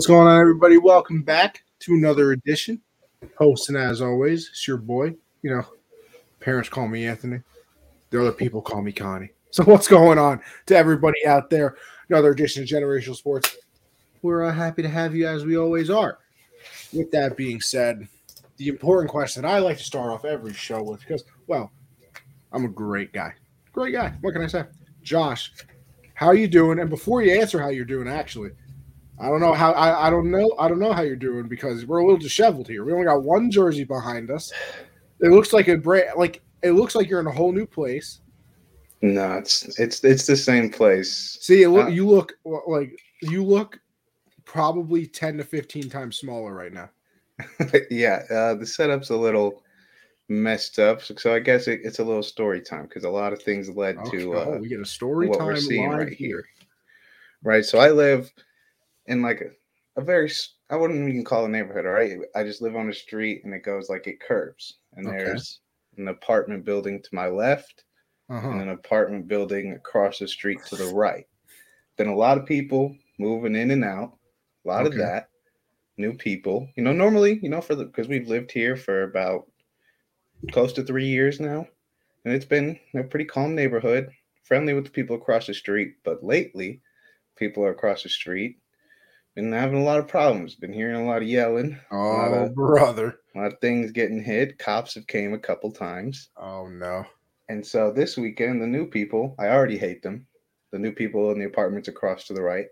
What's going on, everybody? Welcome back to another edition. Hosting, as always, it's your boy. You know, parents call me Anthony. The other people call me Connie. So, what's going on to everybody out there? Another edition of Generational Sports. We're uh, happy to have you as we always are. With that being said, the important question that I like to start off every show with, because, well, I'm a great guy. Great guy. What can I say? Josh, how are you doing? And before you answer how you're doing, actually, I don't know how I, I don't know I don't know how you're doing because we're a little disheveled here. We only got one jersey behind us. It looks like a brand like it looks like you're in a whole new place. No, it's it's it's the same place. See, look, uh, you look like you look probably ten to fifteen times smaller right now. yeah, uh, the setup's a little messed up, so I guess it, it's a little story time because a lot of things led okay. to. Uh, oh, we get a story time we're seeing right here. here. Right, so I live in like a, a very I wouldn't even call it a neighborhood, all right? I just live on a street and it goes like it curves. And okay. there's an apartment building to my left uh-huh. and an apartment building across the street to the right. Then a lot of people moving in and out, a lot okay. of that, new people. You know, normally, you know, for the because we've lived here for about close to three years now, and it's been a pretty calm neighborhood, friendly with the people across the street. But lately, people are across the street been having a lot of problems. Been hearing a lot of yelling. Oh, of, brother. A lot of things getting hit. Cops have came a couple times. Oh no. And so this weekend, the new people, I already hate them. The new people in the apartments across to the right,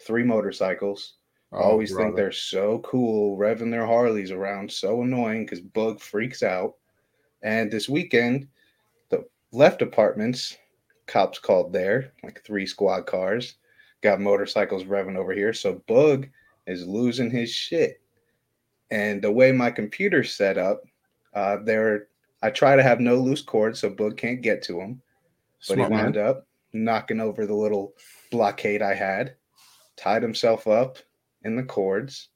three motorcycles. Oh, always brother. think they're so cool, revving their Harleys around, so annoying because Bug freaks out. And this weekend, the left apartments, cops called there, like three squad cars got motorcycles revving over here. So Bug is losing his shit. And the way my computer's set up, uh, there I try to have no loose cords so Bug can't get to him. But Smart he wound man. up knocking over the little blockade I had, tied himself up in the cords,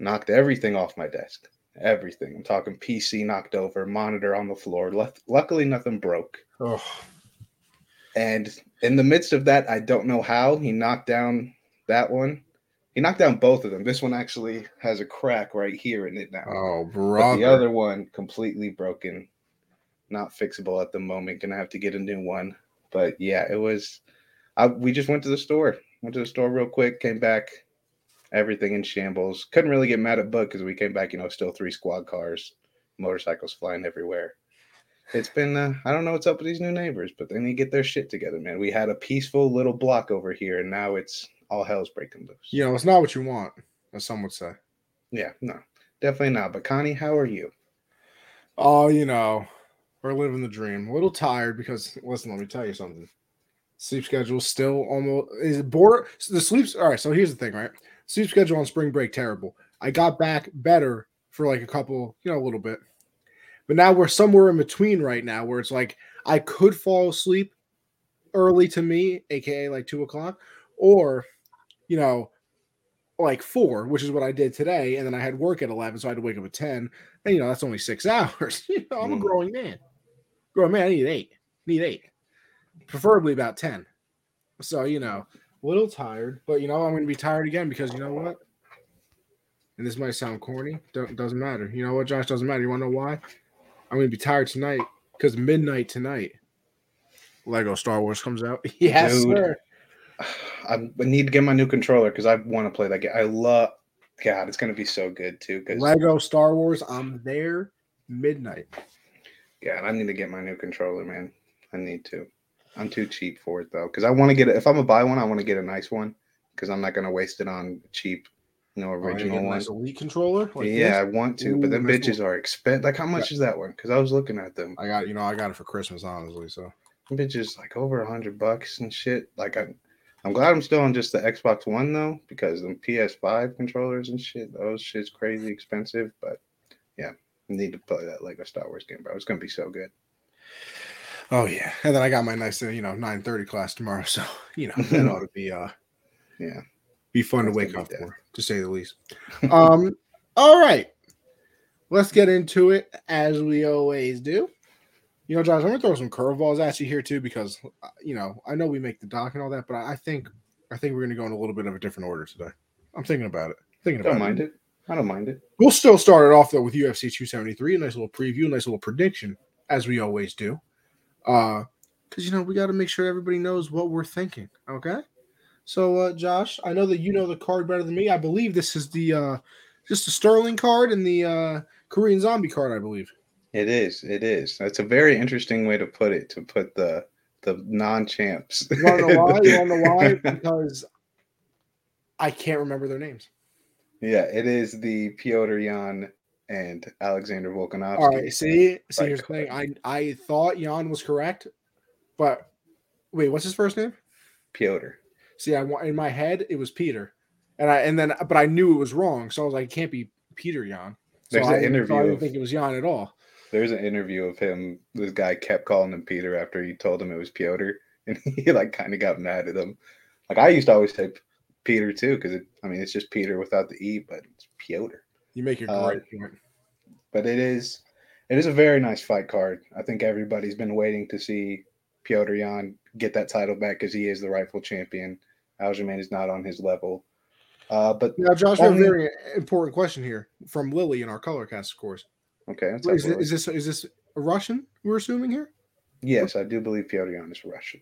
knocked everything off my desk. Everything. I'm talking PC knocked over, monitor on the floor. Luckily, nothing broke. Oh. And in the midst of that, I don't know how he knocked down that one. He knocked down both of them. This one actually has a crack right here in it now. Oh, bro. The other one completely broken, not fixable at the moment. Gonna have to get a new one. But yeah, it was. I, we just went to the store. Went to the store real quick. Came back. Everything in shambles. Couldn't really get mad at Bug because we came back. You know, still three squad cars, motorcycles flying everywhere it's been uh, I don't know what's up with these new neighbors, but they need to get their shit together, man. We had a peaceful little block over here, and now it's all hell's breaking loose. You know, it's not what you want, as some would say. Yeah, no, definitely not. But Connie, how are you? Oh, you know, we're living the dream. A little tired because listen, let me tell you something. Sleep schedule still almost is it bored. The sleeps. All right, so here's the thing, right? Sleep schedule on spring break terrible. I got back better for like a couple, you know, a little bit but now we're somewhere in between right now where it's like I could fall asleep early to me, aka like two o'clock, or you know, like four, which is what I did today. And then I had work at 11, so I had to wake up at 10. And you know, that's only six hours. you know, I'm a mm. growing man. Growing man, I need eight. Need eight. Preferably about 10. So, you know, a little tired, but you know, I'm gonna be tired again because you know what? And this might sound corny, don't, doesn't matter. You know what, Josh? Doesn't matter. You want to know why? I'm gonna be tired tonight because midnight tonight, Lego Star Wars comes out. yes, Dude, sir. I need to get my new controller because I want to play that game. I love. God, it's gonna be so good too. Because Lego Star Wars, I'm there midnight. Yeah, and I need to get my new controller, man. I need to. I'm too cheap for it though, because I want to get it. If I'm gonna buy one, I want to get a nice one because I'm not gonna waste it on cheap no oh, original one. Nice elite controller. Like yeah, this? I want to, Ooh, but then bitches cool. are expensive. Like, how much yeah. is that one? Because I was looking at them. I got, you know, I got it for Christmas, honestly. So bitches like over a hundred bucks and shit. Like, I, I'm glad I'm still on just the Xbox One though, because the PS5 controllers and shit, those shit's crazy expensive. But yeah, I need to play that Lego Star Wars game, bro. It's gonna be so good. Oh yeah, and then I got my nice, uh, you know, 9:30 class tomorrow, so you know that ought to be, uh, yeah, be fun to wake up for, to say the least. um, all right, let's get into it as we always do. You know, Josh, I'm gonna throw some curveballs at you here too, because uh, you know I know we make the doc and all that, but I think I think we're gonna go in a little bit of a different order today. I'm thinking about it. Thinking about Don't about mind it. I don't mind it. We'll still start it off though with UFC 273. A nice little preview, a nice little prediction, as we always do. Uh, because you know we got to make sure everybody knows what we're thinking. Okay. So, uh, Josh, I know that you know the card better than me. I believe this is the uh, just the Sterling card and the uh, Korean Zombie card. I believe. It is. It is. That's a very interesting way to put it. To put the the non champs. You want to know why? You want to know why? Because I can't remember their names. Yeah, it is the Piotr Yan and Alexander Volkanovski. All right. See, see, here's the thing. I I thought Yan was correct, but wait, what's his first name? Piotr. See, I want in my head it was Peter, and I and then but I knew it was wrong, so I was like, it can't be Peter Yan. So There's I, an interview I didn't of- think it was Yan at all. There's an interview of him. This guy kept calling him Peter after he told him it was Piotr, and he like kind of got mad at him. Like I used to always say Peter too, because I mean it's just Peter without the e, but it's Piotr. You make your Uh, great point. But it is, it is a very nice fight card. I think everybody's been waiting to see Piotr Yan get that title back because he is the rightful champion. Aljamain is not on his level. Uh, but Now, Josh, a very important question here from Lily in our color cast, of course. okay, Is, it- is this is this a Russian? We're assuming here. yes, I do believe Piotr Yan is Russian.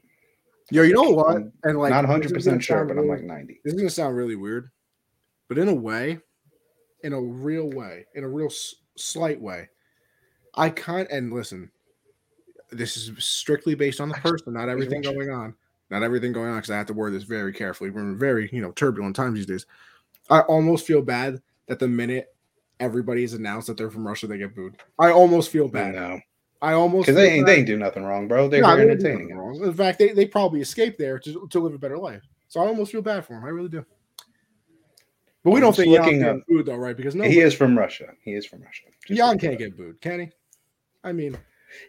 Yo, you know what? I'm And like, not 100 percent sure, but I'm like 90. this is gonna sound really weird, but in a way, in a real way, in a real s- slight way, I can't. and listen. This is strictly based on the person, not everything going on, not everything going on. Because I have to word this very carefully. We're in very you know turbulent times these days. I almost feel bad that the minute everybody's announced that they're from Russia, they get booed. I almost feel bad. No, I almost because they ain't bad. they ain't do nothing wrong, bro. They're very they entertaining. wrong. In fact, they, they probably escaped there to, to live a better life. So I almost feel bad for him. I really do. But we I'm don't think looking get booed though, right? Because no, He is from Russia. He is from Russia. Just Yan can't get booed, can he? I mean,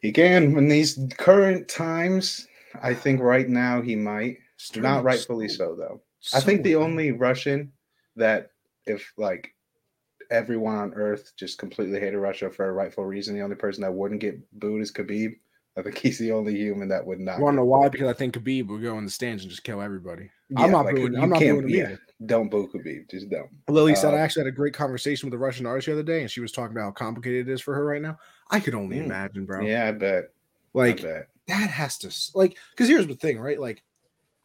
He can in these current times. I think right now he might. Sterling Not rightfully so though. I think the so- only Russian that, if like everyone on Earth just completely hated Russia for a rightful reason, the only person that wouldn't get booed is Khabib. I think he's the only human that would not. Want to get know why? Because I think Khabib would go in the stands and just kill everybody. Yeah, I'm not like, booing. I'm not booing him yeah, either. Don't boo Khabib. Just don't. Lily said Uh, I actually had a great conversation with a Russian artist the other day, and she was talking about how complicated it is for her right now. I could only Mm. imagine, bro. Yeah, I bet. Like I bet. That has to like because here's the thing, right? Like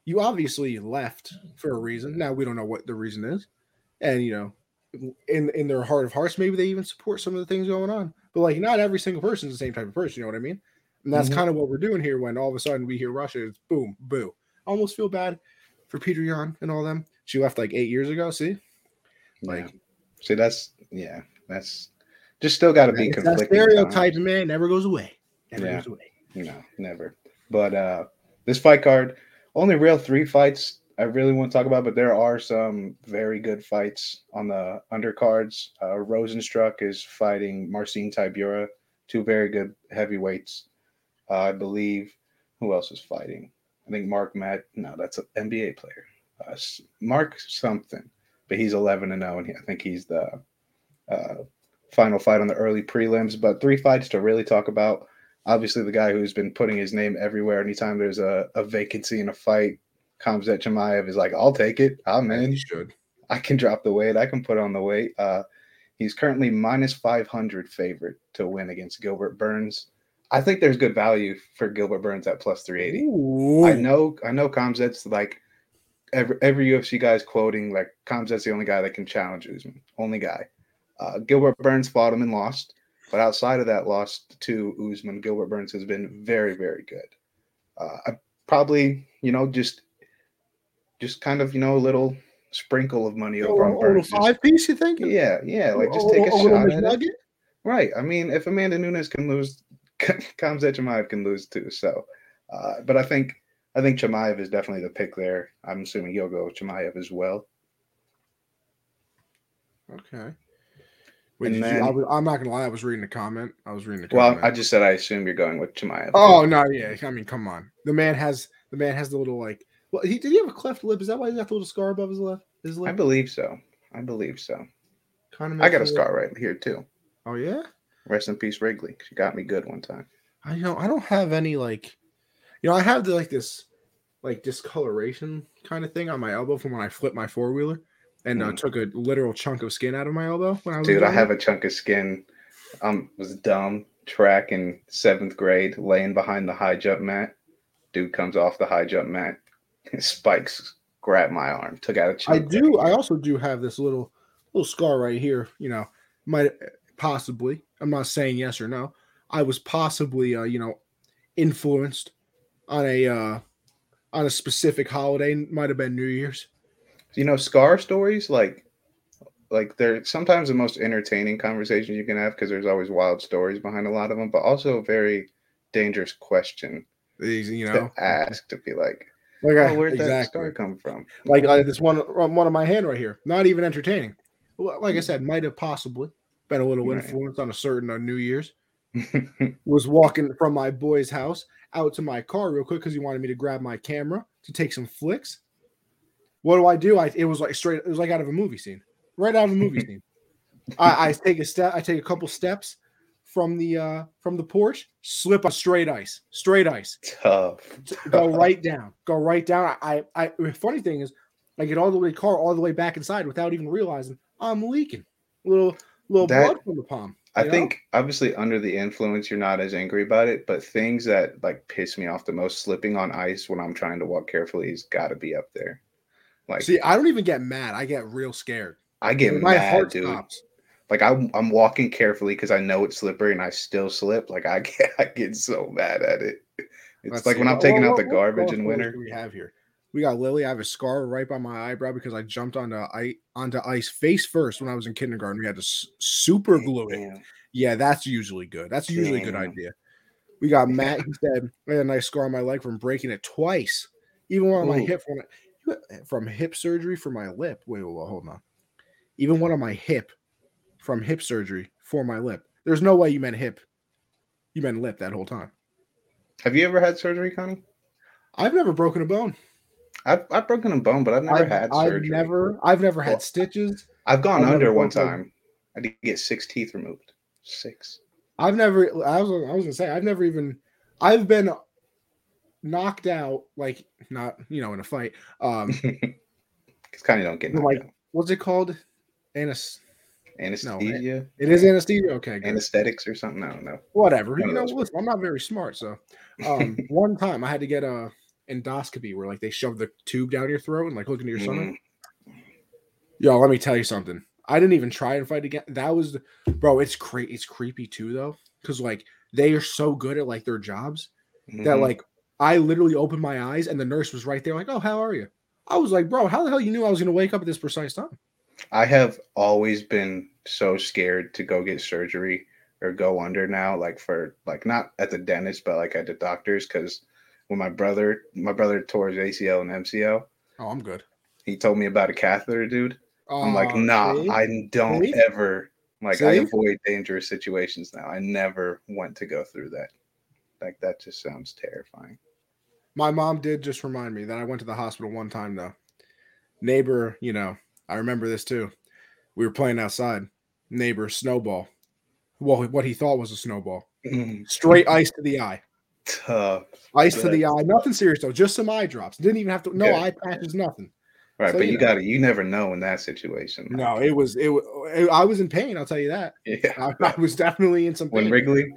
you obviously left for a reason. Now we don't know what the reason is, and you know, in in their heart of hearts, maybe they even support some of the things going on. But like, not every single person is the same type of person. You know what I mean? And that's Mhm. kind of what we're doing here. When all of a sudden we hear Russia, it's boom, boo. I almost feel bad for Peter Yan and all them. She left like eight years ago. See, Like, like see, that's yeah, that's just still got to be it's that stereotype, man, never goes away. Never Yeah. goes away. No, never. But uh this fight card, only real three fights I really want to talk about, but there are some very good fights on the undercards. Uh Rozenstruik is fighting Marcin Tybura, two very good heavyweights. Uh, I believe who else is fighting? I think Mark Matt. No, that's an NBA player. Uh, Mark something, but he's 11 and 0, and I think he's the uh, final fight on the early prelims. But three fights to really talk about obviously the guy who's been putting his name everywhere. Anytime there's a, a vacancy in a fight, Khamzat Chimaev is like, I'll take it. I'm in. you should. I can drop the weight. I can put on the weight. Uh, he's currently minus 500 favorite to win against Gilbert Burns. I think there's good value for Gilbert Burns at plus 380. Ooh. I know, I know Khamzat's like every every UFC guy's quoting like Khamzat's the only guy that can challenge Usman, only guy. Uh, Gilbert Burns fought him and lost, but outside of that loss to Usman, Gilbert Burns has been very, very good. Uh, I probably, you know, just just kind of, you know, a little sprinkle of money over on Burns. Five piece, you think? yeah, yeah, like just take a, shot at it. Right. I mean, if Amanda Nunes can lose, Khamzat Chimaev can lose too. So, uh, but I think I think Chimaev is definitely the pick there. I'm assuming you'll go Chimaev as well. Okay. Wait, And then- you, I was, I'm not gonna lie. I was reading the comment. I was reading the comment. Well. I just said I assume you're going with Chimaev. oh no, yeah. I mean, come on. The man has the man has the little like. Well, he did he have a cleft lip? Is that why he got the little scar above his lip? His lip? I believe so. I believe so. kind of. I got a scar right here too. Oh yeah. Rest in peace, Wrigley. She got me good one time. I know. I don't have any like, you know, I have the like this, like discoloration kind of thing on my elbow from when I flip my four wheeler, and uh, Mm. took a literal chunk of skin out of my elbow when I was Dude, I have a chunk of skin. Um, was dumb track in seventh grade, laying behind the high jump mat. Dude comes off the high jump mat, spikes grab my arm, took out a chunk. I do. I also do have this little little scar right here. You know, might possibly. I'm not saying yes or no. I was possibly, uh, you know, influenced on a uh, on a specific holiday. Might have been New Year's. You know scar stories like like they're sometimes the most entertaining conversations you can have because there's always wild stories behind a lot of them but also a very dangerous question These, You know, to ask to be like like I, oh where'd that exactly. scar come from like like this one on one of my hand right here. Not even entertaining. Like I said, might have possibly been a little Right. influence on a certain uh, New Year's. was walking from my boy's house out to my car real quick because he wanted me to grab my camera to take some flicks. What do I do? I it was like straight. It was like out of a movie scene, right out of a movie scene. I, I take a step. I take a couple steps from the uh from the porch, slip on straight ice, straight ice, tough go right down, go right down. I, I. The funny thing is, I get all the way car all the way back inside without even realizing I'm leaking. A Little little That- blood from the palm. i know? think obviously under the influence you're not as angry about it but things that like piss me off the most slipping on ice when i'm trying to walk carefully has got to be up there like See, I don't even get mad. I get real scared. i get my mad heart dude stops. like I'm, I'm walking carefully because I know it's slippery and I still slip. Like I get, I get so mad at it. It's Let's like see. when I'm taking out the garbage what in winter. We have here. We got Lily. I have a scar right by my eyebrow because I jumped onto ice onto ice face first when I was in kindergarten. We had to s- super glue it. Yeah, that's usually good. That's usually a good idea. We got Matt. He said I had a nice scar on my leg from breaking it twice. Even one on my Ooh. hip from Eh, from hip surgery for my lip. Wait, wait, wait, hold on. Even one on my hip from hip surgery for my lip. There's no way you meant hip. You meant lip that whole time. Have you ever had surgery, Connie? I've never broken a bone. I've, I've broken a bone, but I've never I've, had I've surgery. never, I've never had Well, stitches. I've gone I've under one time. I did get six teeth removed. Six. I've never. I was, I was gonna say, I've never even. I've been knocked out, like not, you know, in a fight. Um, Because of don't get like- out. what's it called? Anes- anesthesia, it is anesthesia. Okay, good. anesthetics or something. I don't know. whatever. You know, listen, I'm not very smart, so um, one time I had to get a endoscopy where like they shove the tube down your throat and like look into your stomach. Mm, Yo, let me tell you something. I didn't even try and fight again. That was, the, bro. It's cra- It's creepy too, though, because like they are so good at like their jobs that mhm. like I literally opened my eyes and the nurse was right there, like, "Oh, how are you?" I was like, "Bro, how the hell you knew I was gonna wake up at this precise time?" I have always been so scared to go get surgery or go under now, like for like not at the dentist, but like at the doctors. Because when my brother, my brother tore his ACL and MCL, Oh, I'm good. he told me about a catheter, dude. I'm like, Uh, nah, see? I don't See? ever like. I avoid dangerous situations now. I never want to go through that. Like that just sounds terrifying. My mom did just remind me that I went to the hospital one time though. Neighbor, you know, I remember this too. We were playing outside. Neighbor snowball. Well, what he thought was a snowball. Mm. Straight ice to the eye. Tough. Ice to the eye. Nothing serious though. Just some eye drops. Didn't even have to. No Yeah. eye patches. Nothing. Right, So, but you you know. got to You never know in that situation. No, it was. It was. I was in pain. I'll tell you that. Yeah. I, I was definitely in some when. Wrigley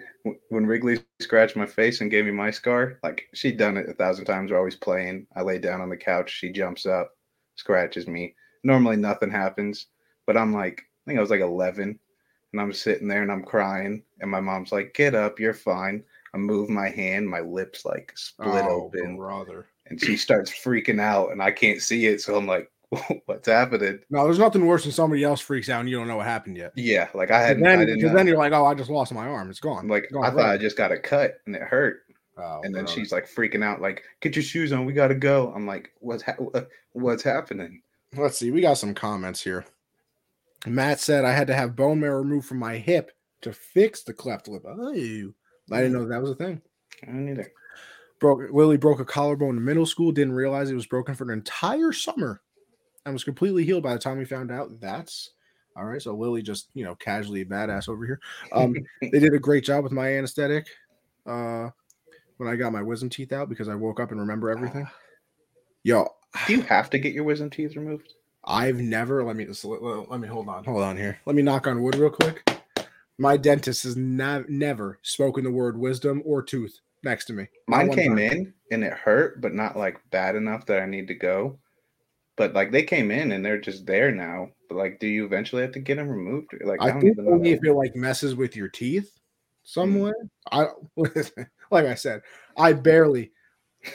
when Wrigley scratched my face and gave me my scar, like she'd done it a thousand times. We're always playing. I lay down on the couch. She jumps up, scratches me. Normally nothing happens, but I'm like, I think I was like 11, and I'm sitting there and I'm crying, and my mom's like, "Get up, you're fine." I move my hand, my lips like split oh, open, brother. And she starts freaking out, and I can't see it, so I'm like, "What's happening?" No, there's nothing worse than somebody else freaks out and you don't know what happened yet. Yeah, like I hadn't. then, because then you're like, oh, I just lost my arm. It's gone. Like, It's gone I thought I just got a cut and it hurt. Oh, and then she's like freaking out, like, "Get your shoes on, we gotta go." I'm like, "What's ha- what's happening?" Let's see. We got some comments here. Matt said I had to have bone marrow removed from my hip to fix the cleft lip. Oh, I didn't mm. know that was a thing. I don't either. Broke Lily broke a collarbone in middle school. Didn't realize it was broken for an entire summer, and was completely healed by the time we found out. That's all right. So Lily just you know casually badass over here. Um, they did a great job with my anesthetic. Uh, when I got my wisdom teeth out because I woke up and remember everything. Yo, Do you have to get your wisdom teeth removed? I've never let me let, let me hold on, hold on here. Let me knock on wood real quick. My dentist has not never spoken the word wisdom or tooth next to me. Mine came time. in and it hurt, but not like bad enough that I need to go. But like they came in and they're just there now. But like, do you eventually have to get them removed? Like, I, I think only if it like messes with your teeth somewhere. Mm-hmm. I like I said, I barely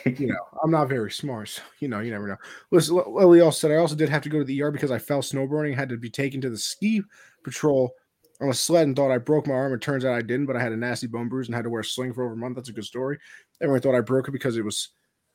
you know, I'm not very smart. So, you know, you never know. Listen, Lily also said I also did have to go to the ER because I fell snowboarding, had to be taken to the ski patrol on a sled and thought I broke my arm. It turns out I didn't, but I had a nasty bone bruise and had to wear a sling for over a month. That's a good story. Everyone thought I broke it because it was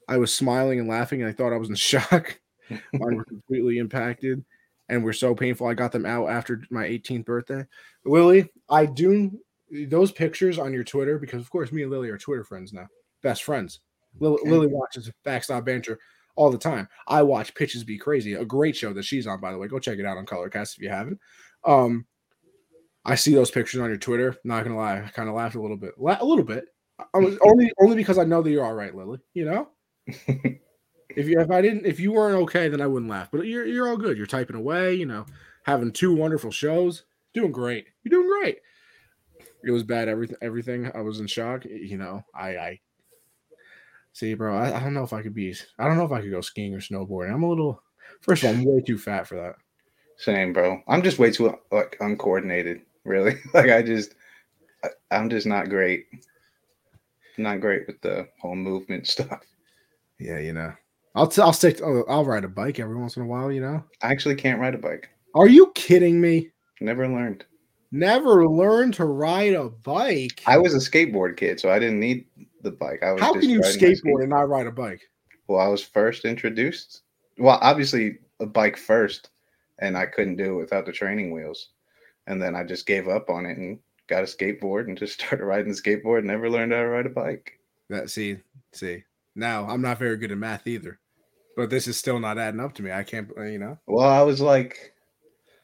I was smiling and laughing and I thought I was in shock. Mine were completely impacted and were so painful. I got them out after my 18th birthday. Lily, I do those pictures on your Twitter because of course me and Lily are Twitter friends now, best friends. Lily, Lily watches Backstop Banter all the time. I watch Pitches Be Crazy, a great show that she's on, by the way. Go check it out on Colorcast if you haven't. Um, I see those pictures on your Twitter. Not gonna lie, I kind of laughed a little bit, a little bit. I was only only because I know that you're all right, Lily. You know, if you if I didn't if you weren't okay, then I wouldn't laugh. But you're you're all good. You're typing away. You know, having two wonderful shows. Doing great. You're doing great. It was bad. Everything. Everything. I was in shock. You know, I I See, bro, I, I, don't know if I could be. I don't know if I could go skiing or snowboarding. I'm a little. First of all, I'm way too fat for that. Same, bro. I'm just way too like uncoordinated. Really, like I just, I, I'm just not great. Not great with the whole movement stuff. Yeah, you know, I'll t- I'll stick. To, oh, I'll, I'll ride a bike every once in a while. You know, I actually can't ride a bike. Are you kidding me? Never learned. Never learned to ride a bike. I was a skateboard kid, so I didn't need the bike. I was How can you skateboard and not ride a bike? Well, I was first introduced. Well, obviously a bike first, and I couldn't do it without the training wheels. And then I just gave up on it and got a skateboard and just started riding the skateboard. Never learned how to ride a bike. That see, see. Now I'm not very good at math either, but this is still not adding up to me. I can't, uh, you know. Well, I was like,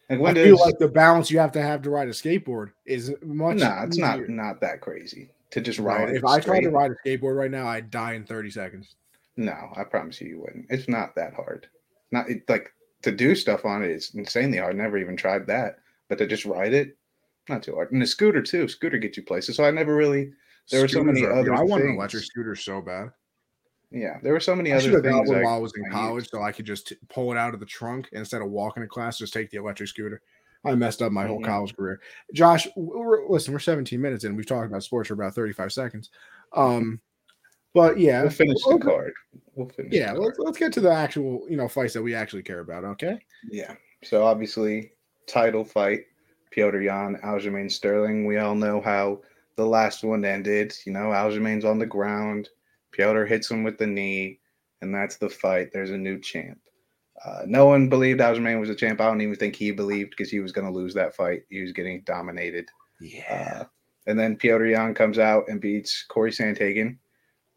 like when I feel like the balance you have to have to ride a skateboard is much. Nah, it's easier. not not that crazy to just ride. if I tried to ride a skateboard right now, I'd die in 30 seconds. No, I promise you, you wouldn't. It's not that hard. Not it, like to do stuff on it. It's insanely hard. Never even tried that, but to just ride it, not too hard. And the scooter too. Scooter gets you places. So I never really. There were so many are, other. I want an electric scooter so bad. Yeah, there were so many I other things. While I was in college, so I could just t- pull it out of the trunk instead of walking to class. Just take the electric scooter. I messed up my whole mm-hmm. college career. Josh, we're, listen, we're 17 minutes in. We've talked about sports for about 35 seconds. Um, but yeah, we'll finish the card. We'll finish. Yeah, let's let's get to the actual you know fights that we actually care about. Okay. Yeah. So obviously, title fight: Petr Yan, Aljamain Sterling. We all know how the last one ended. You know, Aljamain's on the ground. Petr hits him with the knee, and that's the fight. There's a new champ. Uh, no one believed Aljamain was a champ. I don't even think he believed because he was going to lose that fight. He was getting dominated. Yeah. Uh, and then Petr Yan comes out and beats Corey Sandhagen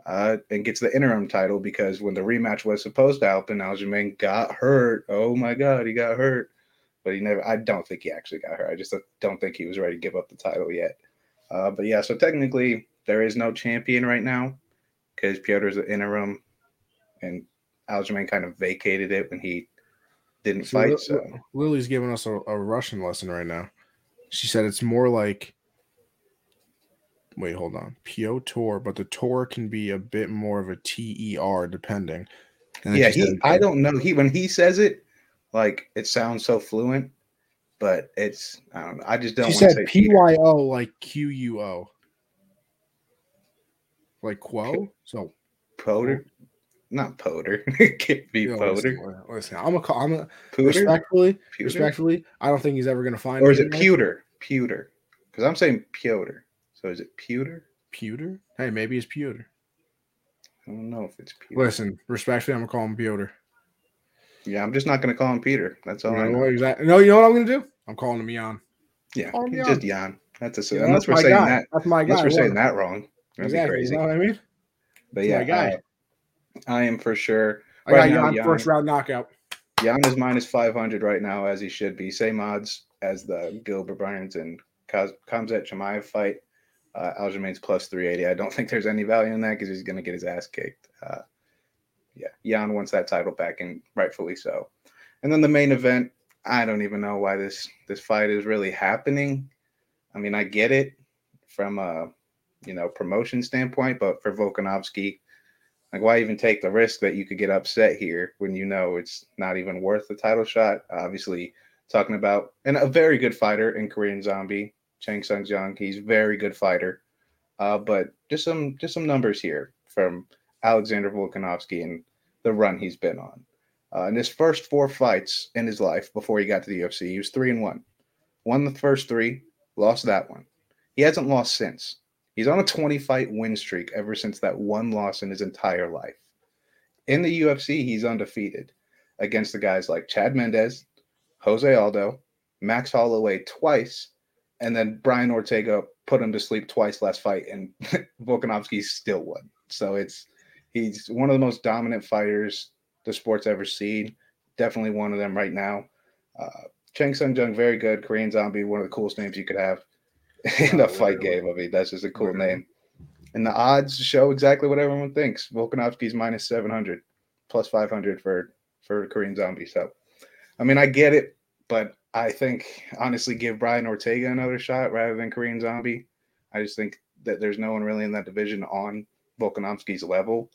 uh, and gets the interim title because when the rematch was supposed to happen, Aljamain got hurt. Oh my God, he got hurt. But he never, I don't think he actually got hurt. I just don't think he was ready to give up the title yet. Uh, but yeah, so technically there is no champion right now because Petr's the interim and Aljamain kind of vacated it when he didn't so fight. So Lily's giving us a, a Russian lesson right now. She said it's more like wait, hold on. Piotr, but the tour can be a bit more of a T E R depending. Yeah, he I don't know. He when he says it, like it sounds so fluent, but it's I don't know. I just don't. She said P Y O like Q U O, like quo. So poder, not Poter. can't be Yo, Poter. Listen, listen, I'm a I'm a Pooter? respectfully, Pewter? respectfully. I don't think he's ever gonna find. Or is it Pewter? Pewter? Because I'm saying Pewter. So is it Pewter? Pewter? Hey, maybe it's Pewter. I don't know if it's Pewter. Listen, respectfully, I'm gonna call him Pewter. Yeah, I'm just not gonna call him Peter. That's all. You I know. Exactly. No, you know what I'm gonna do? I'm calling him Yan. Yeah, just Yan. That's a yeah, unless we're saying guy. that. That's my guy. Unless we're saying that wrong. That'd exactly. be crazy. You know what I mean? But yeah, guy. Uh, I am for sure. I right got Yan, first round knockout. Yan is minus 500 right now, as he should be. Same odds as the Gilbert Burns and Khamzat Chimaev fight. Uh, Aljamain's plus 380. I don't think there's any value in that because he's going to get his ass kicked. Uh, yeah, Yan wants that title back, and rightfully so. And then the main event, I don't even know why this this fight is really happening. I mean, I get it from a you know promotion standpoint, but for Volkanovski, like why even take the risk that you could get upset here when you know it's not even worth the title shot? Obviously, talking about and a very good fighter in Korean Zombie, Chang Sung Jung. He's very good fighter. Uh, but just some just some numbers here from Alexander Volkanovski and the run he's been on. Uh, in his first four fights in his life before he got to the UFC, he was three and one. Won the first three, lost that one. He hasn't lost since. He's on a 20 fight win streak ever since that one loss in his entire life. In the UFC, he's undefeated against the guys like Chad Mendes, Jose Aldo, Max Holloway twice, and then Brian Ortega put him to sleep twice last fight, and Volkanovski still won. So it's he's one of the most dominant fighters the sport's ever seen. Definitely one of them right now. Uh, Chang Sung Jung, very good. Korean Zombie, one of the coolest names you could have in a fight game. I mean, that's just a cool name. And the odds show exactly what everyone thinks. Volkanovski's minus 700, plus 500 for, for Korean Zombie. So, I mean, I get it, but I think honestly, give Brian Ortega another shot rather than Korean Zombie. I just think that there's no one really in that division on Volkanovski's level.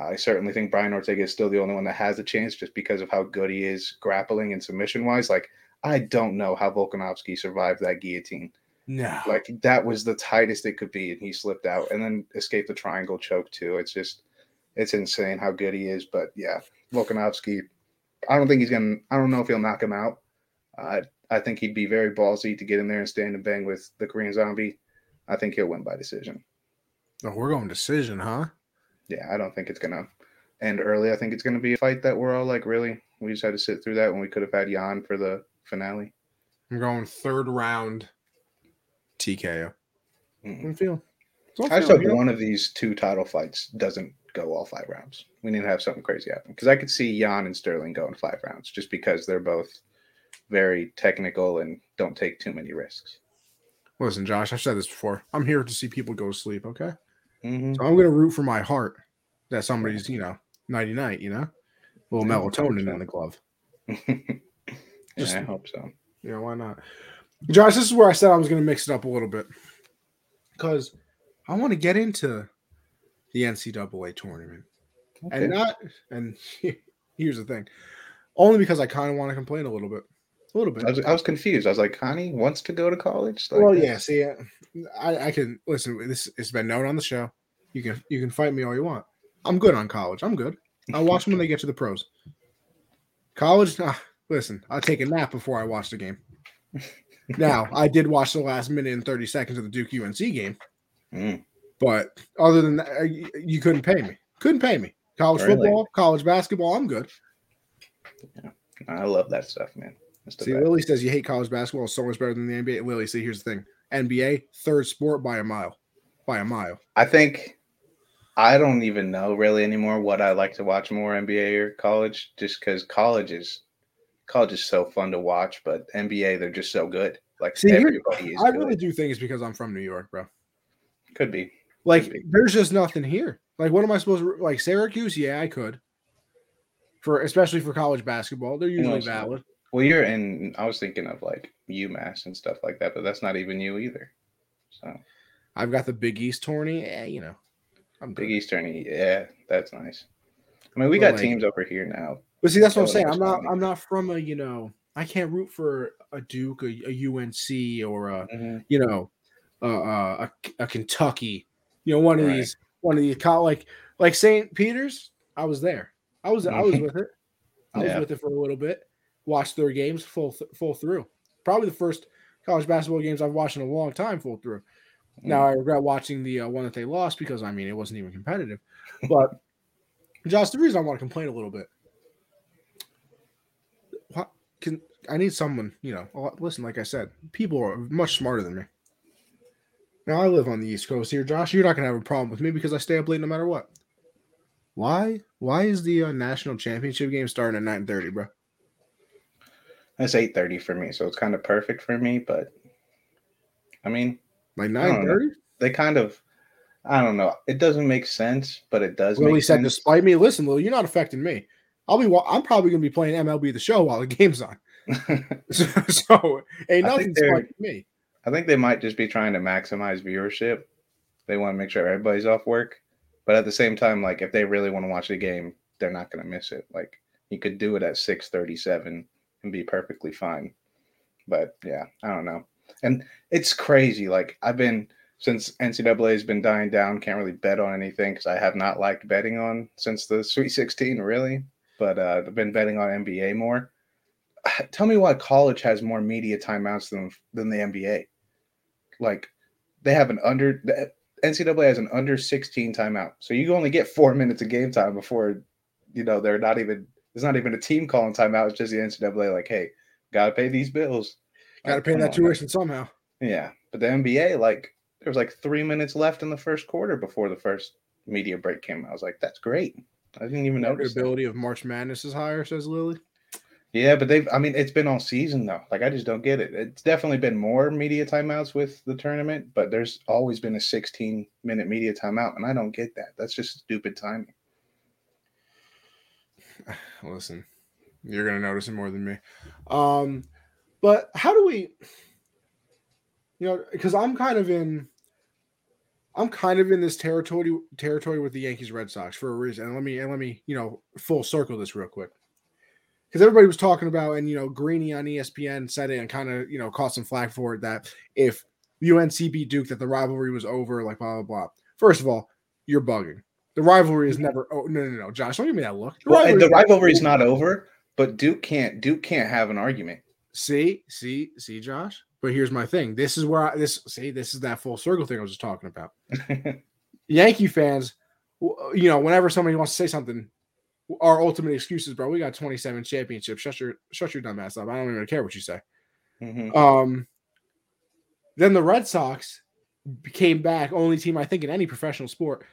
I certainly think Brian Ortega is still the only one that has a chance just because of how good he is grappling and submission wise. Like, I don't know how Volkanovski survived that guillotine. No. Like, that was the tightest it could be, and he slipped out and then escaped the triangle choke, too. It's just, it's insane how good he is. But yeah, Volkanovski, I don't think he's going to, I don't know if he'll knock him out. Uh, I think he'd be very ballsy to get in there and stand and bang with the Korean zombie. I think he'll win by decision. Oh, we're going decision, huh? Yeah, I don't think it's gonna end early. I think it's gonna be a fight that we're all like, really, we just had to sit through that when we could have had Yan for the finale. I'm going third round TKO. Mm-hmm. feel. I just hope one of these two title fights doesn't go all five rounds. We need to have something crazy happen because I could see Yan and Sterling going five rounds just because they're both very technical and don't take too many risks. Listen, Josh, I've said this before. I'm here to see people go to sleep. Okay. Mm-hmm. So I'm going to root for my heart that somebody's, you know, nighty night, you know, a little melatonin in the glove. Just, yeah, I hope so. Yeah, why not? Josh, this is where I said I was going to mix it up a little bit because I want to get into the NCAA tournament okay. and not. And here's the thing, only because I kind of want to complain a little bit. A little bit. I was, I was confused. I was like, Connie wants to go to college. Like well, yeah. See, I, I can listen. This it's been known on the show. You can you can fight me all you want. I'm good on college. I'm good. I'll watch them when they get to the pros. College, ah, listen. I'll take a nap before I watch the game. now, I did watch the last minute and 30 seconds of the Duke UNC game, mm. but other than that, you couldn't pay me. Couldn't pay me. College really? football, college basketball, I'm good. Yeah, I love that stuff, man. See, Lily says you hate college basketball so much better than the NBA. Lily, see, here's the thing: NBA third sport by a mile, by a mile. I think I don't even know really anymore what I like to watch more NBA or college, just because college is college is so fun to watch, but NBA they're just so good. Like see, everybody is. I good. really do think it's because I'm from New York, bro. Could be. Like, could be. there's just nothing here. Like, what am I supposed to like Syracuse? Yeah, I could. For especially for college basketball, they're usually valid. Well, you're in. I was thinking of like UMass and stuff like that, but that's not even you either. So I've got the Big East tourney. Yeah, you know, I'm Big East tourney. Yeah, that's nice. I mean, we but got like, teams over here now. But see, that's what I'm saying. I'm not. I'm not from a. You know, I can't root for a Duke, a, a UNC, or a. Mm-hmm. You know, uh, a, a Kentucky. You know, one of right. these. One of these. Like like St. Peter's. I was there. I was. I was with it. I was yeah. with it for a little bit watched their games full full through. Probably the first college basketball games I've watched in a long time full through. Now I regret watching the uh, one that they lost because I mean it wasn't even competitive. But Josh, the reason I want to complain a little bit, what can I need someone? You know, listen. Like I said, people are much smarter than me. Now I live on the East Coast here, Josh. You're not gonna have a problem with me because I stay up late no matter what. Why? Why is the uh, national championship game starting at nine thirty, bro? It's eight thirty for me, so it's kind of perfect for me. But I mean, like nine thirty. They kind of, I don't know. It doesn't make sense, but it does. He said, despite me, listen, Lou, you're not affecting me. I'll be. I'm probably gonna be playing MLB the Show while the game's on. so, so ain't nothing me. I think they might just be trying to maximize viewership. They want to make sure everybody's off work, but at the same time, like if they really want to watch the game, they're not gonna miss it. Like you could do it at six thirty-seven and be perfectly fine. But yeah, I don't know. And it's crazy. Like I've been since NCAA has been dying down, can't really bet on anything because I have not liked betting on since the Sweet 16, really. But uh, I've been betting on NBA more. Tell me why college has more media timeouts than than the NBA. Like they have an under the NCAA has an under 16 timeout, so you only get four minutes of game time before you know they're not even there's not even a team calling timeout. It's just the NCAA like, hey, gotta pay these bills. Gotta like, pay that on, tuition man. somehow. Yeah, but the NBA like there was like three minutes left in the first quarter before the first media break came. I was like, that's great. I didn't even know. The ability that. of March Madness is higher, says Lily. Yeah, but they've. I mean, it's been all season though. Like, I just don't get it. It's definitely been more media timeouts with the tournament, but there's always been a 16 minute media timeout, and I don't get that. That's just stupid timing. Listen, you're gonna notice it more than me. Um, but how do we? you know, because I'm kind of in, I'm kind of in this territory territory with the Yankees Red Sox for a reason. And let me and let me you know full circle this real quick because everybody was talking about and you know Greeny on ESPN said it and kind of you know caught some flag for it that if UNC beat Duke that the rivalry was over, like blah blah blah. First of all, you're bugging. The rivalry is never. Oh no no no, Josh, don't give me that look. The well, rivalry, the rivalry is not over, but Duke can't Duke can't have an argument. See, see, see, Josh. But here's my thing. This is where I this see this is that full circle thing I was just talking about. Yankee fans, you know, whenever somebody wants to say something, our ultimate excuses, bro. We got 27 championships. Shut your shut your dumb ass up. I don't even care what you say. Mm-hmm. Um. Then the Red Sox came back, only team I think in any professional sport,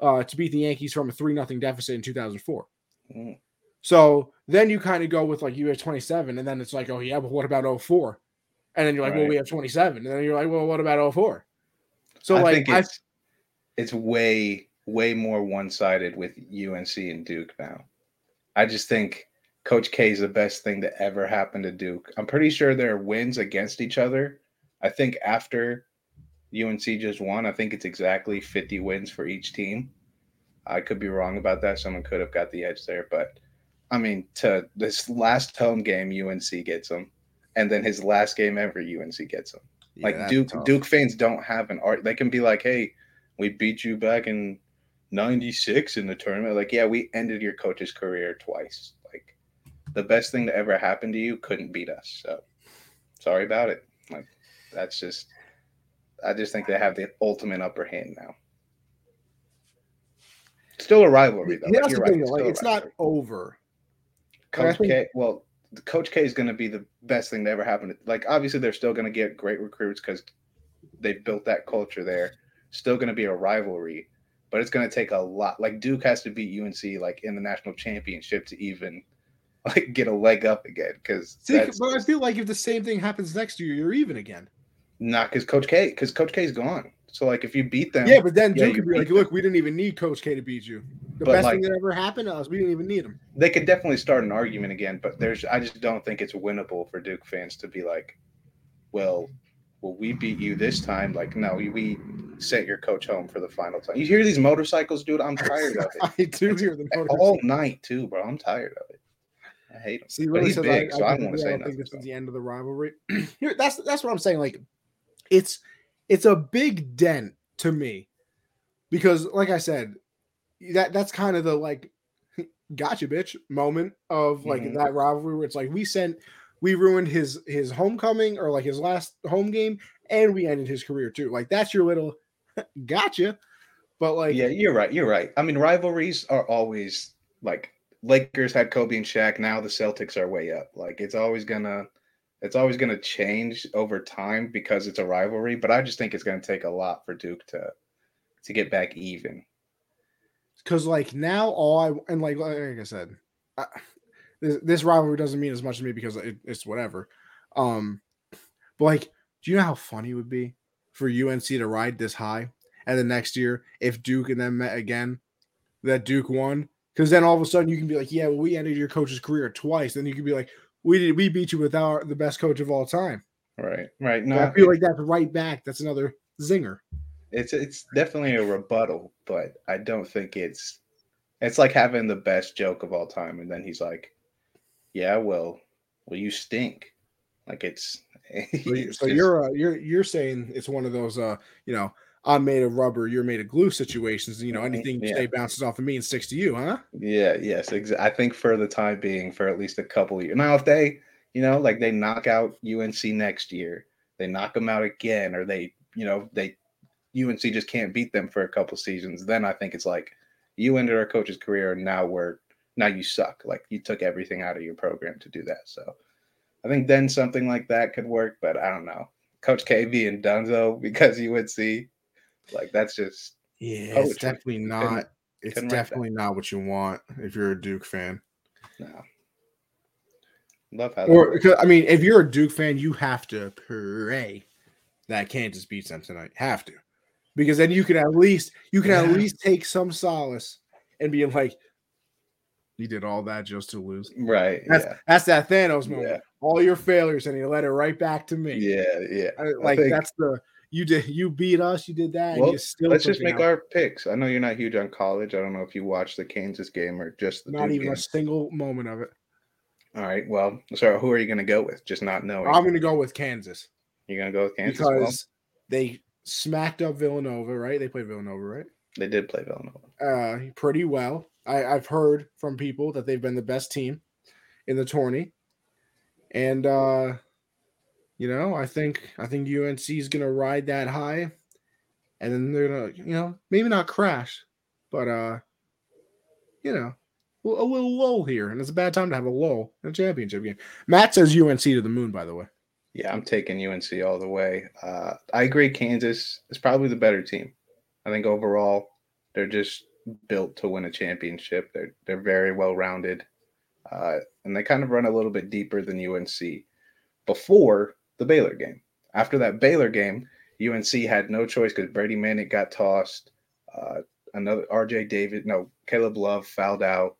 uh, to beat the Yankees from a three nothing deficit in 2004. Mm. So then you kind of go with like you have 27, and then it's like, oh yeah, but what about 04? And then you're like, right. well, we have 27. And then you're like, well, what about 04? So I like think it's, I, it's way, way more one-sided with UNC and Duke now. I just think Coach K is the best thing to ever happen to Duke. I'm pretty sure there are wins against each other. I think after UNC just won, I think it's exactly 50 wins for each team. I could be wrong about that. Someone could have got the edge there, but I mean, to this last home game, UNC gets them and then his last game ever, UNC gets him. Yeah, like Duke, tough. Duke fans don't have an art. They can be like, "Hey, we beat you back in '96 in the tournament." Like, yeah, we ended your coach's career twice. Like, the best thing to ever happen to you couldn't beat us. So, sorry about it. Like, that's just. I just think they have the ultimate upper hand now. Still a rivalry, though. Like, right. It's, it's not over. Coach K. Well, Coach K is going to be the best thing that ever happened. Like, obviously, they're still going to get great recruits because they've built that culture there. Still going to be a rivalry, but it's going to take a lot. Like, Duke has to beat UNC like in the national championship to even like get a leg up again. Because, but I feel like if the same thing happens next year, you're even again. Not because Coach K, because Coach K is gone. So like if you beat them, yeah, but then yeah, Duke could be like, them. look, we didn't even need Coach K to beat you. The but best like, thing that ever happened to us, we didn't even need him. They could definitely start an argument again, but there's I just don't think it's winnable for Duke fans to be like, well, well, we beat you this time. Like, no, we, we sent your coach home for the final time. You hear these motorcycles, dude? I'm tired of it. I do it's hear the motorcycles. all night too, bro. I'm tired of it. I hate him. See, but he's big, I, so I, I don't want to say I nothing. This so. is the end of the rivalry. Here, that's that's what I'm saying. Like, it's it's a big dent to me because like i said that that's kind of the like gotcha bitch moment of like mm-hmm. that rivalry where it's like we sent we ruined his his homecoming or like his last home game and we ended his career too like that's your little gotcha but like yeah you're right you're right i mean rivalries are always like lakers had kobe and Shaq. now the celtics are way up like it's always gonna it's always going to change over time because it's a rivalry. But I just think it's going to take a lot for Duke to to get back even. Because like now, all I and like like I said, I, this, this, rivalry doesn't mean as much to me because it, it's whatever. Um, but like, do you know how funny it would be for UNC to ride this high, and the next year, if Duke and them met again, that Duke won, Because then all of a sudden you can be like, yeah, well, we ended your coach's career twice. Then you can be like, we did we beat you with our the best coach of all time. Right, right. No, I feel like that's right back. That's another zinger. It's it's definitely a rebuttal, but I don't think it's it's like having the best joke of all time, and then he's like, "Yeah, well, well, you stink." Like it's. So, you, so you're uh, you're you're saying it's one of those uh you know I'm made of rubber, you're made of glue situations. You know anything yeah. say bounces off of me and sticks to you, huh? Yeah. Yes. Exa- I think for the time being, for at least a couple years. Now, if they you know like they knock out UNC next year, they knock them out again, or they you know they UNC just can't beat them for a couple seasons, then I think it's like you ended our coach's career and now we're now you suck. Like you took everything out of your program to do that. So I think then something like that could work, but I don't know. Coach KB and Dunzo because UNC, like that's just yeah, poetry. it's definitely not. Couldn't, it's couldn't definitely not what you want if you're a Duke fan. No. Love how or because I mean, if you're a Duke fan, you have to pray that Kansas beats them tonight. Have to because then you can at least you can yeah. at least take some solace and be like, you did all that just to lose. Right. That's yeah. that's that Thanos moment. Yeah. All your failures and he let it right back to me. Yeah, yeah. like think, that's the you did you beat us, you did that. Well, let's just make out. our picks. I know you're not huge on college. I don't know if you watched the Kansas game or just the not Duke even game. a single moment of it. All right. Well, so who are you going to go with? Just not knowing. I'm going to go with Kansas. You're going to go with Kansas because well? they smacked up Villanova, right? They played Villanova, right? They did play Villanova. Uh, pretty well. I, I've heard from people that they've been the best team in the tourney, and uh, you know, I think I think UNC is gonna ride that high, and then they're gonna, you know, maybe not crash, but uh, you know, a little lull here, and it's a bad time to have a lull in a championship game. Matt says UNC to the moon, by the way. Yeah, I'm taking UNC all the way. Uh, I agree. Kansas is probably the better team. I think overall they're just built to win a championship. They're they're very well rounded, uh, and they kind of run a little bit deeper than UNC. Before the Baylor game, after that Baylor game, UNC had no choice because Brady Manek got tossed. Uh, another RJ Davis, no Caleb Love fouled out,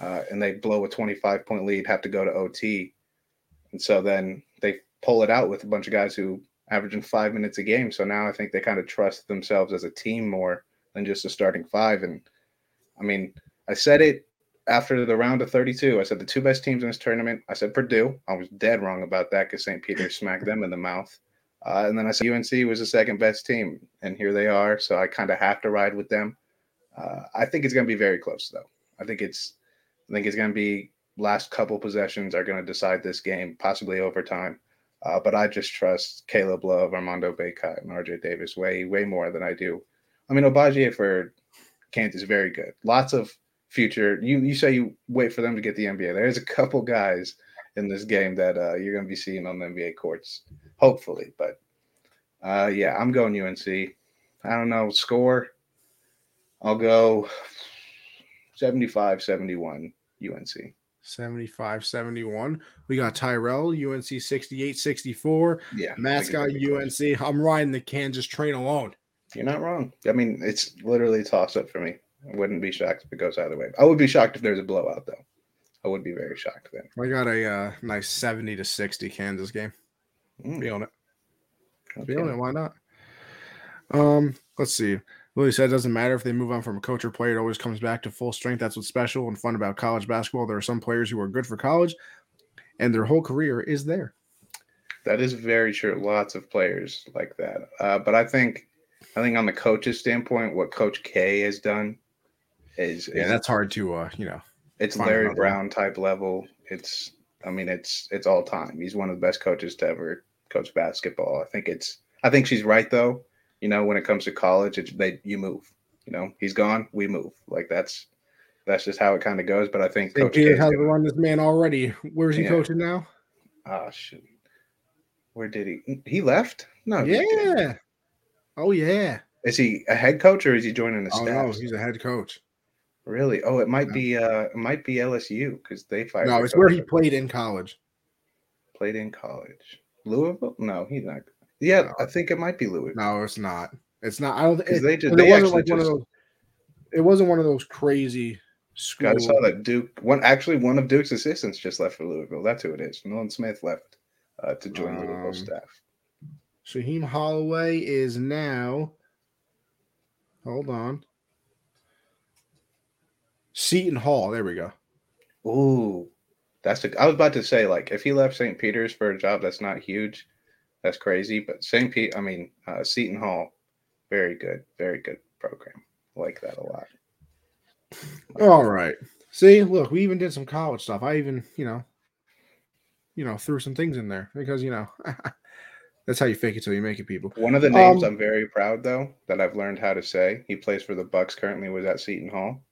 uh, and they blow a 25 point lead, have to go to OT, and so then they pull it out with a bunch of guys who averaging five minutes a game. So now I think they kind of trust themselves as a team more than just a starting five. And I mean, I said it after the round of 32. I said the two best teams in this tournament. I said Purdue. I was dead wrong about that because St. Peter smacked them in the mouth. Uh, and then I said UNC was the second best team, and here they are. So I kind of have to ride with them. Uh, I think it's going to be very close, though. I think it's, I think it's going to be last couple possessions are going to decide this game, possibly overtime. Uh, but I just trust Caleb Love, Armando Bacot, and RJ Davis way, way more than I do. I mean, Agbaji for Kansas is very good. Lots of future. You you say you wait for them to get the NBA. There's a couple guys in this game that uh, you're going to be seeing on the NBA courts, hopefully. But uh, yeah, I'm going UNC. I don't know score. I'll go 75 71 UNC. 75 71. We got Tyrell, UNC 68 64. Yeah. Matt's got UNC. I'm riding the Kansas train alone. You're not wrong. I mean, it's literally a toss up for me. I wouldn't be shocked if it goes either way. I would be shocked if there's a blowout, though. I would be very shocked then. I got a uh, nice 70 to 60 Kansas game. Mm. on it. Okay. Feeling it. Why not? Um, let's see. Willie said it doesn't matter if they move on from a coach or player, it always comes back to full strength. That's what's special and fun about college basketball. There are some players who are good for college and their whole career is there. That is very true. Lots of players like that. Uh, but I think I think on the coach's standpoint, what Coach K has done is Yeah, is, that's hard to uh, you know. It's Larry Brown type level. It's I mean, it's it's all time. He's one of the best coaches to ever coach basketball. I think it's I think she's right though you know, when it comes to college, it's they you move. You know, he's gone, we move. Like that's that's just how it kind of goes. But I think Coach Peter has run this man already. Where's he yeah. coaching now? Oh shit. Where did he? He left? No. Yeah. Oh yeah. Is he a head coach or is he joining the oh, staff? No, he's a head coach. Really? Oh, it might be uh it might be LSU because they fired. No, it's where he played in college. Played in college. Louisville? No, he's not. Yeah, no. I think it might be Louisville. No, it's not. It's not. I don't. It, they just. They it wasn't like just, one of those. It wasn't one of those crazy School. I saw that Duke one actually one of Duke's assistants just left for Louisville. That's who it is. Nolan Smith left uh, to join um, Louisville staff. Shaheen Holloway is now. Hold on. Seton Hall. There we go. Ooh, that's the. I was about to say like if he left St. Peter's for a job that's not huge, that's crazy. But St. Pete, I mean uh, Seton Hall, very good, very good program. like that a lot. All right. See, look, we even did some college stuff. I even, you know, you know, threw some things in there because you know that's how you fake it till you make it, people. One of the names um, I'm very proud though that I've learned how to say. He plays for the Bucks currently. Was at Seton Hall.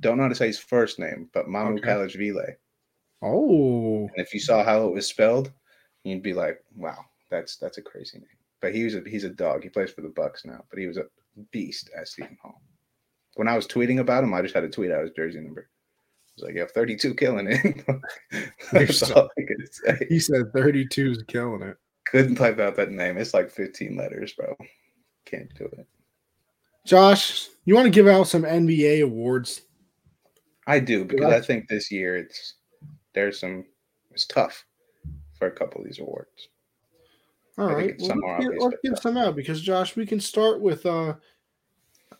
Don't know how to say his first name, but Mamu okay. Kalajvile. Oh. And if you saw how it was spelled, you'd be like, "Wow, that's that's a crazy name." But he was a he's a dog. He plays for the Bucks now, but he was a beast at Seton Hall when I was tweeting about him, I just had to tweet out his jersey number. I was like, "Yeah, 32 killing it." That's all I could say. He said 32 is killing it. Couldn't type out that name. It's like 15 letters, bro. Can't do it. Josh, you want to give out some NBA awards? I do because I think this year it's there's some it's tough for a couple of these awards. All right, well, let's, give, let's give some out because Josh, we can start with uh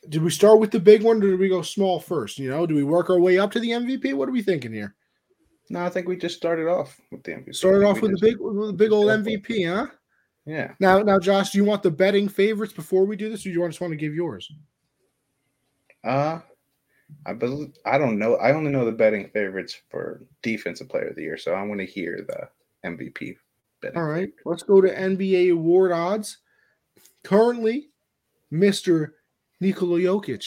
did we start with the big one or did we go small first? You know, do we work our way up to the MVP? What are we thinking here? No, I think we just started off with the MVP. Started off with the big with the big old MVP, huh? Yeah. Now, now, Josh, do you want the betting favorites before we do this, or do you just want to give yours? Uh I believe I don't know. I only know the betting favorites for defensive player of the year, so I want to hear the MVP betting. All right, favorites. let's go to NBA award odds. Currently, Mister Nikola Jokic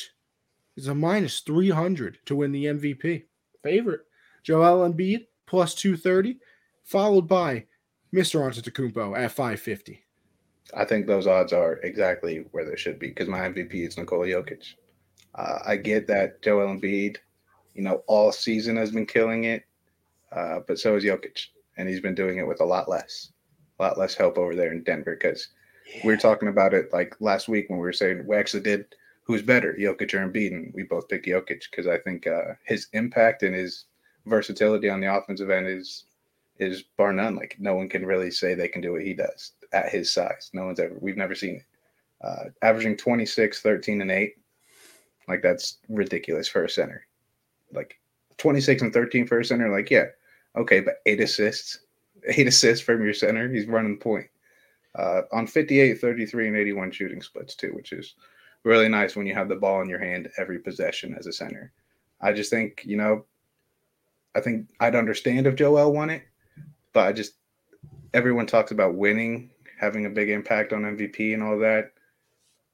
is a minus 300 to win the MVP. Favorite. Joel Embiid plus 230, followed by Mr. Antetokounmpo at 550. I think those odds are exactly where they should be because my MVP is Nikola Jokic. Uh, I get that Joel Embiid, you know, all season has been killing it, uh, but so is Jokic, and he's been doing it with a lot less, a lot less help over there in Denver. Because yeah. we were talking about it like last week when we were saying we actually did who's better, Jokic or Embiid? And we both picked Jokic because I think uh, his impact and his versatility on the offensive end is is bar none. Like no one can really say they can do what he does at his size. No one's ever we've never seen it. Uh, averaging 26, 13, and 8. Like that's ridiculous for a center. Like 26 and 13 for a center, like, yeah, okay, but eight assists, eight assists from your center. He's running point. Uh, on 58, 33, and 81 shooting splits, too, which is really nice when you have the ball in your hand every possession as a center. I just think, you know, I think I'd understand if Joel won it, but I just everyone talks about winning, having a big impact on MVP and all that.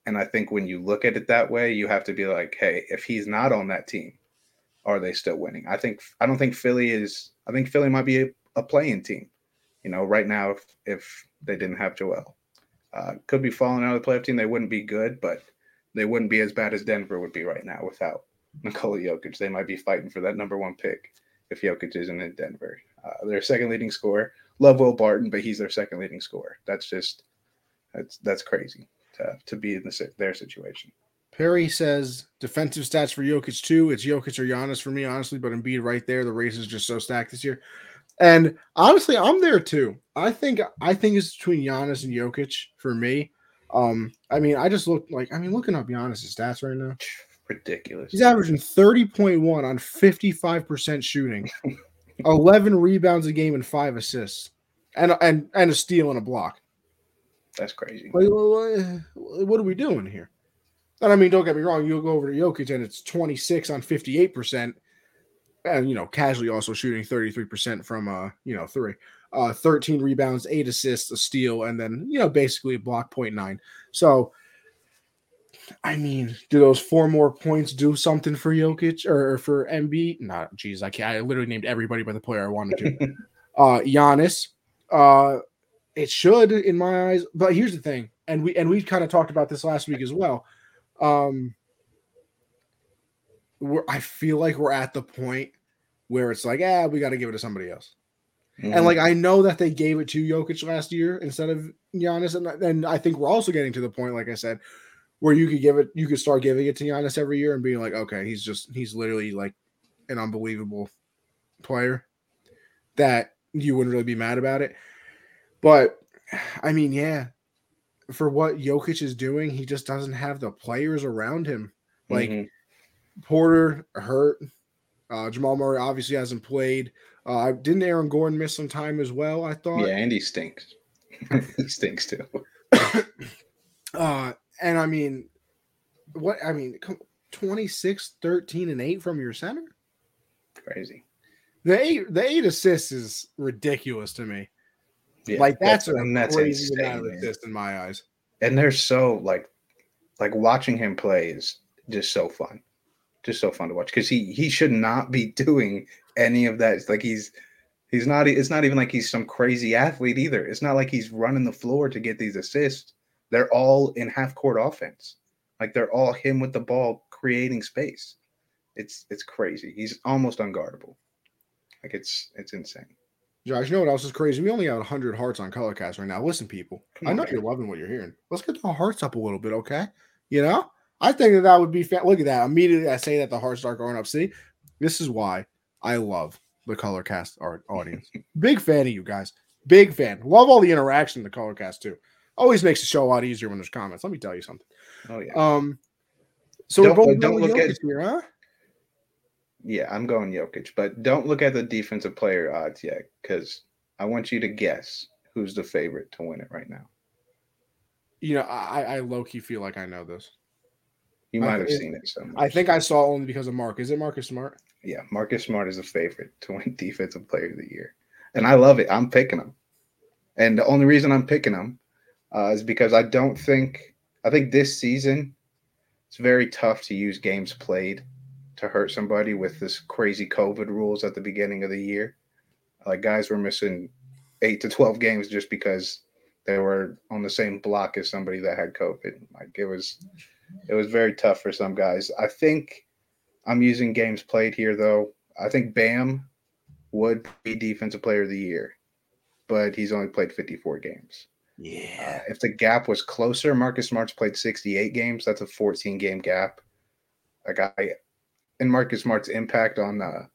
And I think when you look at it that way, you have to be like, hey, if he's not on that team, are they still winning? I think I don't think Philly is I think Philly might be a, a playing team. You know, right now if if they didn't have Joel. Uh, could be falling out of the playoff team. They wouldn't be good, but they wouldn't be as bad as Denver would be right now without Nikola Jokic. They might be fighting for that number one pick if Jokic isn't in Denver. Uh, their second leading scorer, love Will Barton, but he's their second leading scorer. That's just that's that's crazy to, to be in the, their situation. Perry says defensive stats for Jokic too. It's Jokic or Giannis for me, honestly, but Embiid right there. The race is just so stacked this year. And honestly, I'm there too. I think I think it's between Giannis and Jokic for me. Um, I mean, I just looked like I mean, looking up Giannis' stats right now. Ridiculous. He's averaging 30.1 on 55% shooting, 11 rebounds a game, and five assists, and and and a steal and a block. That's crazy. Like, what are we doing here? And I mean, don't get me wrong, you'll go over to Jokic and it's 26 on 58%, and you know, casually also shooting 33% from uh, you know, three uh, 13 rebounds, eight assists, a steal, and then you know basically a block point nine. So, I mean, do those four more points do something for Jokic or, for Embiid? Not, geez, I can't. I literally named everybody by the player I wanted to. uh, Giannis, uh, it should in my eyes. But here's the thing, and we and we kind of talked about this last week as well. Um, we're, I feel like we're at the point where it's like, ah, we got to give it to somebody else. Mm-hmm. And like I know that they gave it to Jokic last year instead of Giannis, and, and I think we're also getting to the point, like I said, where you could give it, you could start giving it to Giannis every year and being like, okay, he's just he's literally like an unbelievable player that you wouldn't really be mad about it. But I mean, yeah, for what Jokic is doing, he just doesn't have the players around him. Like mm-hmm. Porter hurt. Uh, Jamal Murray obviously hasn't played. Uh, didn't Aaron Gordon miss some time as well? I thought. Yeah, and he stinks. he stinks too. uh, and I mean, what I mean, 26, 13, and 8 from your center? Crazy. The eight the eight assists is ridiculous to me. Yeah, like that's, that's a that's crazy insane, in my eyes. And they're so like like watching him play is just so fun. Just so fun to watch because he he should not be doing any of that. It's like he's he's not it's not even like he's some crazy athlete either. It's not like he's running the floor to get these assists. They're all in half court offense. Like they're all him with the ball creating space. It's it's crazy. He's almost unguardable. Like it's it's insane. Josh, you know what else is crazy? We only got 100 hearts on Colorcast right now. Listen, people, Come I know you're loving what you're hearing. Let's get the hearts up a little bit, okay? You know, I think that that would be fa- look at that. Immediately, I say that the hearts start going up. See, this is why I love the Colorcast art audience. Big fan of you guys. Big fan. Love all the interaction in the Colorcast too. Always makes the show a lot easier when there's comments. Let me tell you something. Oh yeah. Um. So don't, we're both don't look at here, huh? Yeah, I'm going Jokic, but don't look at the defensive player odds yet because I want you to guess who's the favorite to win it right now. You know, I, I low key feel like I know this. You might I, have it, seen it somewhere. I think I saw only because of Mark. Is it Marcus Smart? Yeah, Marcus Smart is a favorite to win Defensive Player of the Year, and I love it. I'm picking him, and the only reason I'm picking him uh, is because I don't think I think this season it's very tough to use games played to hurt somebody with this crazy COVID rules at the beginning of the year. Like guys were missing eight to twelve games just because they were on the same block as somebody that had COVID. Like it was it was very tough for some guys. I think I'm using games played here though. I think Bam would be defensive player of the year, but he's only played 54 games. Yeah. Uh, if the gap was closer, Marcus Smart's played 68 games. That's a 14 game gap. Like I, and Marcus Smart's impact on the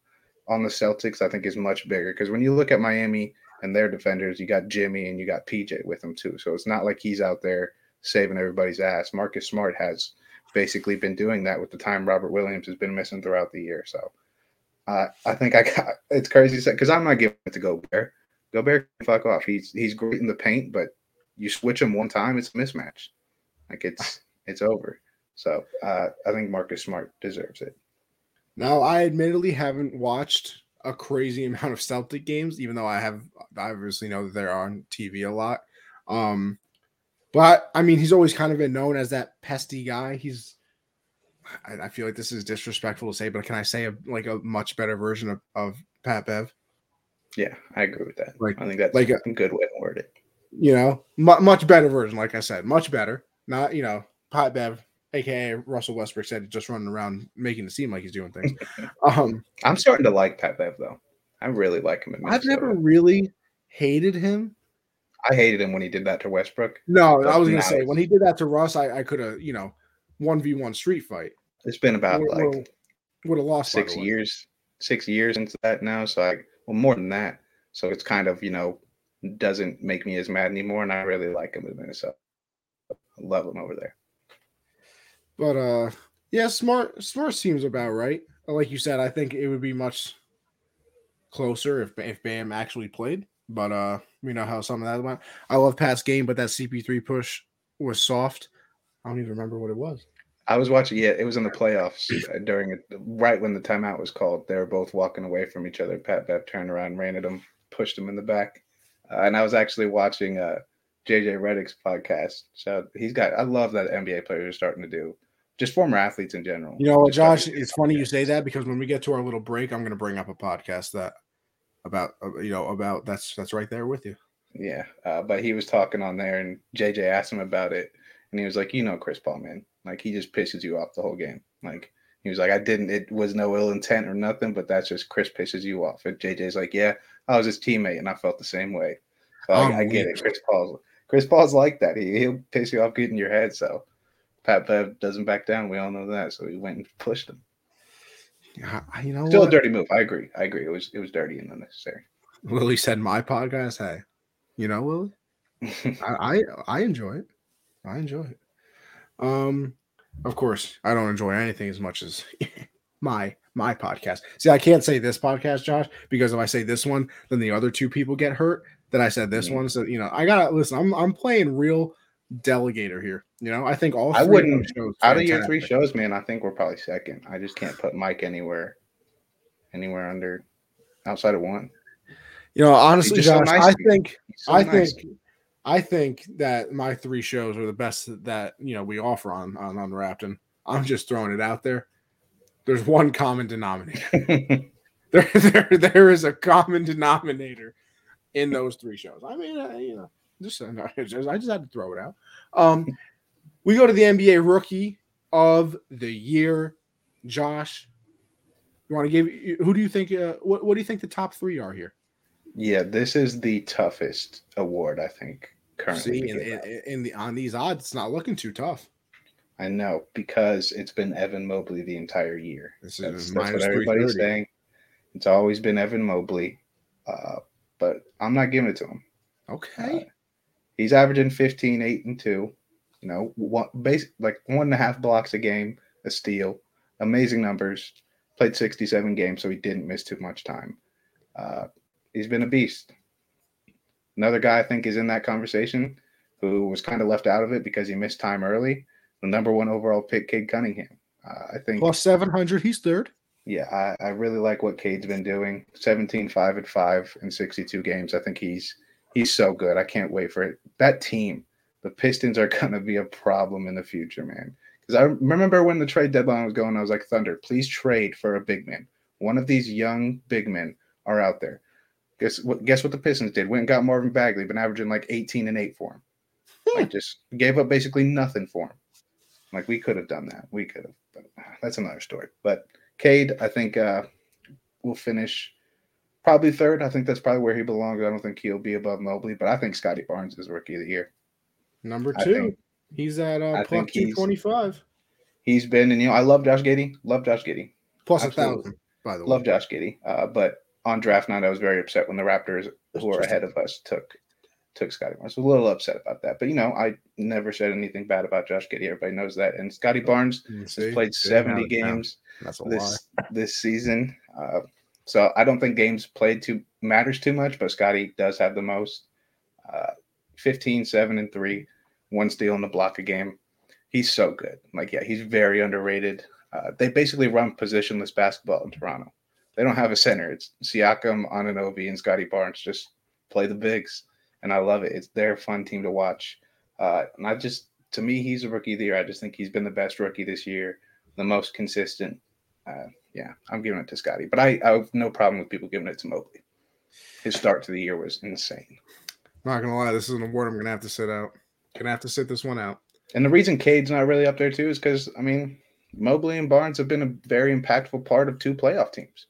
on the Celtics, I think, is much bigger because when you look at Miami and their defenders, you got Jimmy and you got PJ with them too. So it's not like he's out there saving everybody's ass. Marcus Smart has basically been doing that with the time Robert Williams has been missing throughout the year. So uh, I think I got it's crazy because I'm not giving it to Gobert. Gobert fuck off. He's he's great in the paint, but you switch him one time, it's a mismatch. Like it's it's over. So uh, I think Marcus Smart deserves it. Now I admittedly haven't watched a crazy amount of Celtic games, even though I have I obviously know that they're on TV a lot. Um, but I mean, he's always kind of been known as that pesty guy. He's I, I feel like this is disrespectful to say, but can I say a, like a much better version of, of Pat Bev? Yeah, I agree with that. Like, I think that's like a, a good way to word it you know, much better version. Like I said, much better. Not you know, Pat Bev, aka Russell Westbrook, said just running around making it seem like he's doing things. um, I'm starting to like Pat Bev though. I really like him. I've never really hated him. I hated him when he did that to Westbrook. No, I was gonna say when he did that to Russ, I, I could have you know one v one street fight. It's been about we're, like would have lost six years, six years into that now. So I well more than that. So it's kind of you know doesn't make me as mad anymore, and I really like him in Minnesota. I love him over there. But uh, yeah, smart smart seems about right. Like you said, I think it would be much closer if if Bam actually played. But uh, we know how some of that went. I love Pat's game, but that CP3 push was soft. I don't even remember what it was. I was watching. Yeah, it was in the playoffs uh, during it, right when the timeout was called. They were both walking away from each other. Pat Bev turned around, ran at him, pushed him in the back. Uh, and I was actually watching uh, JJ Redick's podcast. So he's got. I love that NBA players are starting to do. Just former athletes in general. You know, Josh, it's funny you say that because when we get to our little break, I'm going to bring up a podcast that about uh, you know about that's that's right there with you. Yeah, uh, but he was talking on there, and JJ asked him about it, and he was like, "You know, Chris Paul, man, like he just pisses you off the whole game. Like he was like, I didn't. It was no ill intent or nothing, but that's just Chris pisses you off." And JJ's like, "Yeah, I was his teammate, and I felt the same way. So I, I, get it. Chris Paul's Chris Paul's like that. He he'll piss you off, get in your head. So Pat Bev doesn't back down. We all know that. So he went and pushed him. you know, still what? a dirty move. I agree. I agree. It was it was dirty and unnecessary. Willie said my podcast. Hey, you know, Willie, I, I I enjoy it. I enjoy it. Um, of course, I don't enjoy anything as much as my my podcast. See, I can't say this podcast, Josh, because if I say this one, then the other two people get hurt. Then I said this Mhm. one, so you know, I gotta listen. I'm I'm playing real delegator here. You know, I think all I three of wouldn't- those shows Out of your three shows, man, I think we're probably second. I just can't put Mike anywhere, anywhere under, outside of one. You know, honestly, just so nice I think so I nice. think I think that my three shows are the best that you know we offer on on on Rapton. I'm just throwing it out there. There's one common denominator. There, there, there is a common denominator in those three shows. I mean, uh, you know, just, uh, I just had to throw it out. Um, we go to the NBA Rookie of the Year, Josh. You want to give? Who do you think? Uh, what What do you think the top three are here? yeah, this is the toughest award I think currently. See, in, in, in the on these odds, it's not looking too tough. I know because it's been Evan Mobley the entire year. This That's, is that's what everybody's saying. It's always been Evan Mobley, uh, but I'm not giving it to him. Okay, He's averaging 15, 8, and 2. You know, one, base, like one and a half blocks a game, a steal. Amazing numbers. Played 67 games, so he didn't miss too much time. Uh, he's been a beast. Another guy I think is in that conversation who was kind of left out of it because he missed time early. The number one overall pick, Cade Cunningham. Uh, I think plus seven hundred. He's third. yeah, I, I really like what Cade's been doing. 17, 5 and 5 in 62 games. I think he's he's so good. I can't wait for it. That team, the Pistons are gonna be a problem in the future, man. Because I remember when the trade deadline was going, I was like, Thunder, please trade for a big man. One of these young big men are out there. Guess what guess what the Pistons did? Went and got Marvin Bagley, been averaging like 18 and 8 for him. like just gave up basically nothing for him. Like we could have done that. We could have, but ah, that's another story. But Cade, I think uh, we'll finish probably third. I think that's probably where he belongs. I don't think he'll be above Mobley, but I think Scottie Barnes is rookie of the year. Number two. think- he's at uh, plus think he's- two twenty five. He's been, and you know, I love Josh Giddey. Love Josh Giddey. Plus a thousand. By the way, Love Josh Giddey. Uh, but on draft night, I was very upset when the Raptors, who are ahead of us, took took Scottie Barnes. I was a little upset about that. But you know, I never said anything bad about Josh Giddey. Everybody knows that. And Scottie Barnes Mm, has played 70 now- now games. That's this this season. Uh, so I don't think games played too matters too much, but Scottie does have the most. Uh, 15, 7, and 3, one steal and a block a game. He's so good. Like, yeah, he's very underrated. Uh, they basically run positionless basketball in Toronto. They don't have a center. It's Siakam, Anunoby, and Scottie Barnes just play the bigs. And I love it. It's their fun team to watch. Uh, and I just, to me, he's a rookie of the year. I just think he's been the best rookie this year, the most consistent. Uh, yeah, I'm giving it to Scottie, but I, I have no problem with people giving it to Mobley. His start to the year was insane. Not gonna lie, this is an award I'm gonna have to sit out. Gonna have to sit this one out. And the reason Cade's not really up there too is because I mean, Mobley and Barnes have been a very impactful part of two playoff teams.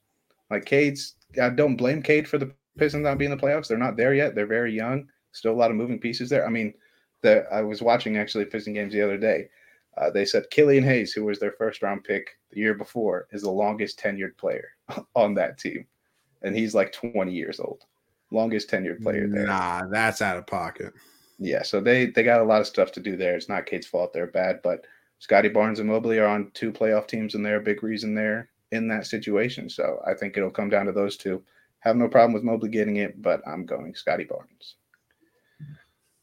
Like Cade's, I don't blame Cade for the Pistons not being in the playoffs. They're not there yet. They're very young. Still a lot of moving pieces there. I mean, the I was watching actually Piston games the other day. Uh, they said Killian Hayes, who was their first round pick the year before, is the longest tenured player on that team, and he's like 20 years old. Longest tenured player there. Nah, that's out of pocket. Yeah, so they they got a lot of stuff to do there. It's not Cade's fault they're bad, but Scottie Barnes and Mobley are on two playoff teams, and they're a big reason they're in that situation. So I think it'll come down to those two. Have no problem with Mobley getting it, but I'm going Scottie Barnes.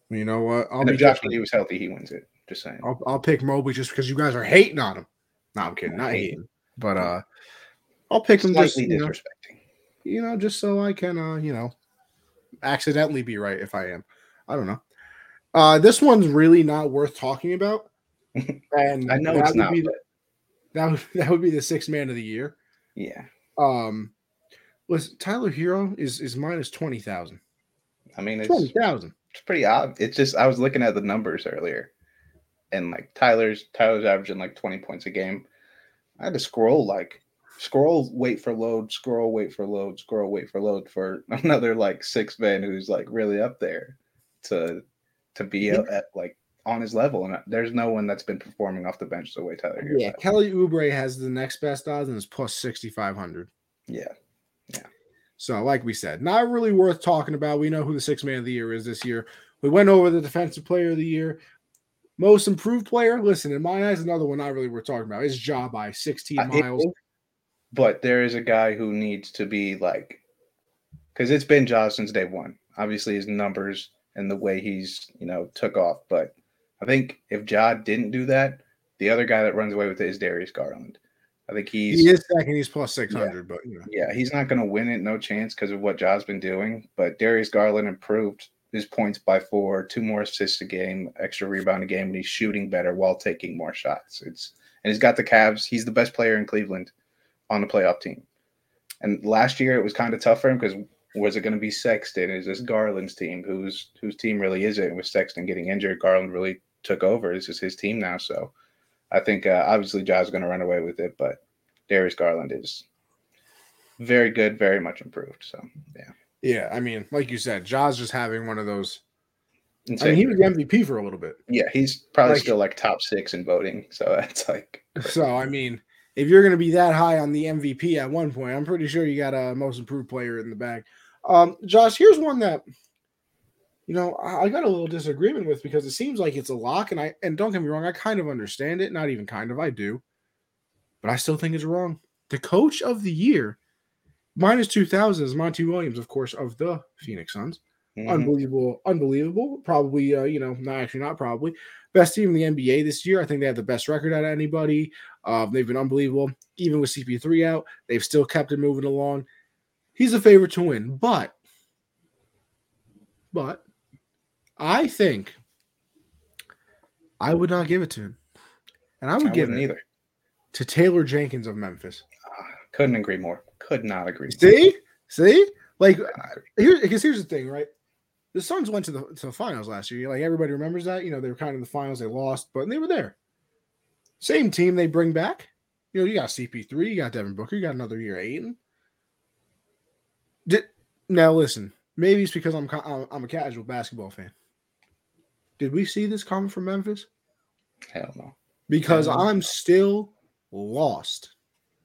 You know what? I'll and be if Josh. Giddey was healthy, he wins it. Just saying. I'll, I'll pick Mobley just because you guys are hating on him. No, I'm kidding. Not hating. hating, but uh, I'll pick him just you know, disrespecting. you know, just so I can uh, you know, accidentally be right if I am. I don't know. Uh, this one's really not worth talking about, and I know that it's would not. Be the, that would that would be the sixth man of the year. yeah, Um, was Tyler Herro is is minus twenty thousand. I mean it's Twenty thousand. it's pretty odd. It's just I was looking at the numbers earlier, and like Tyler's Tyler's averaging like 20 points a game. I had to scroll like scroll, wait for load, scroll, wait for load, scroll, wait for load for another like six man who's like really up there to to be Yeah. at, like on his level, and uh, there's no one that's been performing off the bench the way Tyler. yeah. Kelly Oubre has the next best odds and is plus sixty five hundred. Yeah, yeah. So, like we said, not really worth talking about. We know who the six man of the year is this year. We went over the defensive player of the year. Most improved player, listen, in my eyes, another one not really worth talking about is Ja by 16 uh, miles. It, but there is a guy who needs to be like, because it's been Ja since day one. Obviously, his numbers and the way he's, you know, took off. But I think if Ja didn't do that, the other guy that runs away with it is Darius Garland. I think he's he is second. He's plus six hundred, yeah, but you know. yeah, he's not going to win it. No chance because of what Ja's been doing. But Darius Garland improved his points by four, two more assists a game, extra rebound a game, and he's shooting better while taking more shots. It's and he's got the Cavs. He's the best player in Cleveland on the playoff team. And last year it was kind of tough for him because was it going to be Sexton? Is this Garland's team? Whose whose team really is it? And With Sexton getting injured, Garland really took over. This is his team now. So I think uh, obviously Ja's going to run away with it, but Darius Garland is very good, very much improved. So yeah. Yeah, I mean, like you said, Ja's just having one of those. Insane. I mean, he was MVP for a little bit. Yeah, he's probably like, still like top six in voting. So that's like. So I mean, if you're going to be that high on the MVP at one point, I'm pretty sure you got a most improved player in the bag. Um, Josh, here's one that you know I got a little disagreement with because it seems like it's a lock, and I and don't get me wrong, I kind of understand it, not even kind of, I do, but I still think it's wrong. The coach of the year, minus two thousand, is Monty Williams, of course, of the Phoenix Suns. Mm-hmm. Unbelievable, unbelievable. Probably, uh, you know, not actually, not probably best team in the NBA this year. I think they have the best record out of anybody. Uh, they've been unbelievable. Even with CP3 out, they've still kept it moving along. He's a favorite to win, but, but I think I would not give it to him, and I would I give it either to Taylor Jenkins of Memphis. Uh, couldn't agree more. Could not agree. See, see, like here, because here's the thing, right? the Suns went to the to the finals last year. Like everybody remembers that. You know, they were kind of in the finals, they lost, but they were there. Same team they bring back. You know, you got CP3, you got Devin Booker, you got another year Ayton. Did now listen, maybe it's because I'm I'm a casual basketball fan. Did we see this coming from Memphis? Hell no. Because Hell I'm still lost.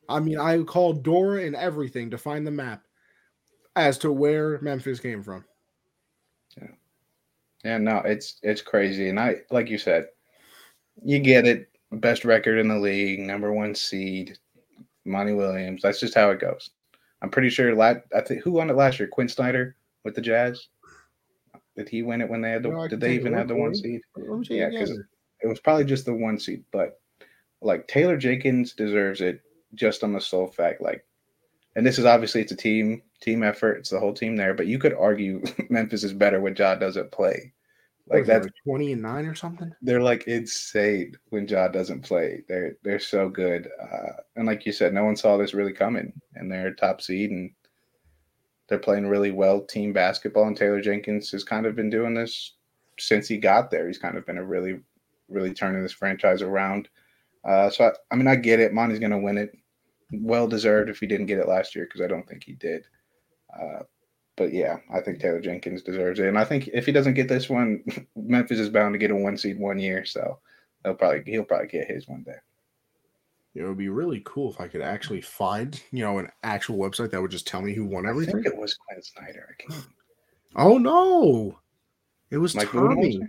I mean, I called Dora and everything to find the map as to where Memphis came from. Yeah. Yeah, no, it's it's crazy. And I like you said, you get it. Best record in the league, number one seed, Monty Williams. That's just how it goes. I'm pretty sure I think who won it last year? Quin Snyder with the Jazz. Did he win it when they had the no, did they even have the one seed? Yeah, because it was probably just the one seed, but like Taylor Jenkins deserves it just on the sole fact, like and this is obviously it's a team team effort. It's the whole team there, but you could argue Memphis is better when Ja doesn't play. Like that's like twenty and nine or something. They're like insane when Ja doesn't play. They're they're so good, uh, and like you said, no one saw this really coming, and they're top seed, and they're playing really well team basketball. And Taylor Jenkins has kind of been doing this since he got there. He's kind of been a really really turning this franchise around. Uh, so I, I mean, I get it. Monty's going to win it well deserved if he didn't get it last year because I don't think he did. Uh, but yeah, I think Taylor Jenkins deserves it, and I think if he doesn't get this one, Memphis is bound to get a one seed one year, so he'll probably he'll probably get his one day. It would be really cool if I could actually find, you know, an actual website that would just tell me who won everything. I think it was Quin Snyder. I can't. Oh no, it was Mike Tommy.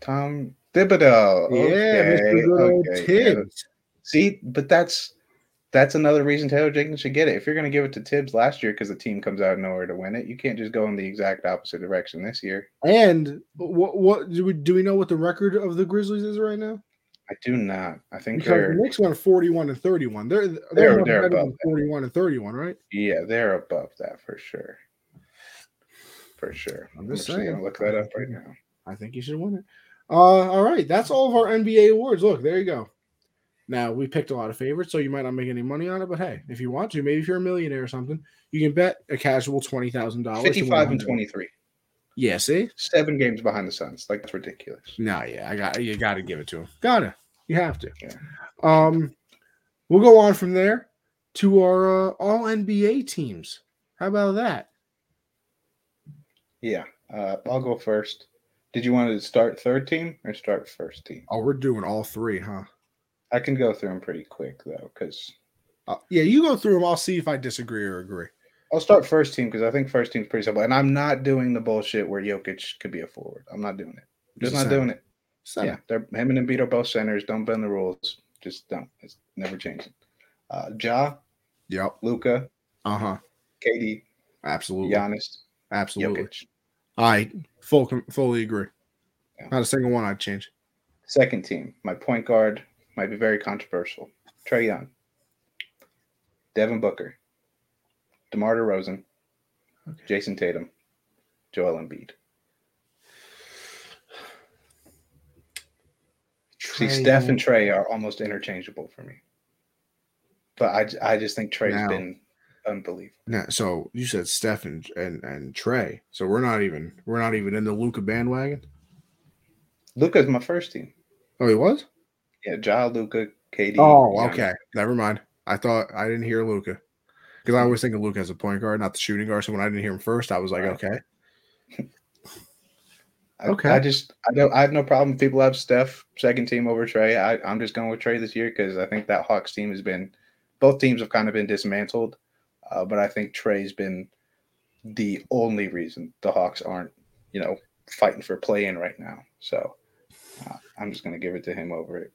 Tom Thibodeau. Yeah, okay. Mr. Okay. Thibs. See, but that's that's another reason Taylor Jenkins should get it. If you're going to give it to Thibs last year because the team comes out of nowhere to win it, you can't just go in the exact opposite direction this year. And what what do we do? We know what the record of the Grizzlies is right now. I do not. I think because the Knicks went 41 and 31. They're they're, they're, they're above 41 and 31, right? Yeah, they're above that for sure. For sure. I'm just I'm saying. Gonna look that up right now. I think you should win it. Uh, all right, that's all of our NBA awards. Look, there you go. Now we picked a lot of favorites, so you might not make any money on it. But hey, if you want to, maybe if you're a millionaire or something, you can bet a casual twenty thousand dollars. Fifty-five and twenty-three. Yeah, see, seven games behind the Suns. Like that's ridiculous. No, yeah, I got you. Got to give it to him. Gotta, you have to. Yeah. Um, we'll go on from there to our uh, All NBA teams. How about that? Yeah, uh, I'll go first. Did you want to start third team or start first team? Oh, we're doing all three, huh? I can go through them pretty quick though, because uh, yeah, you go through them. I'll see if I disagree or agree. I'll start first team because I think first team's pretty simple, and I'm not doing the bullshit where Jokic could be a forward. I'm not doing it. Just not doing it. Center. Yeah, they're him and Embiid are both centers. Don't bend the rules. Just don't. It's never changing. Uh, ja. Yep. Luka. Uh huh. KD. Absolutely. Giannis. Absolutely. Jokic. I full fully agree. Yeah. Not a single one I'd change. Second team, my point guard might be very controversial. Trae Young, Devin Booker, DeMar DeRozan, okay. Jayson Tatum, Joel Embiid. See, Steph and Trae are almost interchangeable for me. But I, I just think Trae's now, been unbelievable. Now, so you said Steph and, and, and Trae. So we're not even we're not even in the Luka bandwagon. Luka's my first team. Oh, he was. Yeah, Ja, Luka, KD. Oh, okay. Never mind. I thought I didn't hear Luka because I always think of Luka as a point guard, not the shooting guard. So when I didn't hear him first, I was like, right. okay. I, okay. I just I don't I have no problem. People have Steph second team over Trae. I, I'm just going with Trae this year because I think that Hawks team has been both teams have kind of been dismantled. Uh, but I think Trae's been the only reason the Hawks aren't, you know, fighting for play in right now. So uh, I'm just going to give it to him over it.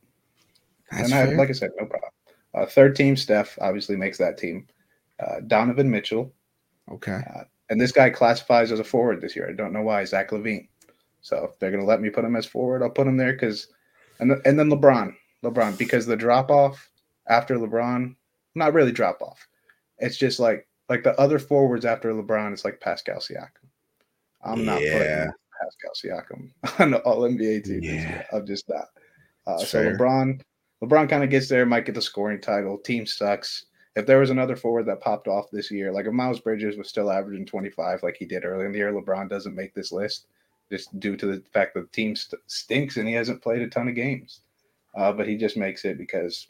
That's and I, like I said, no problem. Uh, third team, Steph obviously makes that team. Uh, Donovan Mitchell. Okay. Uh, and this guy classifies as a forward this year. I don't know why. Zach LaVine. So if they're going to let me put him as forward, I'll put him there because, and, the, and then LeBron, LeBron, because the drop off after LeBron, not really drop off. It's just like like the other forwards after LeBron. It's like Pascal Siakam. I'm not putting Pascal Siakam on the All NBA team. Yeah. I'm just not. Uh, so fair. LeBron, LeBron kind of gets there, might get the scoring title. Team sucks. If there was another forward that popped off this year, like if Miles Bridges was still averaging 25 like he did early in the year, LeBron doesn't make this list just due to the fact that the team st- stinks and he hasn't played a ton of games. Uh, but he just makes it because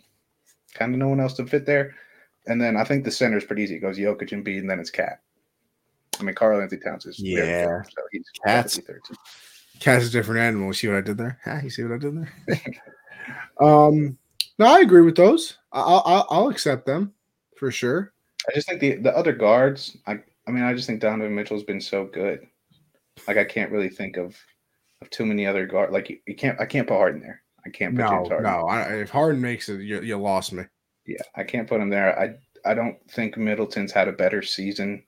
kind of no one else to fit there. And then I think the center is pretty easy. It goes Jokic and B, and then it's Cat. I mean, Karl-Anthony Towns is yeah. so he's Cat's Cat's a different animal. See what I did there? Ah, you see what I did there? um, no, I agree with those. I'll, I'll, I'll accept them for sure. I just think the the other guards. I I mean, I just think Donovan Mitchell's been so good. Like I can't really think of of too many other guard. Like you, you can't. I can't put Harden there. I can't put no, Harden. No, I, if Harden makes it, you, you lost me. Yeah, I can't put him there. I I don't think Middleton's had a better season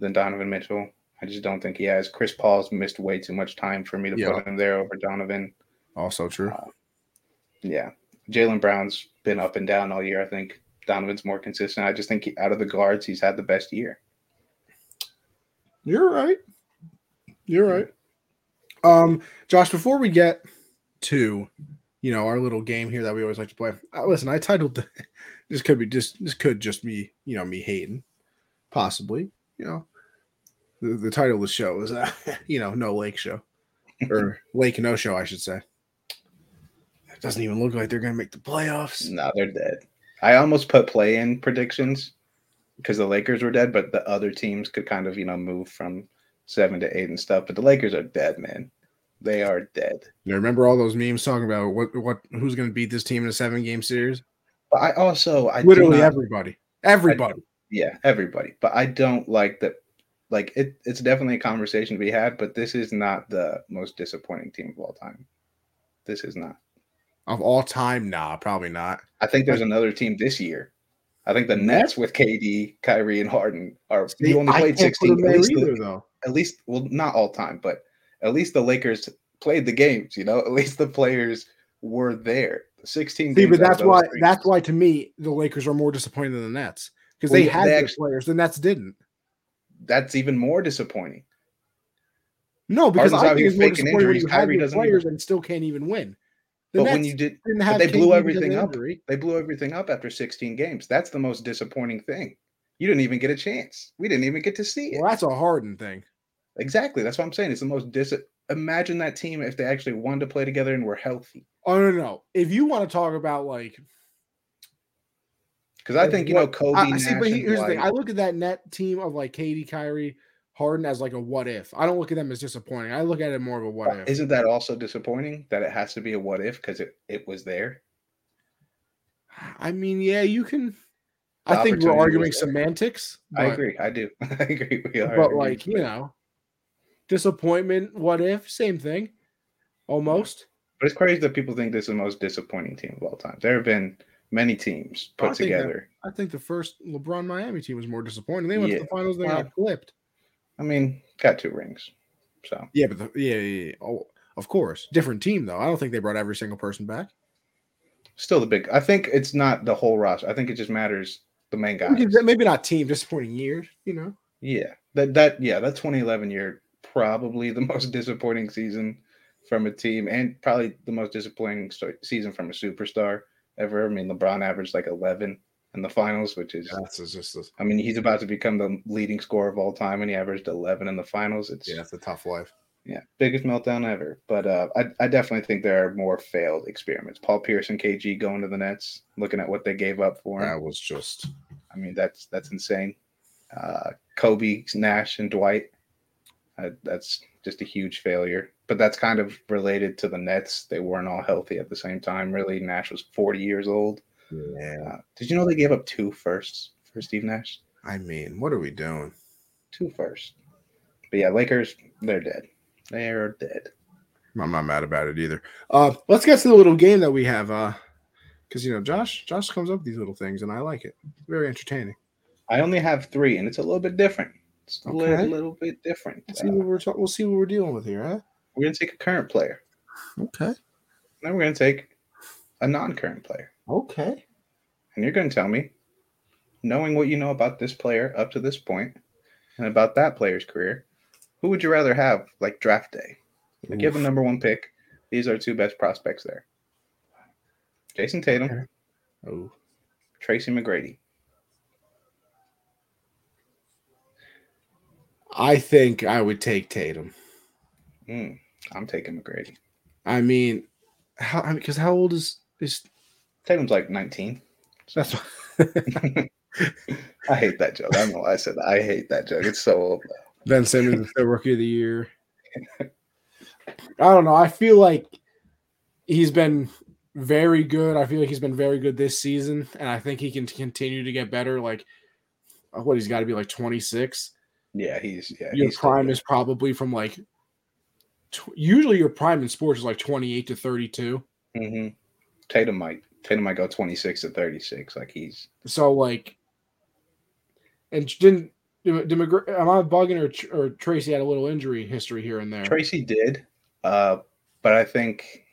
than Donovan Mitchell. I just don't think he has. Chris Paul's missed way too much time for me to put him there over Donovan. Also true. Uh, yeah, Jaylen Brown's been up and down all year. I think Donovan's more consistent. I just think out of the guards, he's had the best year. You're right. You're right. Um, Josh, before we get to you know our little game here that we always like to play. Uh, listen, I titled the, this could be just this could just be you know me hating, possibly. You know, the, the title of the show is uh, you know no lake show or lake no show I should say. Doesn't even look like they're gonna make the playoffs. No, they're dead. I almost put play in predictions because the Lakers were dead, but the other teams could kind of you know move from seven to eight and stuff. But the Lakers are dead, man. They are dead. You remember all those memes talking about what what who's going to beat this team in a seven game series? But I also I literally not, everybody, everybody, yeah, everybody. But I don't like that. Like it, it's definitely a conversation to be had. But this is not the most disappointing team of all time. This is not of all time. Nah, probably not. I think there's another team this year. I think the Nets with KD, Kyrie, and Harden are. See, you only played 16. games. least, either, though. at least, well, not all time, but at least the Lakers played the games. You know, at least the players were there. 16 See, but that's why that's why to me the Lakers are more disappointed than the Nets because well, they had they actually, players. The Nets didn't. That's even more disappointing. No, because Harden's I think it's more disappointing when you have your players even... and still can't even win. The but Nets when you did, they blew everything up. They blew everything up after 16 games. That's the most disappointing thing. You didn't even get a chance. We didn't even get to see it. Well, that's a Harden thing. Exactly. That's what I'm saying. It's the most dis. Imagine that team if they actually wanted to play together and were healthy. Oh no, no. If you want to talk about like, because I think you know Kobe. I, see, but here's the thing. I look at that net team of like KD, Kyrie, Harden as like a what if. I don't look at them as disappointing. I look at it more of a what if. Isn't that also disappointing that it has to be a what if because it, it was there? I mean, yeah, you can. I think we're arguing semantics. I agree. I do. I agree. We are. But like you know, disappointment. What if? Same thing. Almost. But it's crazy that people think this is the most disappointing team of all time. There have been many teams put I together. That, I think the first LeBron Miami team was more disappointing. They went yeah. to the finals. They got flipped. I mean, got two rings. So yeah, but the, yeah, yeah, yeah, oh, of course, different team though. I don't think they brought every single person back. Still the big. I think it's not the whole roster. I think it just matters the main guys. Maybe not team disappointing years. You know. Yeah, that that yeah that 2011 year probably the most disappointing season from a team and probably the most disappointing season from a superstar ever. I mean, LeBron averaged like 11 in the finals, which is that's just. A, I mean, he's about to become the leading scorer of all time, and he averaged 11 in the finals. It's yeah, it's a tough life. Yeah, biggest meltdown ever. But uh, I, I definitely think there are more failed experiments. Paul Pierce and KG going to the Nets, looking at what they gave up for him. That was just. I mean, that's that's insane. Uh, Kobe, Nash, and Dwight. Uh, that's just a huge failure. But that's kind of related to the Nets. They weren't all healthy at the same time. Really, Nash was 40 years old. Yeah. Did you know they gave up two firsts for Steve Nash? I mean, what are we doing? Two firsts. But yeah, Lakers, they're dead. They're dead. I'm not mad about it either. Uh, let's get to the little game that we have. Uh, because you know, Josh, Josh comes up with these little things, and I like it. very entertaining. I only have three, and it's a little bit different. It's a okay. little, little, bit different. Let's see what we're talking. We'll see what we're dealing with here, huh? We're gonna take a current player. Okay. Then we're gonna take a non-current player. Okay. And you're gonna tell me, knowing what you know about this player up to this point, and about that player's career, who would you rather have like draft day? Oof. Give a number one pick. These are two best prospects there. Jayson Tatum. Oh. Tracy McGrady. I think I would take Tatum. Mm, I'm taking McGrady. I mean, how? Because how old is is Tatum's like 19. That's what... I hate that joke. I don't know why I said that. I hate that joke. It's so old. Ben Simmons, the rookie of the year. I don't know. I feel like he's been very good. I feel like he's been very good this season, and I think he can continue to get better. Like, what he's got to be like 26. Yeah, he's yeah. Your he's prime is probably from like. Tw- usually, your prime in sports is like 28 to 32. Mm-hmm. Tatum might Tatum might go 26 to 36. Like he's so like. And didn't did, am I bugging or or Tracy had a little injury history here and there? Tracy did, uh, but I think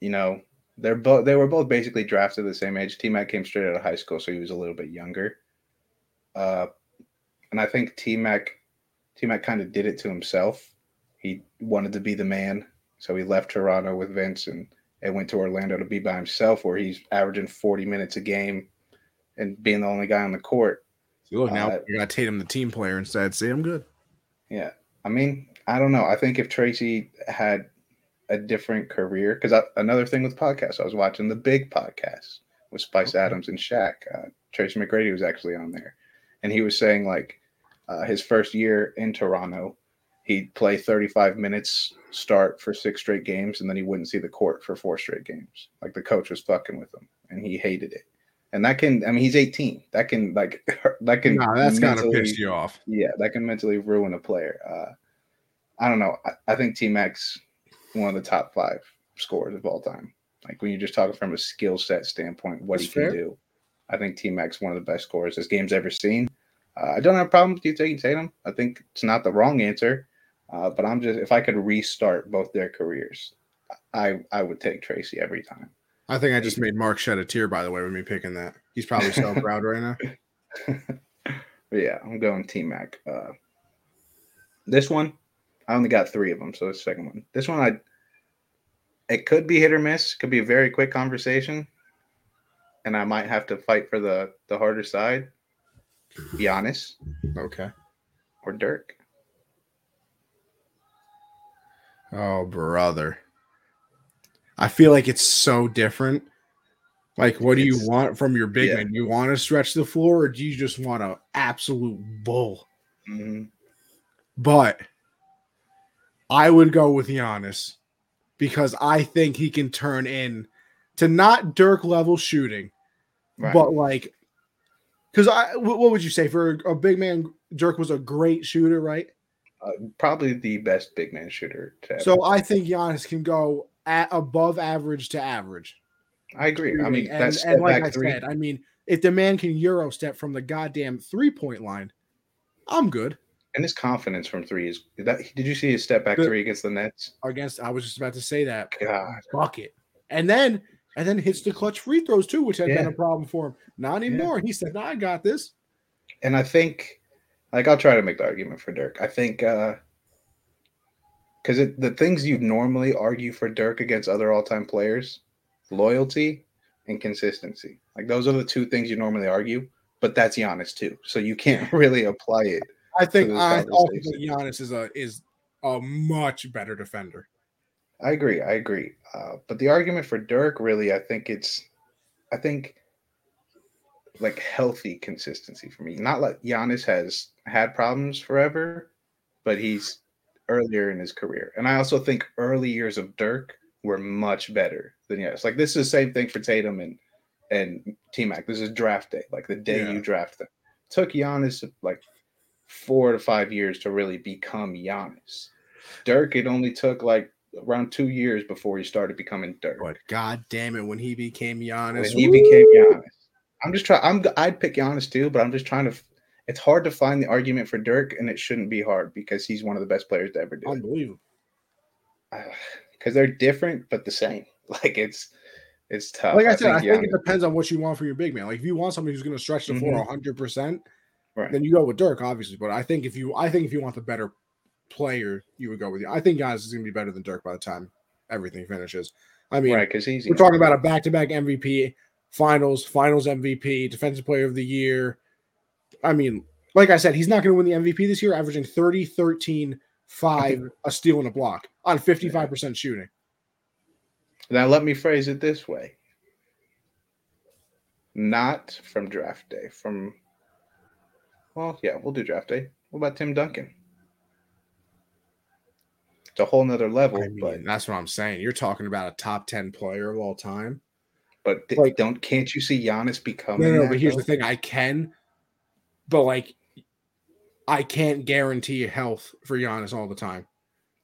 you know they're both they were both basically drafted the same age. T Mac came straight out of high school, so he was a little bit younger. Uh, and I think T Mac T Mac kind of did it to himself. He wanted to be the man, so he left Toronto with Vince and, and went to Orlando to be by himself, where he's averaging 40 minutes a game and being the only guy on the court. So look, now uh, you're gonna Tatum the team player instead. See, I'm good. Yeah, I mean, I don't know. I think if Tracy had a different career, because another thing with podcasts, I was watching the Big Podcast with Spice okay. Adams and Shaq. Uh, Tracy McGrady was actually on there, and he was saying like uh, his first year in Toronto, he'd play 35 minutes, start for six straight games, and then he wouldn't see the court for four straight games. Like the coach was fucking with him, and he hated it. And that can, I mean, he's 18. That can, like, that can. No, that's gotta piss you off. Yeah, that can mentally ruin a player. Uh, I don't know. I, I think T Max one of the top five scorers of all time. Like when you're just talking from a skill set standpoint, what that's he can fair. do. I think T Max one of the best scorers this game's ever seen. Uh, I don't have a problem with you taking Tatum. I think it's not the wrong answer, uh, but I'm just if I could restart both their careers, I I would take Tracy every time. I think I just made Mark shed a tear by the way with me picking that. He's probably so proud right now. yeah, I'm going T Mac. Uh, this one, I only got three of them, so the second one. This one, I it could be hit or miss. Could be a very quick conversation, and I might have to fight for the the harder side. Giannis. Okay. Or Dirk. Oh, brother. I feel like it's so different. Like, what do you want from your big yeah. man? You want to stretch the floor, or do you just want an absolute bull? Mm-hmm. but I would go with Giannis because I think he can turn in to not Dirk level shooting, right. but like, because I, what would you say for a big man? Dirk was a great shooter, right? Uh, probably the best big man shooter. so I think Giannis can go at above average to average. I agree. I mean, and, that's and like I three. said, I mean, if the man can euro step from the goddamn three point line, I'm good. And his confidence from three is that. Did you see his step back the, three against the Nets? Against, I was just about to say that. God, bucket, and then and then hits the clutch free throws too, which had yeah. been a problem for him. Not anymore. Yeah. He said, "I got this." And I think, like, I'll try to make the argument for Dirk. I think uh because the things you'd normally argue for Dirk against other all-time players, loyalty and consistency. Like those are the two things you normally argue, but that's Giannis too. So you can't really apply it. I think I also think Giannis is a is a much better defender. I agree. I agree. Uh, but the argument for Dirk, really, I think it's, I think, like healthy consistency for me. Not like Giannis has had problems forever, but he's earlier in his career. And I also think early years of Dirk were much better than Giannis. Like this is the same thing for Tatum and and T Mac. This is draft day, like the day yeah. you draft them. took Giannis like four to five years to really become Giannis. Dirk, it only took like around two years before he started becoming Dirk. But god damn it, when he became Giannis, when he woo! became Giannis. I'm just trying. I'm. I'd pick Giannis too, but I'm just trying to. It's hard to find the argument for Dirk, and it shouldn't be hard because he's one of the best players to ever do. Unbelievable. Because uh, they're different but the same. Like it's it's tough. Like I, I said, think I think it depends on what you want for your big man. Like if you want somebody who's going to stretch the floor 100, mm-hmm. percent right. then you go with Dirk, obviously. But I think if you, I think if you want the better player, you would go with you. I think guys is going to be better than Dirk by the time everything finishes. I mean, right? Because he's we're talking about a back-to-back MVP, Finals, Finals MVP, Defensive Player of the Year. I mean, like I said, he's not going to win the MVP this year, averaging 30, 13, 5, a steal and a block on 55% shooting. Now, let me phrase it this way not from draft day, from, well, yeah, we'll do draft day. What about Tim Duncan? It's a whole nother level. I mean, but that's what I'm saying. You're talking about a top 10 player of all time. But th- like, don't can't you see Giannis becoming? No, no. But here's though? the thing: I can, but like, I can't guarantee health for Giannis all the time.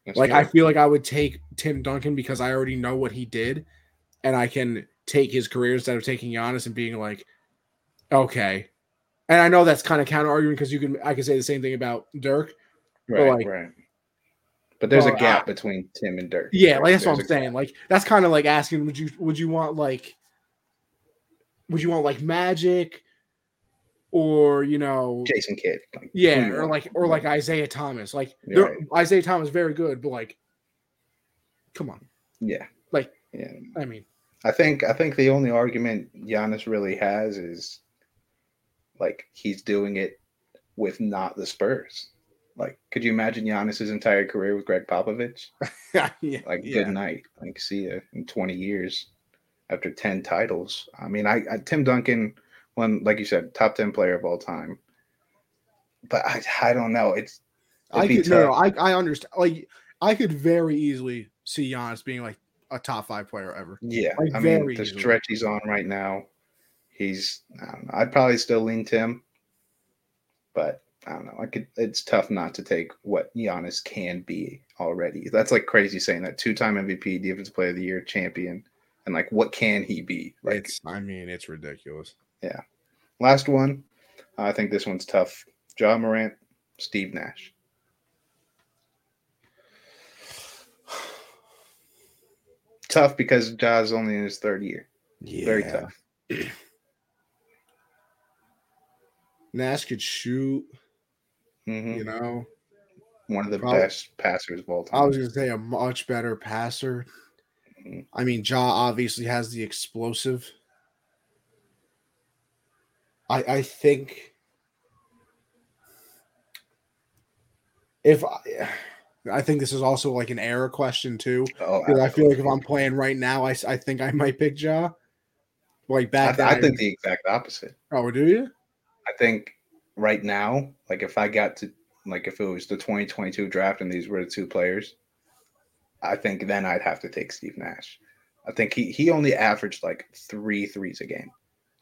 That's like, true. I feel like I would take Tim Duncan because I already know what he did, and I can take his career instead of taking Giannis and being like, okay. And I know that's kind of counter argument because you can I can say the same thing about Dirk. Right, like, right. But there's a gap between Tim and Dirk. Yeah, like that's there's what I'm saying. Gap. Like that's kind of like asking, would you would you want like would you want like Magic or you know Jason Kidd. Like, yeah, or like or like Isiah Thomas. Like right. Isiah Thomas very good, but like come on. Yeah. Like yeah. I mean I think I think the only argument Giannis really has is like he's doing it with not the Spurs. Like, could you imagine Giannis's entire career with Gregg Popovich? yeah, like, yeah. good night. Like, see you in 20 years after 10 titles. I mean, I, I Tim Duncan one, like you said, top ten player of all time. But I, I don't know. It's I could no, no, I, I understand. Like I could very easily see Giannis being like a top five player ever. Yeah, like, I mean the easily. stretch he's on right now, he's. I don't know. I'd probably still lean Tim, but I don't know. I could. It's tough not to take what Giannis can be already. That's like crazy saying that two-time MVP, Defensive Player of the Year, champion, and like what can he be? Like, it's. I mean, it's ridiculous. Yeah. Last one. I think this one's tough. Ja Morant, Steve Nash. tough because Ja's only in his third year. Yeah. Very tough. Nash could shoot. Mm-hmm. You know, one of the Probably, best passers of all time. I was going to say a much better passer. I mean, Ja obviously has the explosive I I think if I, I think this is also like an error question too. Oh, I feel like if I'm playing right now, I, I think I might pick Ja. Like back, I, I think the exact opposite. Oh, do you? I think right now, like if I got to like if it was the 2022 draft and these were the two players, I think then I'd have to take Steve Nash. I think he he only averaged like three threes a game,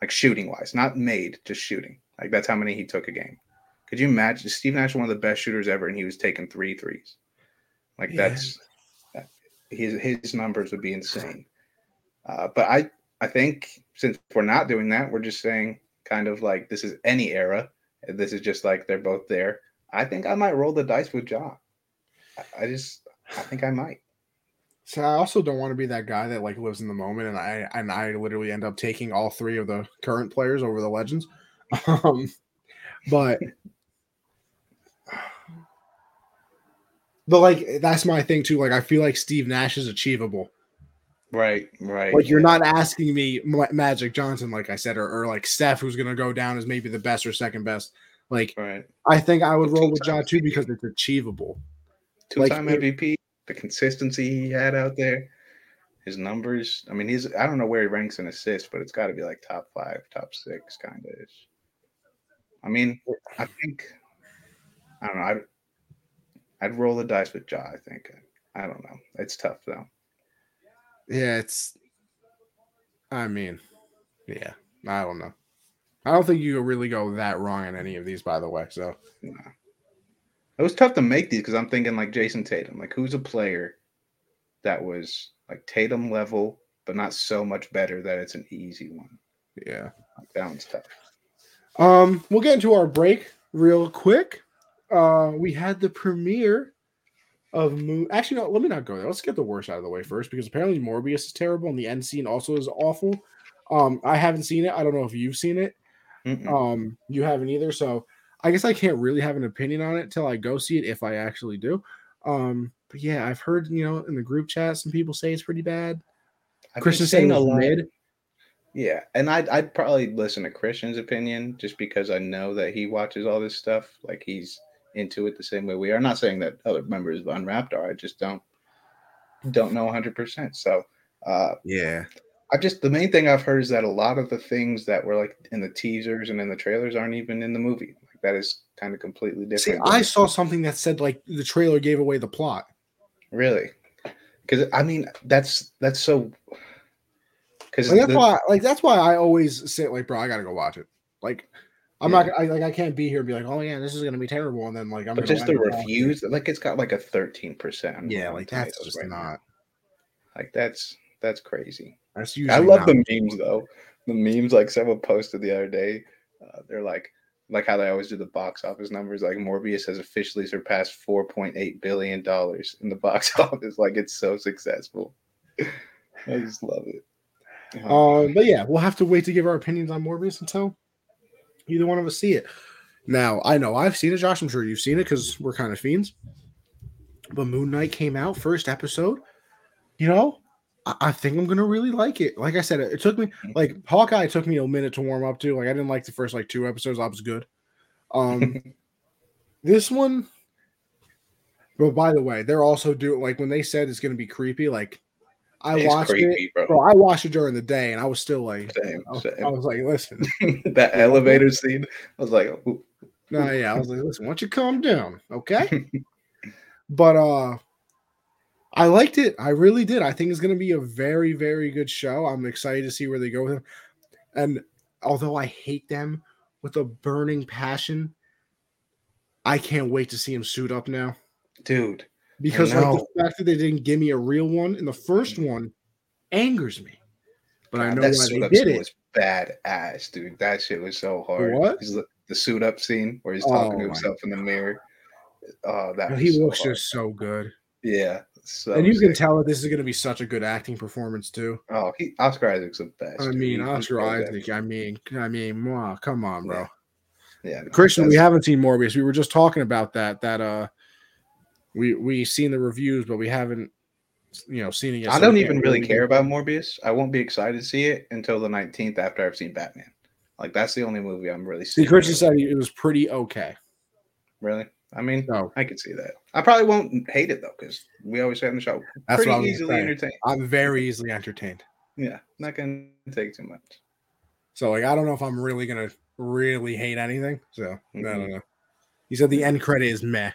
like shooting wise, not made, just shooting. Like that's how many he took a game. Could you imagine Steve Nash, one of the best shooters ever, and he was taking three threes? Like yeah. that's his his numbers would be insane. Uh, but I I think since we're not doing that, we're just saying kind of like this is any era. This is just like they're both there. I think I might roll the dice with Ja. I, I just I think I might. So I also don't want to be that guy that like lives in the moment and I and I literally end up taking all three of the current players over the legends. Um, but but like that's my thing too. Like I feel like Steve Nash is achievable. Right, right. Like you're not asking me Magic Johnson, like I said, or, or like Steph, who's going to go down as maybe the best or second best. Like, right. I think I would roll with John too because it's achievable. Two-time like, MVP, the consistency he had out there, his numbers. I mean, he's I don't know where he ranks in assists, but it's got to be like top five, top six, kind of. I mean, I think I don't know. I'd, I'd roll the dice with Ja. I think. I don't know. It's tough though. Yeah, it's. I mean, yeah, I don't know. I don't think you really go that wrong in any of these, by the way. So. It was tough to make these because I'm thinking like Jayson Tatum. Like, who's a player that was like Tatum level, but not so much better that it's an easy one? Yeah, like, that one's tough. Um, we'll get into our break real quick. Uh, we had the premiere of Moon. Actually, no, let me not go there. Let's get the worst out of the way first because apparently Morbius is terrible and the end scene also is awful. Um, I haven't seen it. I don't know if you've seen it. Mm-mm. Um, you haven't either. So I guess I can't really have an opinion on it till I go see it if I actually do. Um, but yeah, I've heard you know in the group chat some people say it's pretty bad. I've Christian saying a mid. Yeah, and I'd I'd probably listen to Christian's opinion just because I know that he watches all this stuff. Like he's into it the same way we are. I'm not saying that other members of Unwrapped are. I just don't don't know 100. percent So uh, yeah, I just the main thing I've heard is that a lot of the things that were like in the teasers and in the trailers aren't even in the movie. That is kind of completely different. See, I saw something that said like the trailer gave away the plot. Really? Because I mean, that's that's so. Because like, that's the, why, like that's why I always say like, bro, I gotta go watch it. Like I'm yeah. not I, like I can't be here and be like, oh yeah, this is gonna be terrible, and then like I'm but just the reviews, like it's got like a 13 percent. Yeah, like that's just right not now. like that's that's crazy. That's usually I love the memes though. The memes like someone posted the other day. Uh, they're like like how they always do the box office numbers. Like Morbius has officially surpassed 4.8 billion dollars in the box office. Like it's so successful. I just love it. Um, but yeah, we'll have to wait to give our opinions on Morbius until either one of us see it. Now, I know I've seen it, Josh. I'm sure you've seen it because we're kind of fiends. But Moon Knight came out first episode. You know, I, I think I'm gonna really like it. Like I said, it, it, took me like Hawkeye took me a minute to warm up to. Like I didn't like the first like two episodes. I was good. Um, this one. But by the way, they're also doing like when they said it's gonna be creepy. Like I it's watched creepy, it, bro. bro. I watched it during the day, and I was still like, same, I, was, same. I was like, listen, that elevator scene. I was like, no, yeah, I was like, listen, why don't you calm down, okay? but uh, I liked it. I really did. I think it's going to be a very, very good show. I'm excited to see where they go with him. And although I hate them with a burning passion, I can't wait to see him suit up now, dude because like the fact that they didn't give me a real one in the first mm. one angers me. But God, I know why they did it. Was bad ass, dude. That shit was so hard. What? The suit up scene where he's talking oh, to himself in the mirror. Oh, that he looks so just so good. Yeah. So and you sick. can tell that this is going to be such a good acting performance too. Oh, he, Oscar Isaac's the best. I mean, dude. Oscar Isaac. I mean, I mean, wow, come on, bro. Yeah, yeah no, Christian, we haven't seen Morbius. We were just talking about that. That uh, we we seen the reviews, but we haven't you know seen it yet. I don't even really care about Morbius. I won't be excited to see it until the 19th after I've seen Batman. Like that's the only movie I'm really seeing. See, Christian said it was pretty okay. Really? I mean, no. I could see that. I probably won't hate it though, because we always say on the show, that's pretty easily entertained. I'm very easily entertained. Yeah, not gonna take too much. So like, I don't know if I'm really gonna really hate anything. So mm-hmm. I don't mm-hmm. know He said the end credit is meh.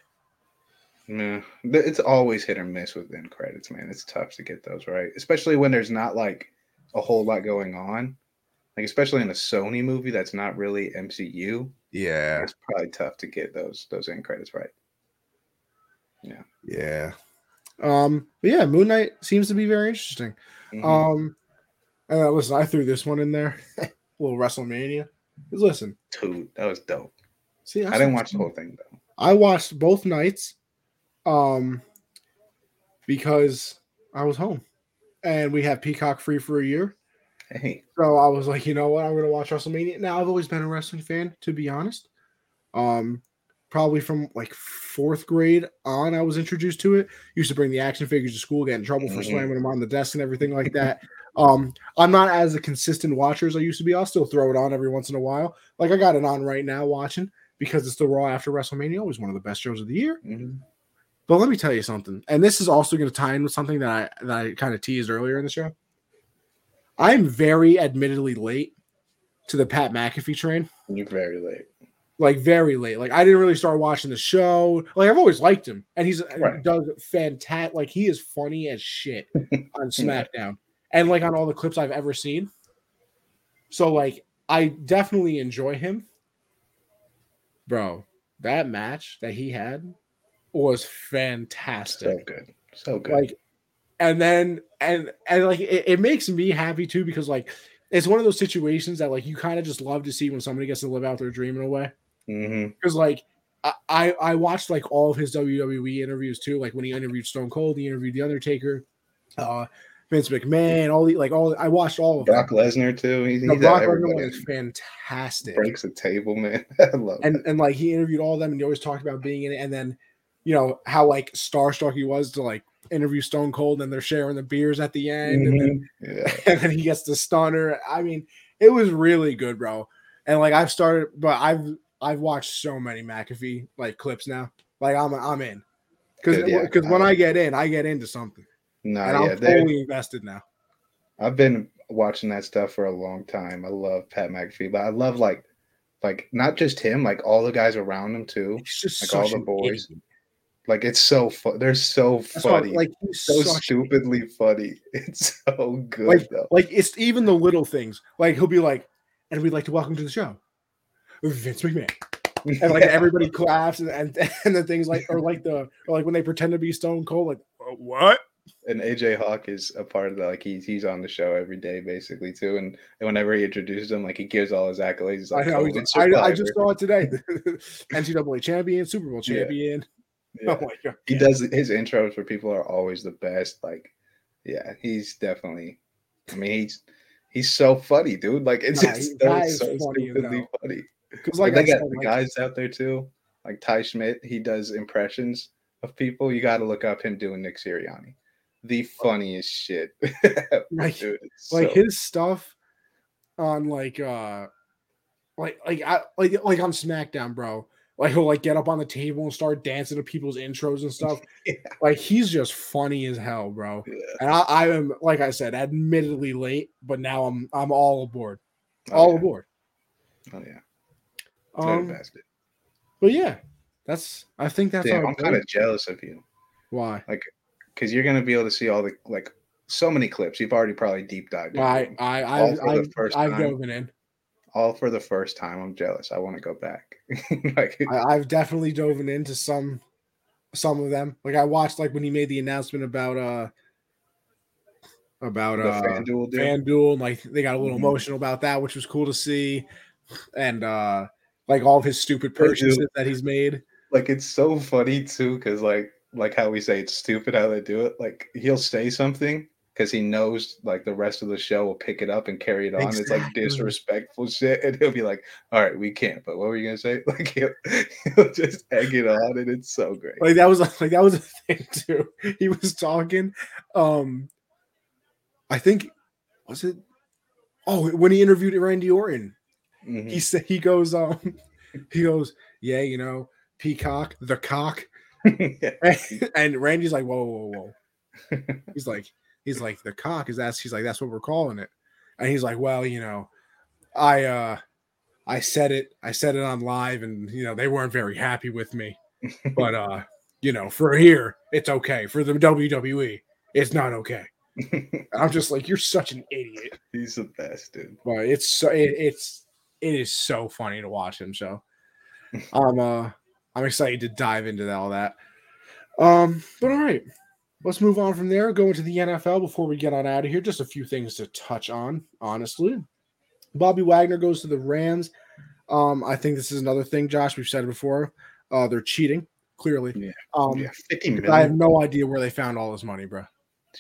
Yeah, it's always hit or miss with end credits, man. It's tough to get those right, especially when there's not like a whole lot going on. Like especially in a Sony movie that's not really MCU. Yeah, it's probably tough to get those those end credits right. Yeah, yeah. Um, but yeah, Moon Knight seems to be very interesting. Mm-hmm. Um, and uh, listen, I threw this one in there, little WrestleMania. Listen, dude, that was dope. See, I didn't watch the whole thing though. I watched both nights, um, because I was home, and we have Peacock free for a year. Hey. So I was like, you know what, I'm gonna watch WrestleMania. Now I've always been a wrestling fan, to be honest. Um, probably from like fourth grade on, I was introduced to it. Used to bring the action figures to school, get in trouble for mm-hmm. slamming them on the desk and everything like that. Um, I'm not as a consistent watcher as I used to be. I'll still throw it on every once in a while. Like I got it on right now watching because it's the Raw after WrestleMania, always one of the best shows of the year. Mm-hmm. But let me tell you something, and this is also going to tie in with something that I that I kind of teased earlier in the show. I'm very admittedly late to the Pat McAfee train. You're very late. Like very late. Like I didn't really start watching the show. Like I've always liked him, and he's right. does fantastic. Like he is funny as shit on SmackDown and like on all the clips I've ever seen. So like I definitely enjoy him. Bro, that match that he had was fantastic. So good. So good. Like and then and and like it, it makes me happy too because like it's one of those situations that like you kind of just love to see when somebody gets to live out their dream in a way. Because mm-hmm. like I I watched like all of his WWE interviews too. Like when he interviewed Stone Cold, he interviewed The Undertaker. Uh, Vince McMahon, all the like all I watched all of Brock Lesnar too. He's, no, Brock Lesnar was fantastic. Breaks the table, man. I love and and like he interviewed all of them and he always talked about being in it. And then you know how like starstruck he was to like interview Stone Cold and they're sharing the beers at the end, mm-hmm. and, then, mm-hmm. yeah. and then he gets the stunner. I mean, it was really good, bro. And like I've started, but I've I've watched so many McAfee like clips now. Like I'm I'm in because because yeah. when uh, I get in, I get into something. No, and yeah, I'm fully invested now. I've been watching that stuff for a long time. I love Pat McAfee, but I love like like not just him, like all the guys around him too. like all the boys. Idiot. Like it's so fun. They're so That's funny. What, like so stupidly funny. It's so good. Like, though. like it's even the little things. Like he'll be like, and we'd like to welcome to the show, Vince McMahon. And like yeah. everybody claps and, and and the things like or like the or like when they pretend to be Stone Cold, like oh, what? and AJ Hawk is a part of that. Like he's he's on the show every day basically too. And, and whenever he introduces him, like he gives all his accolades. Oh, like, I know. Oh, I, I, just saw it today. NCAA champion, Super Bowl champion. Yeah. Oh my god. He does his intros for people are always the best. Like, yeah, he's definitely. I mean, he's he's so funny, dude. Like it's, it's so, so funny, stupidly funny. Because like, they got the guys out there too, like Ty Schmidt. He does impressions of people. You got to look up him doing Nick Sirianni the funniest shit. like, Dude, like so... his stuff on like uh like like I, like like on SmackDown, bro. Like he'll like get up on the table and start dancing to people's intros and stuff. yeah. Like he's just funny as hell, bro. Yeah. And I, I am like I said, admittedly late, but now I'm I'm all aboard. Oh, all yeah. aboard. Oh yeah. Um, but yeah, that's I think that's Damn, I'm kind of jealous of you. Why? Like because you're gonna be able to see all the like so many clips. You've already probably deep dived. I I I I've, I've dove in. All for the first time. I'm jealous. I want to go back. like I, have definitely dove into some some of them. Like I watched like when he made the announcement about uh about uh FanDuel, FanDuel and like they got a little mm-hmm. emotional about that, which was cool to see. And uh like all of his stupid purchases that he's made. Like it's so funny too, because like like how we say it's stupid how they do it. Like he'll say something because he knows like the rest of the show will pick it up and carry it on. Exactly. It's like disrespectful shit, and he'll be like, "All right, we can't." But what were you gonna say? Like he'll, he'll just egg it on, and it's so great. Like that was like that was a thing too. He was talking. Um, I think was it. Oh, when he interviewed Randy Orton, mm-hmm. he said he goes, um, he goes, yeah, you know, Peacock, the cock and Randy's like, whoa, whoa, whoa. he's like, he's like, the cock is that? He's like, that's what we're calling it. And he's like, well, you know, I uh I said it. I said it on live, and you know they weren't very happy with me. but uh, you know, for here, it's okay. For the WWE, it's not okay. I'm just like, you're such an idiot. He's the best, dude. But it's so it, it's it is so funny to watch him. So I'm uh I'm excited to dive into all that. Um, but all right, let's move on from there. Go into the NFL before we get on out of here. Just a few things to touch on, honestly. Bobby Wagner goes to the Rams. Um, I think this is another thing, Josh. We've said it before. Uh, they're cheating clearly. Yeah. Um, yeah, I have no idea where they found all this money, bro.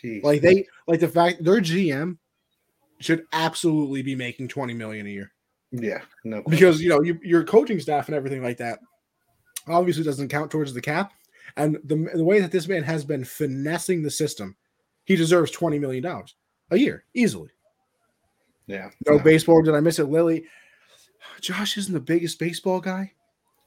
Jeez. Like they, like the fact their GM should absolutely be making twenty million a year yeah, no. question. because you know you, your coaching staff and everything like that obviously doesn't count towards the cap. And the the way that this man has been finessing the system, he deserves twenty million dollars a year easily. yeah, No no. baseball. Did I miss it, Lily? Josh isn't the biggest baseball guy.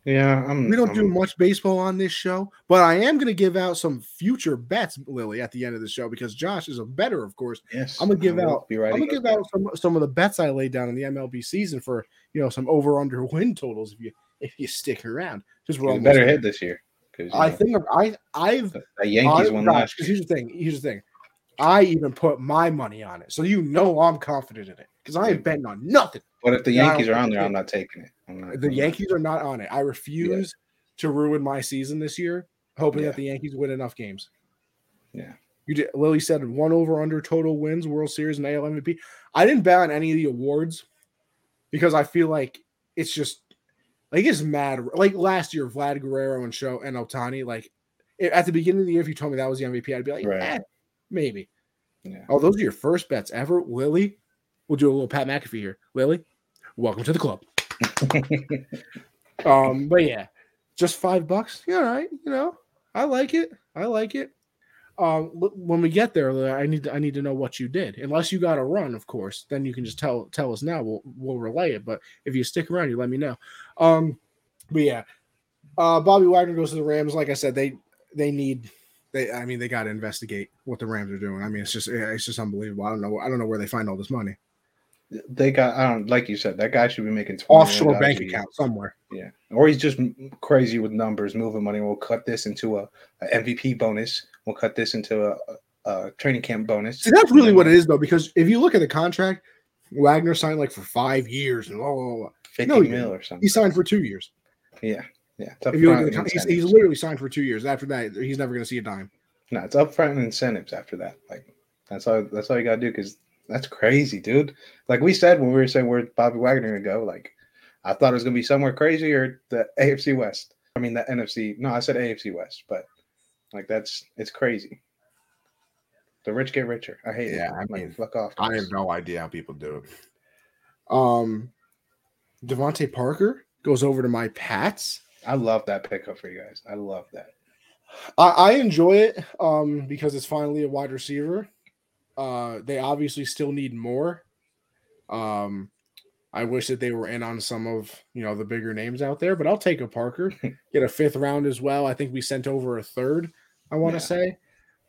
Yeah. I'm, We don't do I'm- much baseball on this show, but I am going to give out some future bets, Lily, at the end of the show because Josh is a bettor, of course. Yes, I'm gonna give out- Be right. I'm gonna give out some some of the bets I laid down in the MLB season for you know some over under win totals if you if you stick around. Because we're a better hit this year. Because I think I I've the Yankees I- won Josh, last. Here's the thing. Here's the thing. I even put my money on it, so you know I'm confident in it because I ain't betting on nothing. But if the Yankees are on there, I'm not taking it. I'm not, The Yankees are not on it. I refuse to ruin my season this year, hoping Yeah. that the Yankees win enough games. Yeah. You did, Lily said one over under total wins, World Series, and AL MVP. I didn't bet on any of the awards because I feel like it's just like it's mad. Like last year, Vlad Guerrero and Shohei Ohtani. Like at the beginning of the year, if you told me that was the MVP, I'd be like, Right. eh, maybe. Yeah. Oh, those are your first bets ever, Lily. We'll do a little Pat McAfee here, Lily. Welcome to the club. Um, but yeah, just five bucks. Yeah, all right. You know, I like it. I like it. Um, when we get there, I need to, I need to know what you did. Unless you got a run, of course, then you can just tell tell us now. We'll we'll relay it. But if you stick around, you let me know. Um, but yeah, uh, Bobby Wagner goes to the Rams. Like I said, they they need they. I mean, they got to investigate what the Rams are doing. I mean, it's just it's just unbelievable. I don't know. I don't know where they find all this money. They got. I don't like you said. That guy should be making Offshore bank account somewhere. Yeah, or he's just crazy with numbers, moving money. We'll cut this into a, a MVP bonus. We'll cut this into a, a, training camp bonus. See, that's really what it is, though, because if you look at the contract, Wagner signed like for five years and blah, blah, blah. Fifty No, he mil or something. He signed for two years. Yeah, yeah. If you look at the con- he's, he's literally signed for two years. After that, he's never going to see a dime. No, it's upfront incentives after that. Like that's all. That's all you gotta do because that's crazy, dude. Like we said when we were saying where Bobby Wagner gonna go, like I thought it was gonna be somewhere crazy or the AFC West. I mean the NFC. No, I said AFC West, but like that's it's crazy. The rich get richer. I hate it. Yeah, it. I Like, mean, fuck off. I have no idea how people do it. Um, DeVante Parker goes over to my Pats. I love that pickup for you guys. I love that. I, I enjoy it um, because it's finally a wide receiver. Uh, they obviously still need more. Um, I wish that they were in on some of you know the bigger names out there, but I'll take a Parker. Get a fifth round as well. I think we sent over a third. I want to Yeah. say,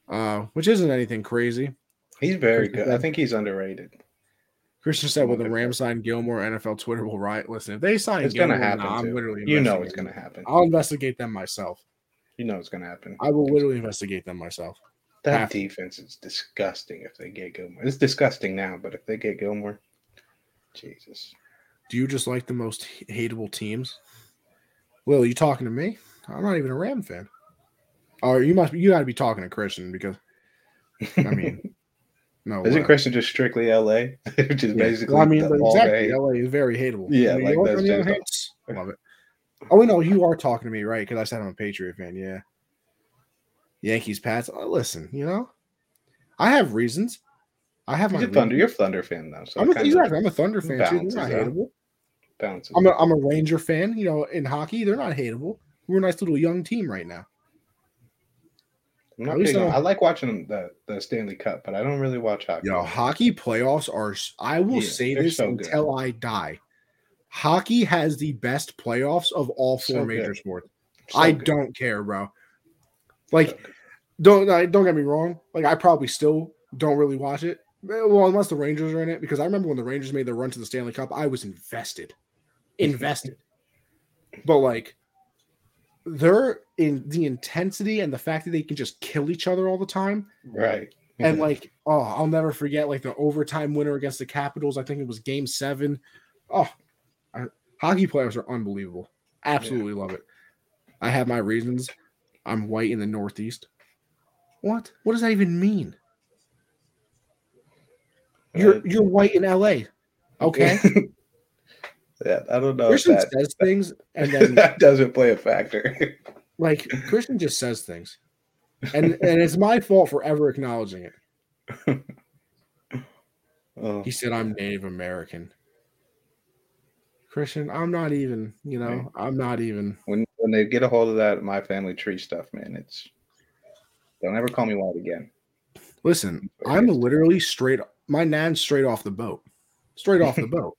uh, which isn't anything crazy. He's very Christian good. I think he's underrated. Christian said, "With the Okay. Rams sign Gilmore, NFL Twitter will riot." Listen, if they sign, It's gonna happen. nah, I'm too. literally You know it's gonna happen. I'll investigate them myself. You know it's gonna happen. I will literally investigate them myself. That to. defense is disgusting if they get Gilmore. It's disgusting now, but if they get Gilmore, Jesus. Do you just like the most hateable teams? Will, you talking to me? I'm not even a Ram fan. Or you must you got to be talking to Christian because I mean, no. Isn't uh, Christian just strictly LA? Which is yeah. basically Well, I mean, exactly. LA is very hateable. Yeah, New like, York, that's on the other just love it. Oh, no, you are talking to me, right? Because I said I'm a Patriot fan. Yeah. Yankees, Pats. Uh, listen, you know, I have reasons. I have my He's a Thunder. You're a Thunder fan though, so I'm a, exactly. I'm a Thunder fan too. They're not hateable. I'm a. I'm a Ranger fan. You know, in hockey, they're not hateable. We're a nice little young team right now. I'm not at I I like watching the, the Stanley Cup, but I don't really watch hockey. Yo, hockey playoffs are. I will Yeah, say this so good. until I die. Hockey has the best playoffs of all four So major good. sports. So I good. don't care, bro. Like, don't don't get me wrong. Like, I probably still don't really watch it. Well, unless the Rangers are in it, because I remember when the Rangers made the run to the Stanley Cup, I was invested. invested. but like they're in the intensity and the fact that they can just kill each other all the time. Right. And like, oh, I'll never forget like the overtime winner against the Capitals. I think it was game seven. Oh, I, hockey players are unbelievable. Absolutely yeah. love it. I have my reasons. I'm white in the Northeast. What? What does that even mean? You're uh, you're white in LA. Okay. yeah, I don't know. Christian that, says things and then that doesn't play a factor. like Christian just says things. And and it's my fault for ever acknowledging it. oh. He said I'm Native American. Christian, I'm not even, you know, I'm not even. When when they get a hold of that my family tree stuff, man, it's don't ever call me white again. Listen, I'm literally straight my nan's straight off the boat. Straight off the boat.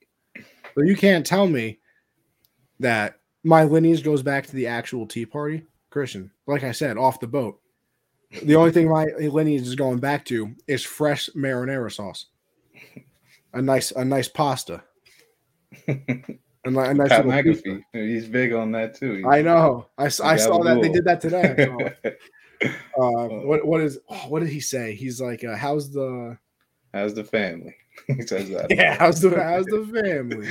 So you can't tell me that my lineage goes back to the actual Tea Party. Christian, like I said, off the boat. The only thing my lineage is going back to is fresh marinara sauce. A nice, a nice pasta. A, nice Pat McAfee, he's big on that too. I know. I, I saw that they did that today. So. uh, what what is oh, what did he say? He's like, uh, "How's the How's the family? he says that. Yeah, how's the how's the family?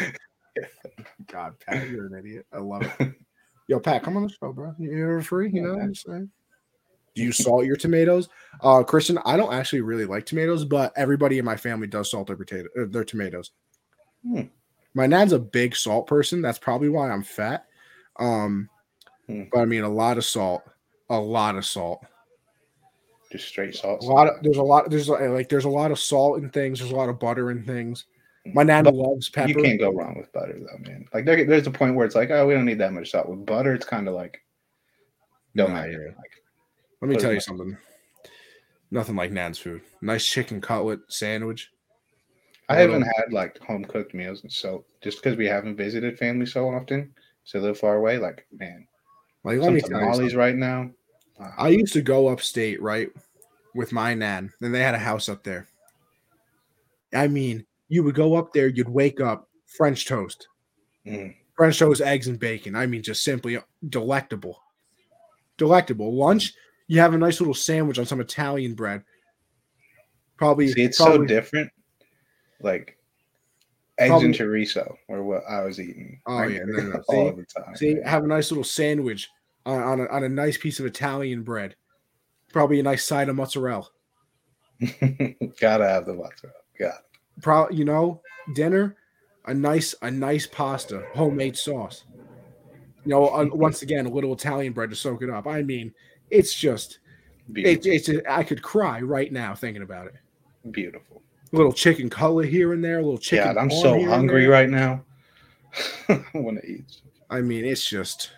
God, Pat, you're an idiot. I love it. Yo, Pat, come on the show, bro. You're free, you know what I'm saying? Do you salt your tomatoes? Uh, Christian, I don't actually really like tomatoes, but everybody in my family does salt their potato uh, their tomatoes. Hmm. My nan's a big salt person. That's probably why I'm fat. Um, hmm. but I mean, a lot of salt, a lot of salt. Just straight salt. A lot of there's a lot there's like there's a lot of salt in things. There's a lot of butter in things. My nana but loves pepper. You can't go wrong with butter though, man. Like there, there's a point where it's like, oh, we don't need that much salt. With butter, it's kind of like don't nah, matter. Like, let me tell you something. Nothing like Nan's food. Nice chicken cutlet sandwich. I haven't had like home cooked meals, and so just because we haven't visited family so often, so live far away, like man, like let me tamales right now. I used to go upstate, right, with my nan, and they had a house up there. I mean, you would go up there, you'd wake up French toast, mm. French toast, eggs, and bacon. I mean, just simply delectable, delectable. Lunch, you have a nice little sandwich on some Italian bread. Probably, see, it's probably, so different. Like eggs probably, and chorizo, or what I was eating. Oh like, yeah, no, no, no. all see, the time. See, have a nice little sandwich on, on, a, on a nice piece of Italian bread. Probably a nice side of mozzarella. Gotta have the mozzarella. Got Pro, you know, dinner, a nice a nice pasta, homemade sauce. You know, uh, once again, a little Italian bread to soak it up. I mean, it's just, it, it's a, I could cry right now thinking about it. Beautiful. A little chicken cutlet here and there, a little chicken. Yeah, I'm so hungry right now. I want to eat. I mean, it's just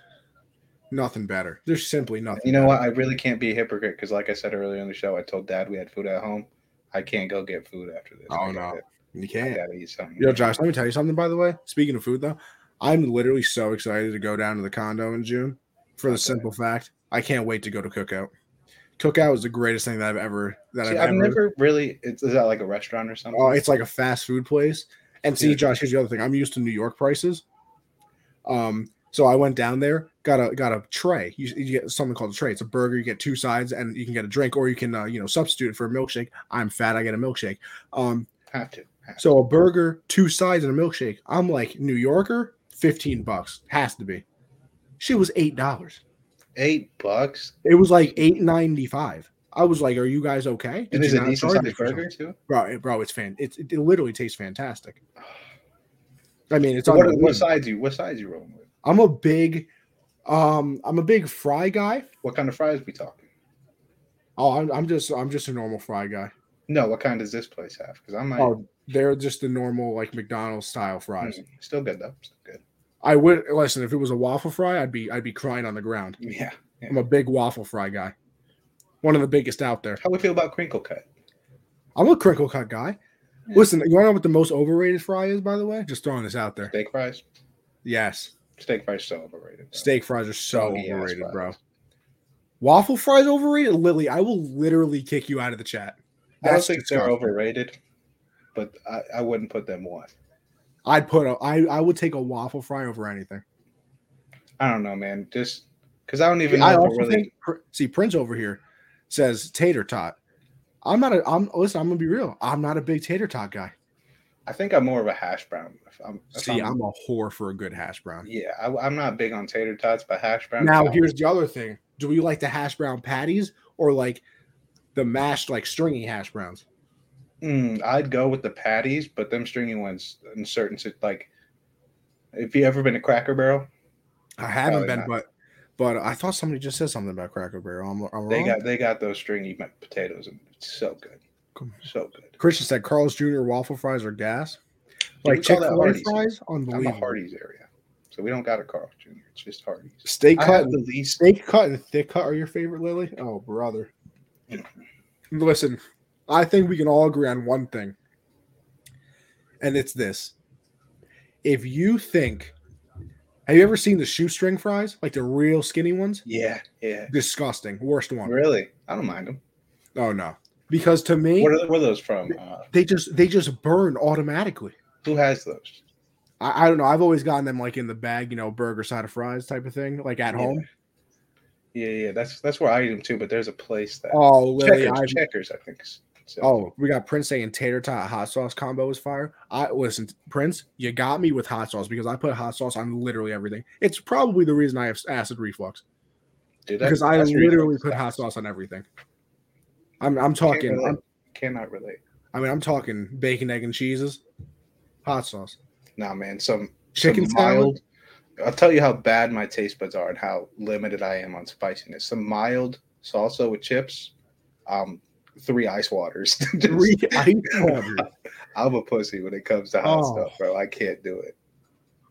nothing better. There's simply nothing. You know better. what? I really can't be a hypocrite because, like I said earlier in the show, I told Dad we had food at home. I can't go get food after this. Oh no, you can't. I gotta eat something. Yo, Josh, let me tell you something. By the way, speaking of food, though, I'm literally so excited to go down to the condo in June for the simple fact I can't wait to go to Cookout. Cookout was the greatest thing that I've ever that see, I've, I've ever, never really. Is that like a restaurant or something? Oh, it's like a fast food place. And see, yeah. Josh, here's the other thing. I'm used to New York prices. Um, so I went down there, got a got a tray. You, you, get something called a tray. It's a burger. You get two sides, and you can get a drink, or you can uh, you know substitute it for a milkshake. I'm fat. I get a milkshake. Um, have to. Have so to. a burger, two sides, and a milkshake. I'm like New Yorker, fifteen bucks has to be. She was eight dollars. Eight bucks. It was like eight ninety five. I was like, "Are you guys okay?" Did and is it decent sized burger too, bro? Bro, it's fan. It's, it literally tastes fantastic. I mean, it's so on what, what sides you what sides you rolling with? I'm a big, um, I'm a big fry guy. What kind of fries we talking? Oh, I'm, I'm just I'm just a normal fry guy. No, what kind does this place have? Because I'm Oh, they're just the normal like McDonald's style fries. Mm, still good though. Still good. I would listen if it was a waffle fry, I'd be I'd be crying on the ground. Yeah, yeah. I'm a big waffle fry guy. One of the biggest out there. How do we feel about crinkle cut? I'm a crinkle cut guy. Yeah. Listen, you want to know what the most overrated fry is, by the way? Just throwing this out there. Steak fries. Yes. Steak fries so overrated. Bro. Steak fries are so overrated, bro. Waffle fries overrated, Lily. I will literally kick you out of the chat. That's I don't think they're overrated, but I, I wouldn't put them one. I'd put a I I would take a waffle fry over anything. I don't know, man. Just because I don't even I also really, think see Prince over here says tater tot. I'm not a I'm listen, I'm gonna be real. I'm not a big tater tot guy. I think I'm more of a hash brown. If I'm, if See, I'm a whore for a good hash brown. yeah, I, am not big on tater tots, but hash brown. Now here's the other thing. Do we like the hash brown patties or like the mashed like stringy hash browns? Mm, I'd go with the patties, but them stringy ones in certain sit- like. If you ever been to Cracker Barrel, I haven't been, not. but but I thought somebody just said something about Cracker Barrel. I'm, I'm they wrong. got they got those stringy potatoes, and it's so good, so good. Christian said Carl's Jr. waffle fries are gas. Like Chick Fil A fries, I'm a. Hardee's area, so we don't got a Carl's Jr. It's just Hardee's. Steak I cut, the least. steak cut, and thick cut are your favorite, Lily? Oh, brother. Listen, I think we can all agree on one thing, and it's this: if you think, have you ever seen the shoestring fries, like the real skinny ones? Yeah, yeah. Disgusting, worst one. Really, I don't mind them. Oh no, because to me, What are, where are those from? Uh, they just they just burn automatically. who has those? I, I don't know. I've always gotten them like in the bag, you know, burger side of fries type of thing, like at Yeah. home. Yeah, yeah. That's that's where I eat them too. But there's a place that Oh, Lily, checkers, I've checkers, I think. So- Oh, we got Prince saying tater tot hot sauce combo is fire. I listen, Prince, you got me with hot sauce because I put hot sauce on literally everything. It's probably the reason I have acid reflux dude, because I literally put hot sauce. on everything. I'm I'm talking. relate. I'm, Cannot relate. I mean, I'm talking bacon, egg, and cheeses, hot sauce, Nah, man. Some chicken some mild. I'll tell you how bad my taste buds are and how limited I am on spiciness. Some mild salsa with chips. Um, three ice waters. Three ice waters. I'm a pussy when it comes to hot Oh. stuff, bro. I can't do it.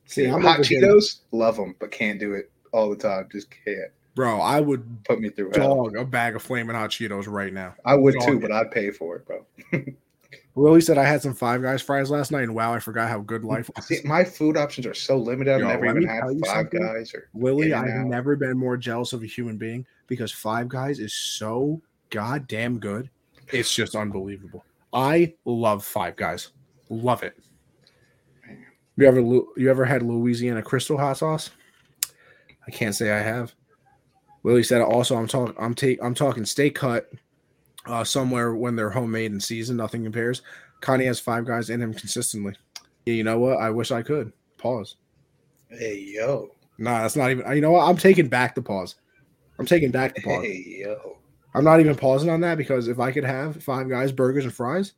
See, I'm hot here- Cheetos, love them, but can't do it all the time. Just can't bro. I would put me through hell. dog a bag of flaming hot Cheetos right now. I would dog too, it. but I'd pay for it, bro. Willie said I had some Five Guys fries last night, and wow, I forgot how good life was. See, my food options are so limited. I've Yo, never even had Five. Guys or Willie, I've never been more jealous of a human being because Five Guys is so goddamn good. It's just unbelievable. I love Five Guys. Love it. You ever you ever had Louisiana Crystal hot sauce? I can't say I have. Willie said also I'm talking I'm take I'm talking steak cut uh, somewhere when they're homemade and seasoned. Nothing compares. Connie has Five Guys in him consistently. Yeah, you know what? I wish I could. Pause. hey yo, Nah, that's not even. You know what? I'm taking back the pause. I'm taking back the pause. hey yo. I'm not even pausing on that because if I could have Five Guys burgers and fries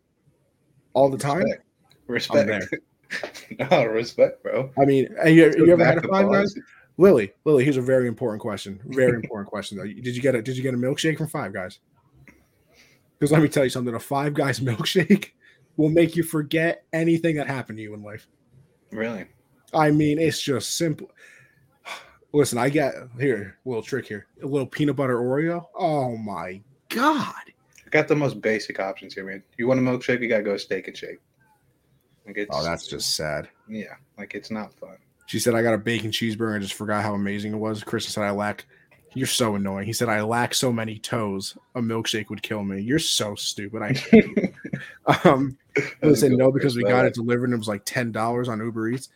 all the time, Respect. Respect. no, respect, bro. I mean, you, you ever had a Five. Guys? Lily, Lily, here's a very important question. Very important question though. Did you get a Did you get a milkshake from Five Guys? Because let me tell you something. A Five Guys milkshake will make you forget anything that happened to you in life. Really? I mean, it's just simple. Listen, I got here a little trick here. A little peanut butter Oreo. Oh my god! I got the most basic options here, man. You want a milkshake? You gotta go steak and shake. Like it's, Oh, that's just sad. yeah. Like it's not fun. She said I got a bacon cheeseburger and just forgot how amazing it was. Christian said I lack. You're so annoying. He said I lack so many toes. A milkshake would kill me. You're so stupid. I um. Said no because we got it delivered and it was like ten dollars on Uber Eats.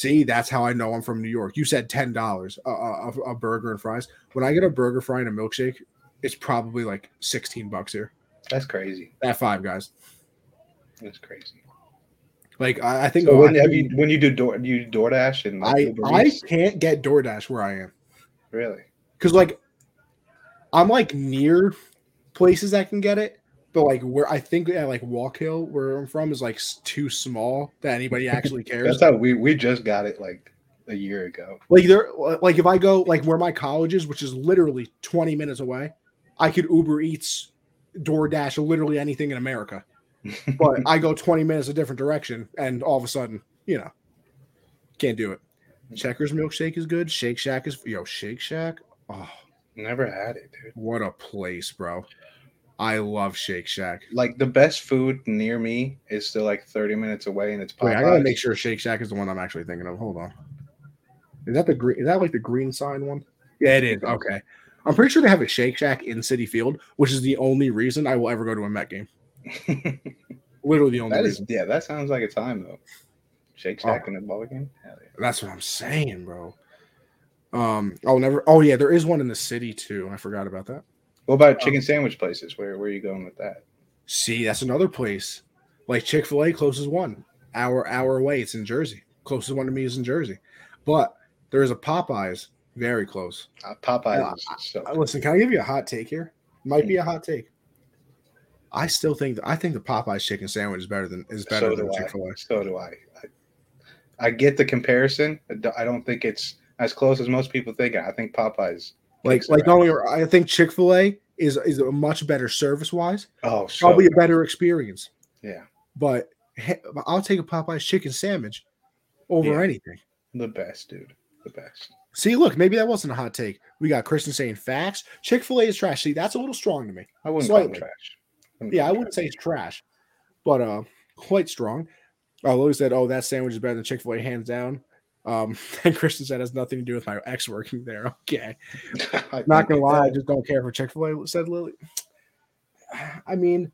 See, that's how I know I'm from New York. You said ten dollars a, a, burger and fries. When I get a burger, fry, and a milkshake, it's probably like sixteen bucks here That's crazy. at Five Guys. That's crazy. Like I, I think So when I, have you when you do door do you DoorDash and like, I I can't get DoorDash where I am really because like I'm like near places that can get it, but like where I think at like Walk Hill where I'm from is like too small that anybody actually cares. that's how we we just got it like a year ago. Like there, like if I go like where my college is, which is literally 20 minutes away, I could Uber Eats, DoorDash, literally anything in America. But I go 20 minutes a different direction, and all of a sudden, you know, can't do it. Checkers milkshake is good. Shake Shack is yo Shake Shack. Oh, Never had it, dude. what a place, bro! I love Shake Shack. Like the best food near me is still like 30 minutes away and it's Wait, I gotta make sure Shake Shack is the one I'm actually thinking of. Hold on. Is that the green? Is that like the green sign one? Yeah, it is. Okay. I'm pretty sure they have a Shake Shack in Citi Field, which is the only reason I will ever go to a Met game. Literally the only that is reason. yeah, that sounds like a time though. Shake Shack oh. in the ball game. Yeah. That's what I'm saying, bro. Um, I'll never. Oh yeah, there is one in the city too. I forgot about that. What about um, chicken sandwich places? Where where are you going with that? See, that's another place. Like Chick Fil A, closest one, hour hour away. It's in Jersey. Closest one to me is in Jersey, but there is a Popeyes very close. Uh, Popeyes. so listen, can I give you a hot take here? Might be a hot take. I still think that I think the Popeyes chicken sandwich is better than is better so than Chick Fil A. So do I. I. I get the comparison. I don't think it's as close as most people think. I think Popeyes. Like like only I think Chick Fil A is is a much better service wise. Oh, so probably a better experience. Yeah, but I'll take a Popeyes chicken sandwich over yeah. anything. The best, dude. The best. See, look, maybe that wasn't a hot take. We got Kristen saying facts. Chick Fil A is trash. See, that's a little strong to me. I wouldn't Slightly. call it trash. I yeah, I wouldn't say it's trash, but uh, quite strong. Oh, Louis said, "Oh, that sandwich is better than Chick Fil A, hands down." Um, and Kristen said has nothing to do with my ex working there. Okay, not gonna lie, I just don't care for Chick Fil A. Said Lily. I mean,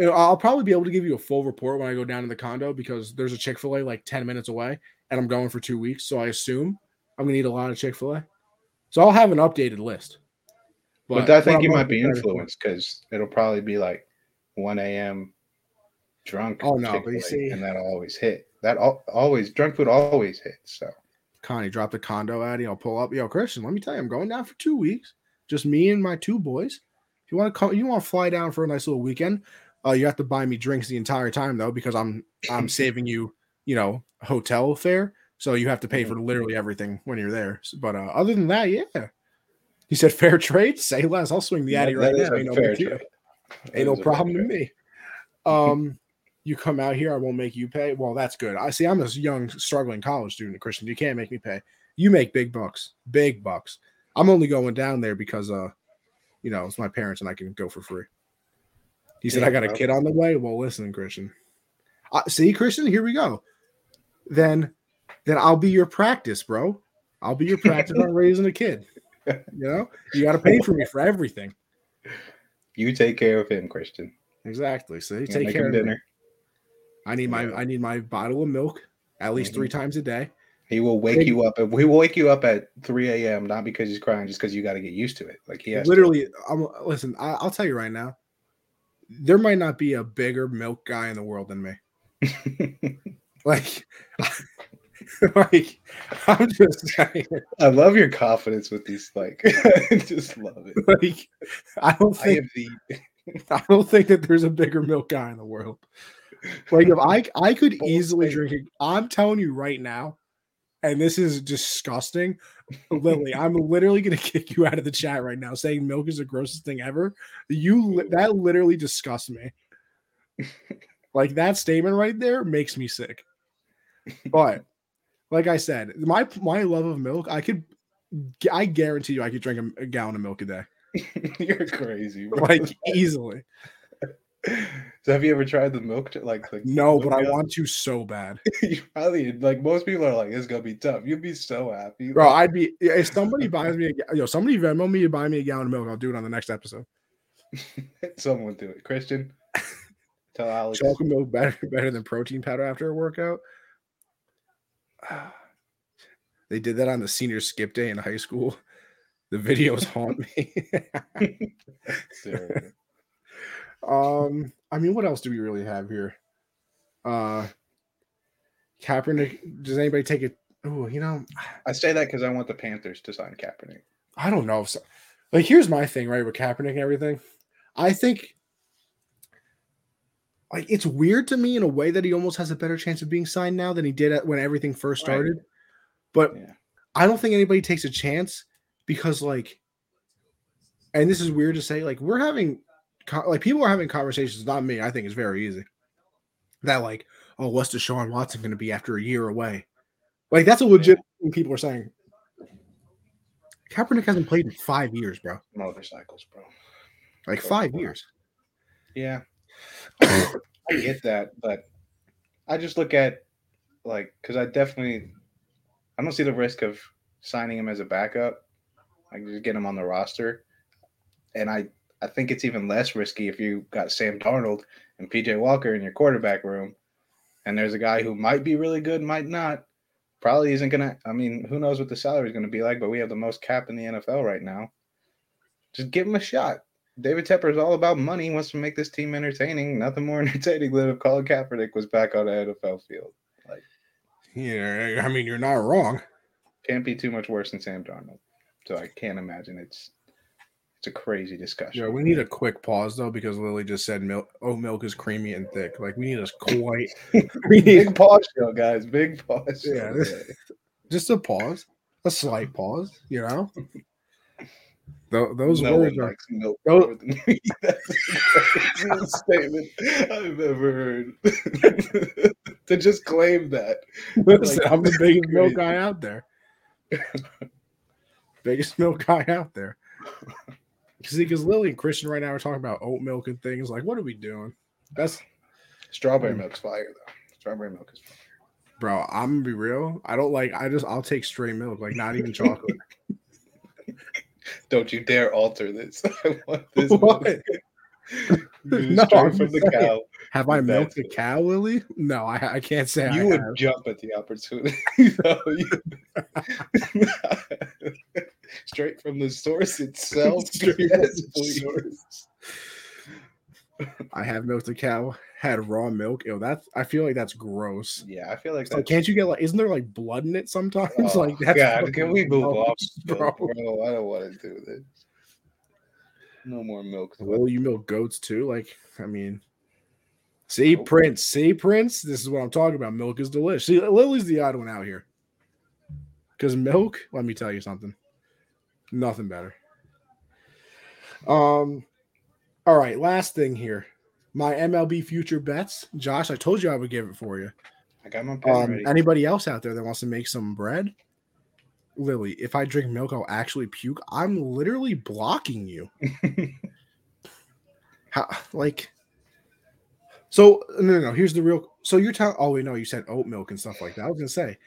I'll probably be able to give you a full report when I go down to the condo because there's a Chick Fil A like ten minutes away, and I'm going for two weeks. So I assume I'm gonna eat a lot of Chick Fil A. So I'll have an updated list. But, but I think you might be influenced because it'll probably be like 1 a.m. drunk. Oh no, but you see, and that'll always hit. That always drunk food always hits. So Connie, drop the condo Addy. I'll pull up. Yo, Christian, let me tell you, I'm going down for two weeks. Just me and my two boys. If you want to come, you want to fly down for a nice little weekend. Uh, you have to buy me drinks the entire time though, because I'm I'm saving you, you know, hotel fare. So you have to pay for literally everything when you're there. But uh, other than that, yeah. He said fair trade. Say less. I'll swing the Addy right now. Ain't no, Ain't no problem to me. Um, you come out here, I won't make you pay. Well, that's good. I see. I'm a young, struggling college student, Christian. You can't make me pay. You make big bucks, big bucks. I'm only going down there because, uh, you know, it's my parents and I can go for free. He said, yeah, I got a kid on the way. Well, listen, Christian. Uh, see, Christian, here we go. Then, then I'll be your practice, bro. I'll be your practice on raising a kid. You know, you got to pay for me for everything. You take care of him, Christian. Exactly. So you take care of dinner. Me. I need my I need my bottle of milk at least mm-hmm. three times a day. He will wake you up. He will wake you up at 3 a.m. Not because he's crying, just because you got to get used to it. Like he has literally. I'm, listen, I, will tell you right now, there might not be a bigger milk guy in the world than me. like, like I'm just saying. I love your confidence with these. Like, I just love it. Like, I don't think I, the... I don't think that there's a bigger milk guy in the world. Like if I I could easily drink it. I'm telling you right now, and this is disgusting. Lily, I'm literally gonna kick you out of the chat right now saying milk is the grossest thing ever. You that literally disgusts me. like that statement right there makes me sick. But like I said, my my love of milk, I could I guarantee you I could drink a, a gallon of milk a day. You're crazy, bro. like easily. So have you ever tried the milk? Like, like no, but I want to so bad. you probably like most people are like, it's gonna be tough. You'd be so happy, bro. I'd be if somebody buys me, a, yo, somebody Venmo me to buy me a gallon of milk. I'll do it on the next episode. Someone do it, Christian. Tell Alex. Chocolate milk better better than protein powder after a workout. They did that on the senior skip day in high school. The videos haunt me. Um, I mean, what else do we really have here? Uh, Kaepernick. Does anybody take it? Oh, you know, I say that because I want the Panthers to sign Kaepernick. I don't know. So, like, here's my thing, right, with Kaepernick and everything. I think, like, it's weird to me in a way that he almost has a better chance of being signed now than he did when everything first started. Right. But yeah. I don't think anybody takes a chance because, like, and this is weird to say, like, we're having like people are having conversations, not me. I think it's very easy. That like, oh, what's Deshaun Watson going to be after a year away? Like that's a legit yeah. thing people are saying. Kaepernick hasn't played in five years, bro. Motorcycles, bro. Like five years. Yeah, I get that, but I just look at like because I definitely I don't see the risk of signing him as a backup. I can just get him on the roster, and I I think it's even less risky if you got Sam Darnold and PJ Walker in your quarterback room and there's a guy who might be really good, might not. Probably isn't gonna. I mean, who knows what the salary is gonna be like? But we have the most cap in the NFL right now. Just give him a shot. David Tepper is all about money. He wants to make this team entertaining. Nothing more entertaining than if Colin Kaepernick was back on the NFL field. Like, yeah, I mean, you're not wrong. Can't be too much worse than Sam Darnold. So I can't imagine it's it's a crazy discussion. Yeah, we need a quick pause though because Lily just said milk. Oh, milk is creamy and thick. Like we need a quite. we need big pause show, guys. Big pause. Yeah, just a pause, a slight pause. You know. those no words are milk those, more than me. That's statement I've ever heard. to just claim that. Listen, like, I'm the biggest milk guy out there. biggest milk guy out there. See, because Lily and Christian right now are talking about oat milk and things. Like, what are we doing? That's strawberry hmm. milk's fire though. Strawberry milk is fire. Bro, I'm gonna be real. I don't like. I just I'll take straight milk, like not even chocolate. don't you dare alter this. I want this. What? no, straight from the cow. Have I milked a cow, Lily? No, I, I can't say you I would have. jump at the opportunity. straight from the source itself. yes, source. I have milked a cow. Had raw milk. Yo, that's. I feel like that's gross. Yeah, I feel like. So can't you get like? Isn't there like blood in it sometimes? Oh, like that's. God, can we move off, bro? bro? I don't want to do this. No more milk. Well, you milk goats too. Like, I mean, see. Prince, see, Prince. This is what I'm talking about. Milk is delicious. See, Lily's the odd one out here. Because milk, let me tell you something. Nothing better. Um, all right, last thing here. My MLB future bets. Josh, I told you I would give it for you. I got my um, ready. Anybody else out there that wants to make some bread? Lily, if I drink milk, I'll actually puke. I'm literally blocking you. How like so no, no no here's the real so you're telling oh wait no you said oat milk and stuff like that. I was gonna say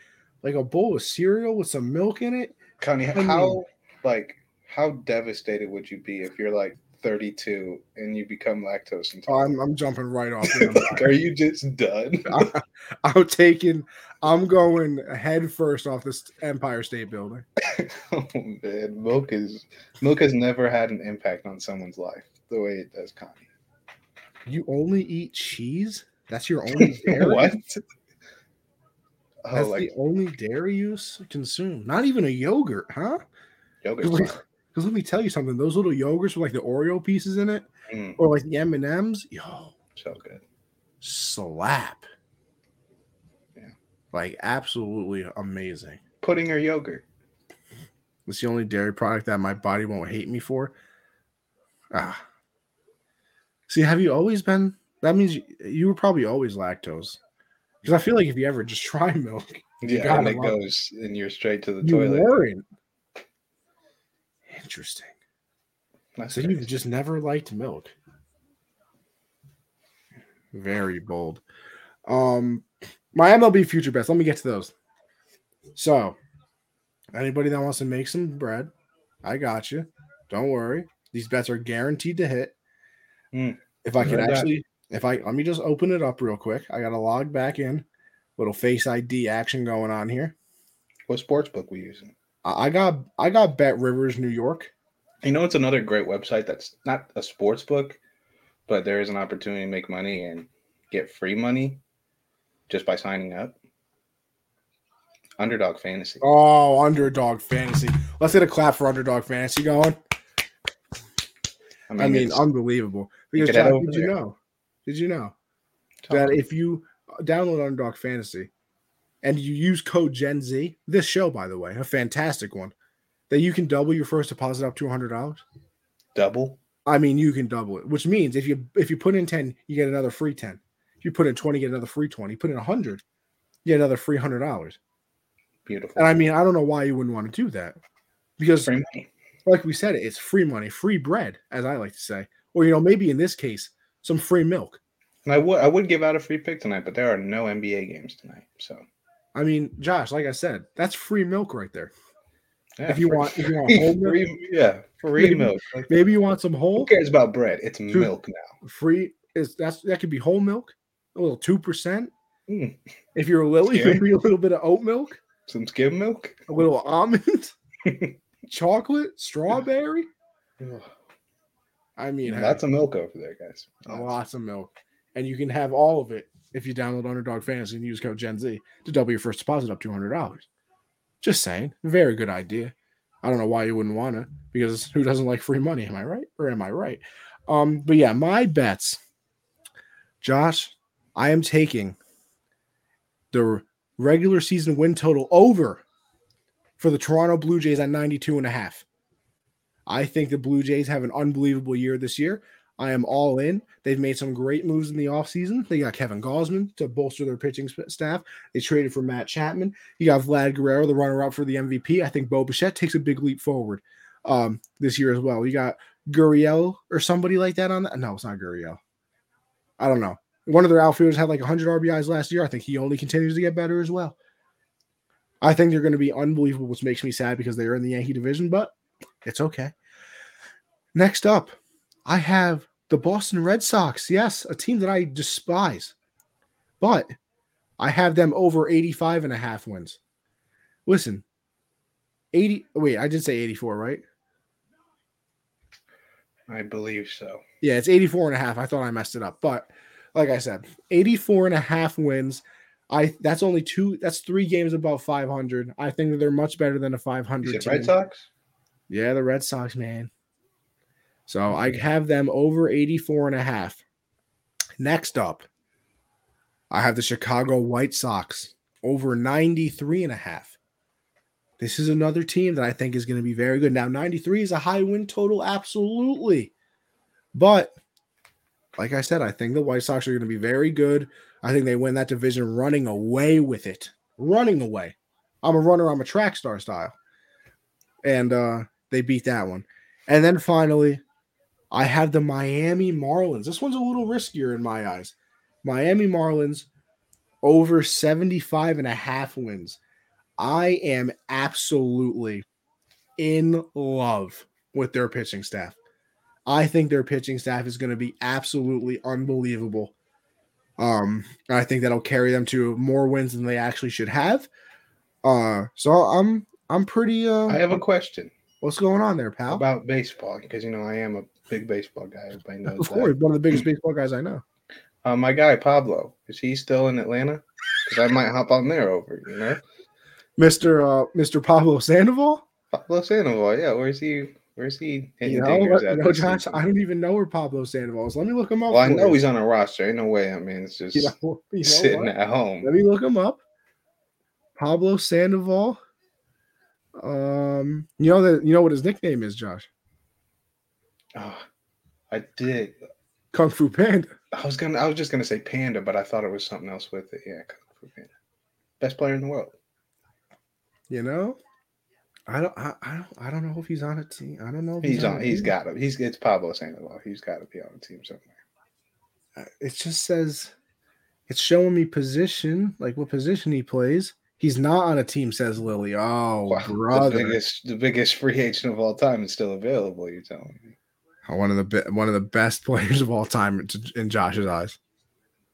like a bowl of cereal with some milk in it. Connie, how like how devastated would you be if you're like 32 and you become lactose intolerant? Oh, I'm, I'm jumping right off. like, are you just done? I, I'm taking. I'm going head first off this Empire State Building. oh man, milk is milk has never had an impact on someone's life the way it does, Connie. You only eat cheese? That's your only dairy? what? Oh, That's like, the only dairy you consume. Not even a yogurt, huh? Yogurt. Because let me tell you something. Those little yogurts with like the Oreo pieces in it, mm. or like the M and M's, yo, so good. Slap. Yeah. Like absolutely amazing. Pudding or yogurt. It's the only dairy product that my body won't hate me for. Ah. See, have you always been? That means you, you were probably always lactose. Because I feel like if you ever just try milk, yeah, and it goes and you're straight to the you toilet. Weren't. Interesting. That's so crazy. you've just never liked milk. Very bold. Um, my MLB future bets. Let me get to those. So, anybody that wants to make some bread, I got you. Don't worry. These bets are guaranteed to hit. Mm. If I can actually, that. if I let me just open it up real quick. I got to log back in. Little face ID action going on here. What sports book we using? I got I got BetRivers New York. You know, it's another great website that's not a sports book, but there is an opportunity to make money and get free money just by signing up. Underdog Fantasy. Oh, Underdog Fantasy. Let's get a clap for Underdog Fantasy going. I mean, I mean unbelievable. Because John, did there. you know? Did you know Talk that if you download Underdog Fantasy and you use code Gen Z, this show, by the way, a fantastic one, that you can double your first deposit up to hundred dollars. Double. I mean, you can double it, which means if you if you put in ten, you get another free ten. If you put in twenty, you get another free twenty. put in hundred, you get another free hundred dollars. Beautiful. And I mean, I don't know why you wouldn't want to do that, because like we said, it's free money, free bread, as I like to say, or you know, maybe in this case, some free milk. And I would I would give out a free pick tonight, but there are no NBA games tonight. So I mean, Josh, like I said, that's free milk right there. Yeah, if you free, want, if you want whole milk, free, yeah, free maybe, milk. Maybe you want some whole. Who cares about bread? It's milk now. Free is that's that could be whole milk, a little two percent. Mm. If you're a Lily, maybe a little bit of oat milk, some skim milk, a little almond, chocolate, strawberry. I mean, lots of milk over there, guys. Lots of milk, and you can have all of it if you download Underdog Fantasy and use code Gen Z to double your first deposit up two hundred dollars. Just saying, very good idea. I don't know why you wouldn't want to, because who doesn't like free money? Am I right or am I right? Um, but yeah, my bets, Josh, I am taking the regular season win total over for the Toronto Blue Jays at 92 and a half. I think the Blue Jays have an unbelievable year this year. I am all in. They've made some great moves in the offseason. They got Kevin Gausman to bolster their pitching staff. They traded for Matt Chapman. You got Vlad Guerrero, the runner up for the MVP. I think Bo Bichette takes a big leap forward um, this year as well. You got Gurriel or somebody like that on that. No, it's not Gurriel. I don't know. One of their outfielders had like 100 RBIs last year. I think he only continues to get better as well. I think they're going to be unbelievable, which makes me sad because they're in the Yankee division, but it's okay. Next up, I have the Boston Red Sox. Yes, a team that I despise, but I have them over 85 and a half wins. Listen, 80. Wait, I did say 84, right? I believe so. Yeah, it's 84 and a half. I thought I messed it up, but like I said, 84 and a half wins. I that's only two that's three games above 500. I think that they're much better than a 500 team. Red Sox? Yeah, the Red Sox, man. So I have them over 84 and a half. Next up, I have the Chicago White Sox over 93 and a half. This is another team that I think is going to be very good. Now, 93 is a high win total, absolutely. But like I said, I think the White Sox are going to be very good. I think they win that division running away with it. Running away. I'm a runner, I'm a track star style. And uh they beat that one. And then finally, I have the Miami Marlins. This one's a little riskier in my eyes. Miami Marlins over 75 and a half wins. I am absolutely in love with their pitching staff. I think their pitching staff is going to be absolutely unbelievable. Um, I think that'll carry them to more wins than they actually should have. Uh, so I'm I'm pretty. Uh, I have a question. What's going on there, pal? About baseball, because you know I am a big baseball guy. Everybody knows. Of course, that. one of the biggest baseball guys I know. Uh, my guy Pablo is he still in Atlanta? Because I might hop on there over. You know, Mister uh, Mister Pablo Sandoval. Pablo Sandoval, yeah. Where's he? Where's he? You know, you know Josh, I don't even know where Pablo Sandoval is. Let me look him up. Well, I know you. he's on a roster. Ain't no way. I mean, it's just you know, you know sitting what? at home. Let me look him up. Pablo Sandoval. Um, you know that you know what his nickname is, Josh. Oh, I did. Kung Fu Panda. I was gonna. I was just gonna say Panda, but I thought it was something else with it. Yeah, Kung Fu Panda, best player in the world. You know, I don't. I, I don't. I don't know if he's on a team. I don't know. he's, he's on. on he's got to. He's. It's Pablo Sandoval. He's got to be on a team somewhere. Uh, it just says, it's showing me position, like what position he plays. He's not on a team, says Lily. Oh, wow, brother. The biggest, the biggest free agent of all time is still available. You're telling me. One of the one of the best players of all time in Josh's eyes.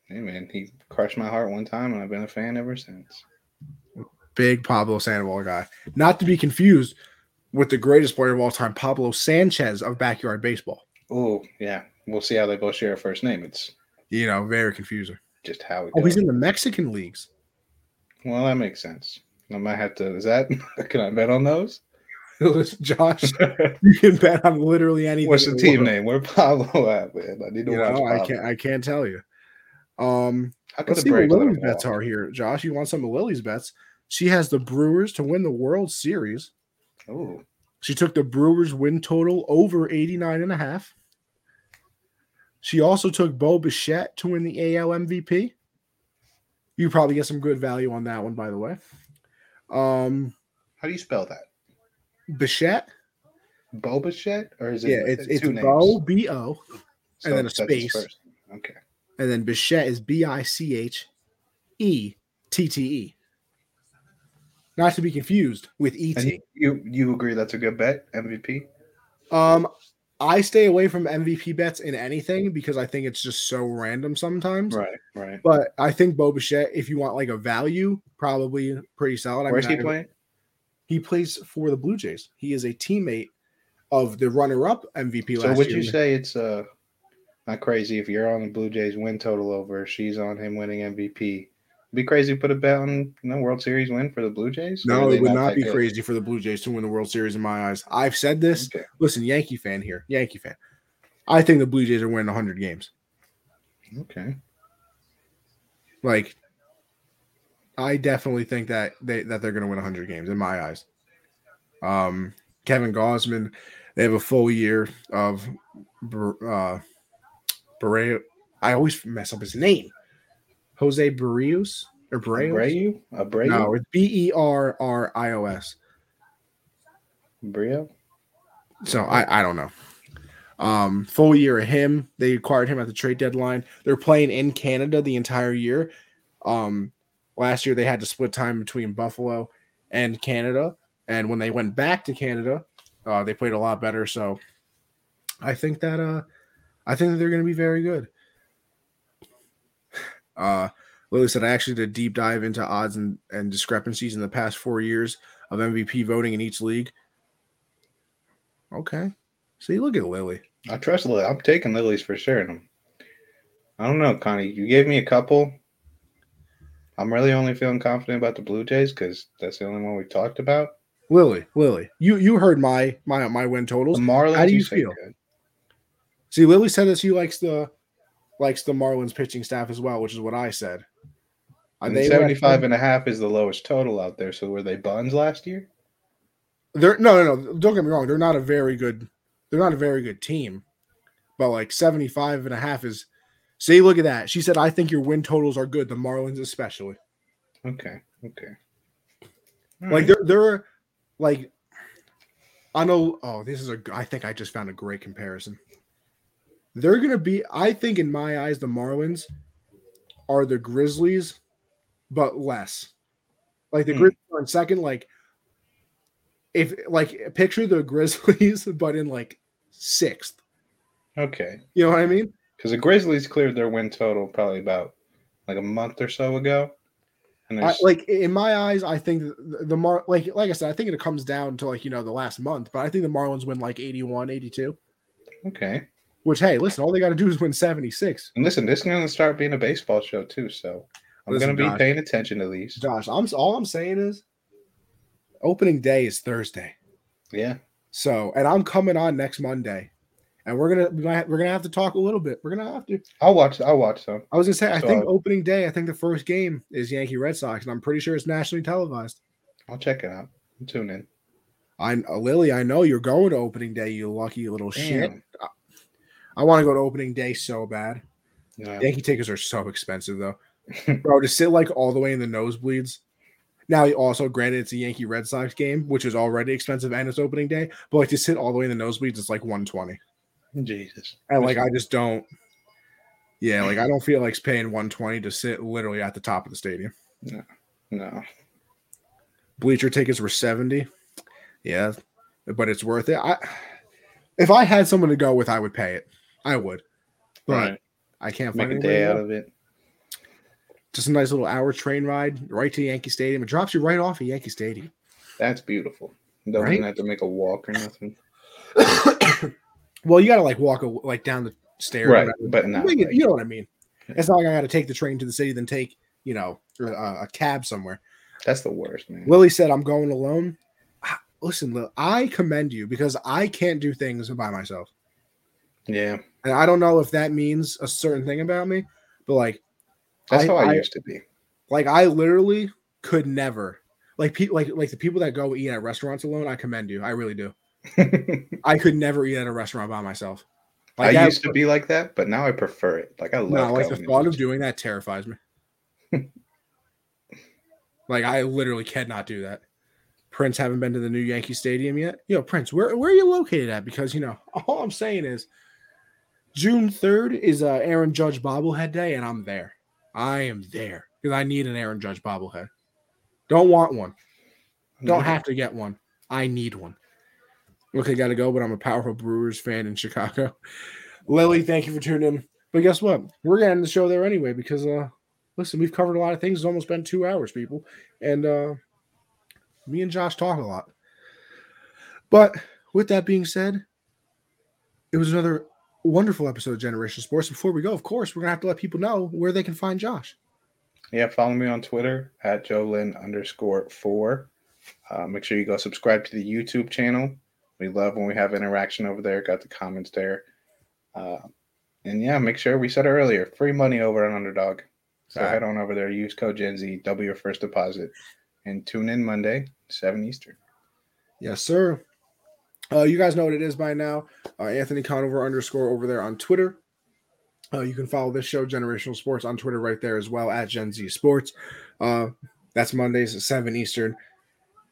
Hey man, he crushed my heart one time, and I've been a fan ever since. Big Pablo Sandoval guy, not to be confused with the greatest player of all time, Pablo Sanchez of backyard baseball. Oh yeah, we'll see how they both share a first name. It's you know very confusing. Just how. Oh, he's in the Mexican leagues. Well, that makes sense. I might have to. Is that? Can I bet on those? Josh, you can bet on literally anything. What's the team name? Where Pablo at, man? I need to you watch. Know, I can't. I can't tell you. Um, let's see what Lily's bets are here, Josh. You want some of Lily's bets? She has the Brewers to win the World Series. Oh. She took the Brewers win total over 89 and a half. She also took Bo Bichette to win the AL MVP. You probably get some good value on that one, by the way. Um, How do you spell that? Bichette. Bo Bichette, or is it? Yeah, it's it's Bo B O, and then a space. Okay. And then Bichette is B I C H E T T E. Not to be confused with ET. you you agree that's a good bet MVP? Um, I stay away from MVP bets in anything because I think it's just so random sometimes. Right, right. But I think Bo Bichette, if you want like a value, probably pretty solid. I Where's mean, he I- playing? He plays for the Blue Jays. He is a teammate of the runner-up MVP So last would year. you say it's uh not crazy if you're on the Blue Jays win total over, she's on him winning MVP? It'd be crazy to put a bet on you know, World Series win for the Blue Jays? No, it would not that be good? crazy for the Blue Jays to win the World Series in my eyes. I've said this. Okay. Listen, Yankee fan here, Yankee fan. I think the Blue Jays are winning 100 games. Okay. Like, I definitely think that they that they're going to win 100 games in my eyes. Um, Kevin Gausman, they have a full year of uh, Barre. I always mess up his name. Jose Barrios or Barrios? Abreu? Abreu? No, it's B E R R I O S. Brio? So I, I don't know. Um, full year of him. They acquired him at the trade deadline. They're playing in Canada the entire year. Um, last year they had to split time between Buffalo and Canada, and when they went back to Canada, uh, they played a lot better. So I think that uh, I think that they're going to be very good. Uh, Lily said I actually did a deep dive into odds and, and discrepancies in the past four years of MVP voting in each league. Okay. See, look at Lily. I trust Lily. I'm taking Lilies for sure. I don't know, Connie. You gave me a couple. I'm really only feeling confident about the Blue Jays because that's the only one we talked about. Lily, Lily. You you heard my my my win The totals. Marlins. How do you feel? good. See, Lily said that she likes the likes the Marlins pitching staff as well, which is what I said. And they 75 and a half is the lowest total out there. So were they buns last year? They're no, no, no. Don't get me wrong. They're not a very good. They're not a very good team, but like 75 and a half is. See, look at that. She said, "I think your win totals are good. The Marlins, especially. Okay. Okay. Like they're they're like I know oh this is a I think I just found a great comparison. They're gonna be I think in my eyes the Marlins are the Grizzlies, but less. Like the Hmm. Grizzlies are in second, like if like picture the Grizzlies, but in like sixth. okay. You know what I mean? Because the Grizzlies cleared their win total probably about like a month or so ago. And I, like in my eyes, I think the, the Mar like like I said, I think it comes down to like you know the last month, but I think the Marlins win like 81, 82. okay. Which hey, listen, all they got to do is win 76. And listen, this is going to start being a baseball show too. So I'm going to be Josh. paying attention to these. Josh, I'm all I'm saying is opening day is Thursday. Yeah. So, and I'm coming on next Monday. And we're gonna we might, we're gonna have to talk a little bit. We're gonna have to. I'll watch. I'll watch some. I was gonna say I So, think opening day. I think the first game is Yankee Red Sox, and I'm pretty sure it's nationally televised. I'll check it out. I'll tune in. I uh, Lily, I know you're going to opening day. You lucky little shit. Damn. I want to go to opening day so bad. Yeah. Yankee tickets are so expensive though, bro. To sit like all the way in the nosebleeds. Now, also granted, it's a Yankee Red Sox game, which is already expensive, and it's opening day. But like to sit all the way in the nosebleeds, it's like 120. Jesus. And like I just don't. Yeah, like I don't feel like paying 120 to sit literally at the top of the stadium. No. No. Bleacher tickets were 70. Yeah, but it's worth it. I if I had someone to go with, I would pay it. I would, but Right. I can't Make find a day out of it. Just a nice little hour train ride right to Yankee Stadium. It drops you right off at Yankee Stadium. That's beautiful. Don't Right? even have to make a walk or nothing. well, you got to like walk a, like down the stairs, Right. But no. you, you know what I mean. It's not like I got to take the train to the city, then take you know a, a cab somewhere. That's the worst, man. Lily said, "I'm going alone." Ah, Listen, Lil, I commend you because I can't do things by myself, yeah. and I don't know if that means a certain thing about me, but like, That's I- how I, I- used to be. like I literally could never. Like people, like like the people that go eat at restaurants alone, I commend you. I really do. I could never eat at a restaurant by myself. I Like that- used to be like that, but now I prefer it. Like I love No, like the thought of doing that terrifies me. like I literally cannot do that. Prince haven't been to the new Yankee Stadium yet. Yo, Prince, where where are you located at? Because you know, all I'm saying is June 3rd is uh Aaron Judge bobblehead day, and I'm there. I am there because I need an Aaron Judge bobblehead. Don't want one. Don't have to get one. I need one. Okay, gotta go, but I'm a powerful Brewers fan in Chicago. Lily, thank you for tuning in. But guess what? We're gonna end the show there anyway because uh listen, we've covered a lot of things. It's almost been two hours, people. And uh me and Josh talk a lot. But with that being said, it was another wonderful episode of Generation Sports. Before we go, of course, we're gonna have to let people know where they can find Josh. Yeah, follow me on Twitter at Jolyn underscore four. Uh, make sure you go subscribe to the YouTube channel. We love when we have interaction over there. Got the comments there. Uh, and yeah, make sure we said earlier free money over on Underdog. So head on over there, use code Gen Z, double your first deposit, and tune in Monday, 7 Eastern. Yes, sir. Uh, you guys know what it is by now. Uh, Anthony Conover underscore over there on Twitter. Uh, you can follow this show, Generational Sports, on Twitter right there as well at Gen Z Sports. Uh, that's Mondays at 7 Eastern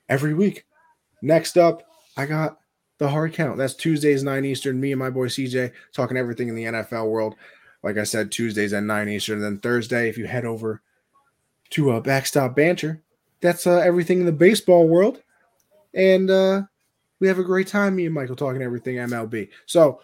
every week. Next up, I got the hard count. That's Tuesdays, 9 Eastern. Me and my boy CJ talking everything in the NFL world. Like I said, Tuesdays at 9 Eastern. And then Thursday, if you head over to uh, Backstop Banter, that's uh, everything in the baseball world. And uh, we have a great time, me and Michael, talking everything MLB. So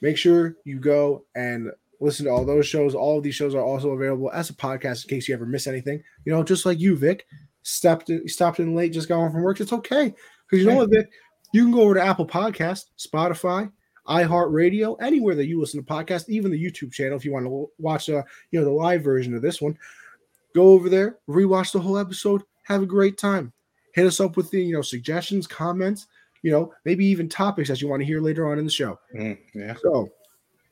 make sure you go and listen to all those shows. All of these shows are also available as a podcast in case you ever miss anything. You know, just like you, Vic, stepped stopped in late, just got home from work. It's okay because you know what, Vic, you can go over to Apple Podcast, Spotify, iHeartRadio, anywhere that you listen to podcasts, even the YouTube channel if you want to watch, uh, you know, the live version of this one. Go over there, rewatch the whole episode, have a great time. Hit us up with the you know suggestions, comments, you know, maybe even topics that you want to hear later on in the show. Mm, yeah. So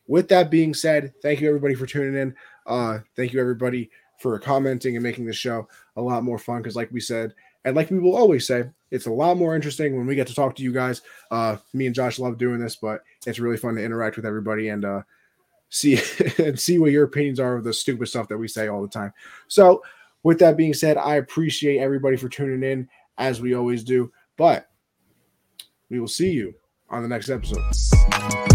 with that being said, thank you everybody for tuning in. Uh, thank you everybody for commenting and making the show a lot more fun. Because, like we said, and like we will always say, it's a lot more interesting when we get to talk to you guys. Uh, me and Josh love doing this, but it's really fun to interact with everybody and uh, see and see what your opinions are of the stupid stuff that we say all the time. So, with that being said, I appreciate everybody for tuning in as we always do. But we will see you on the next episode.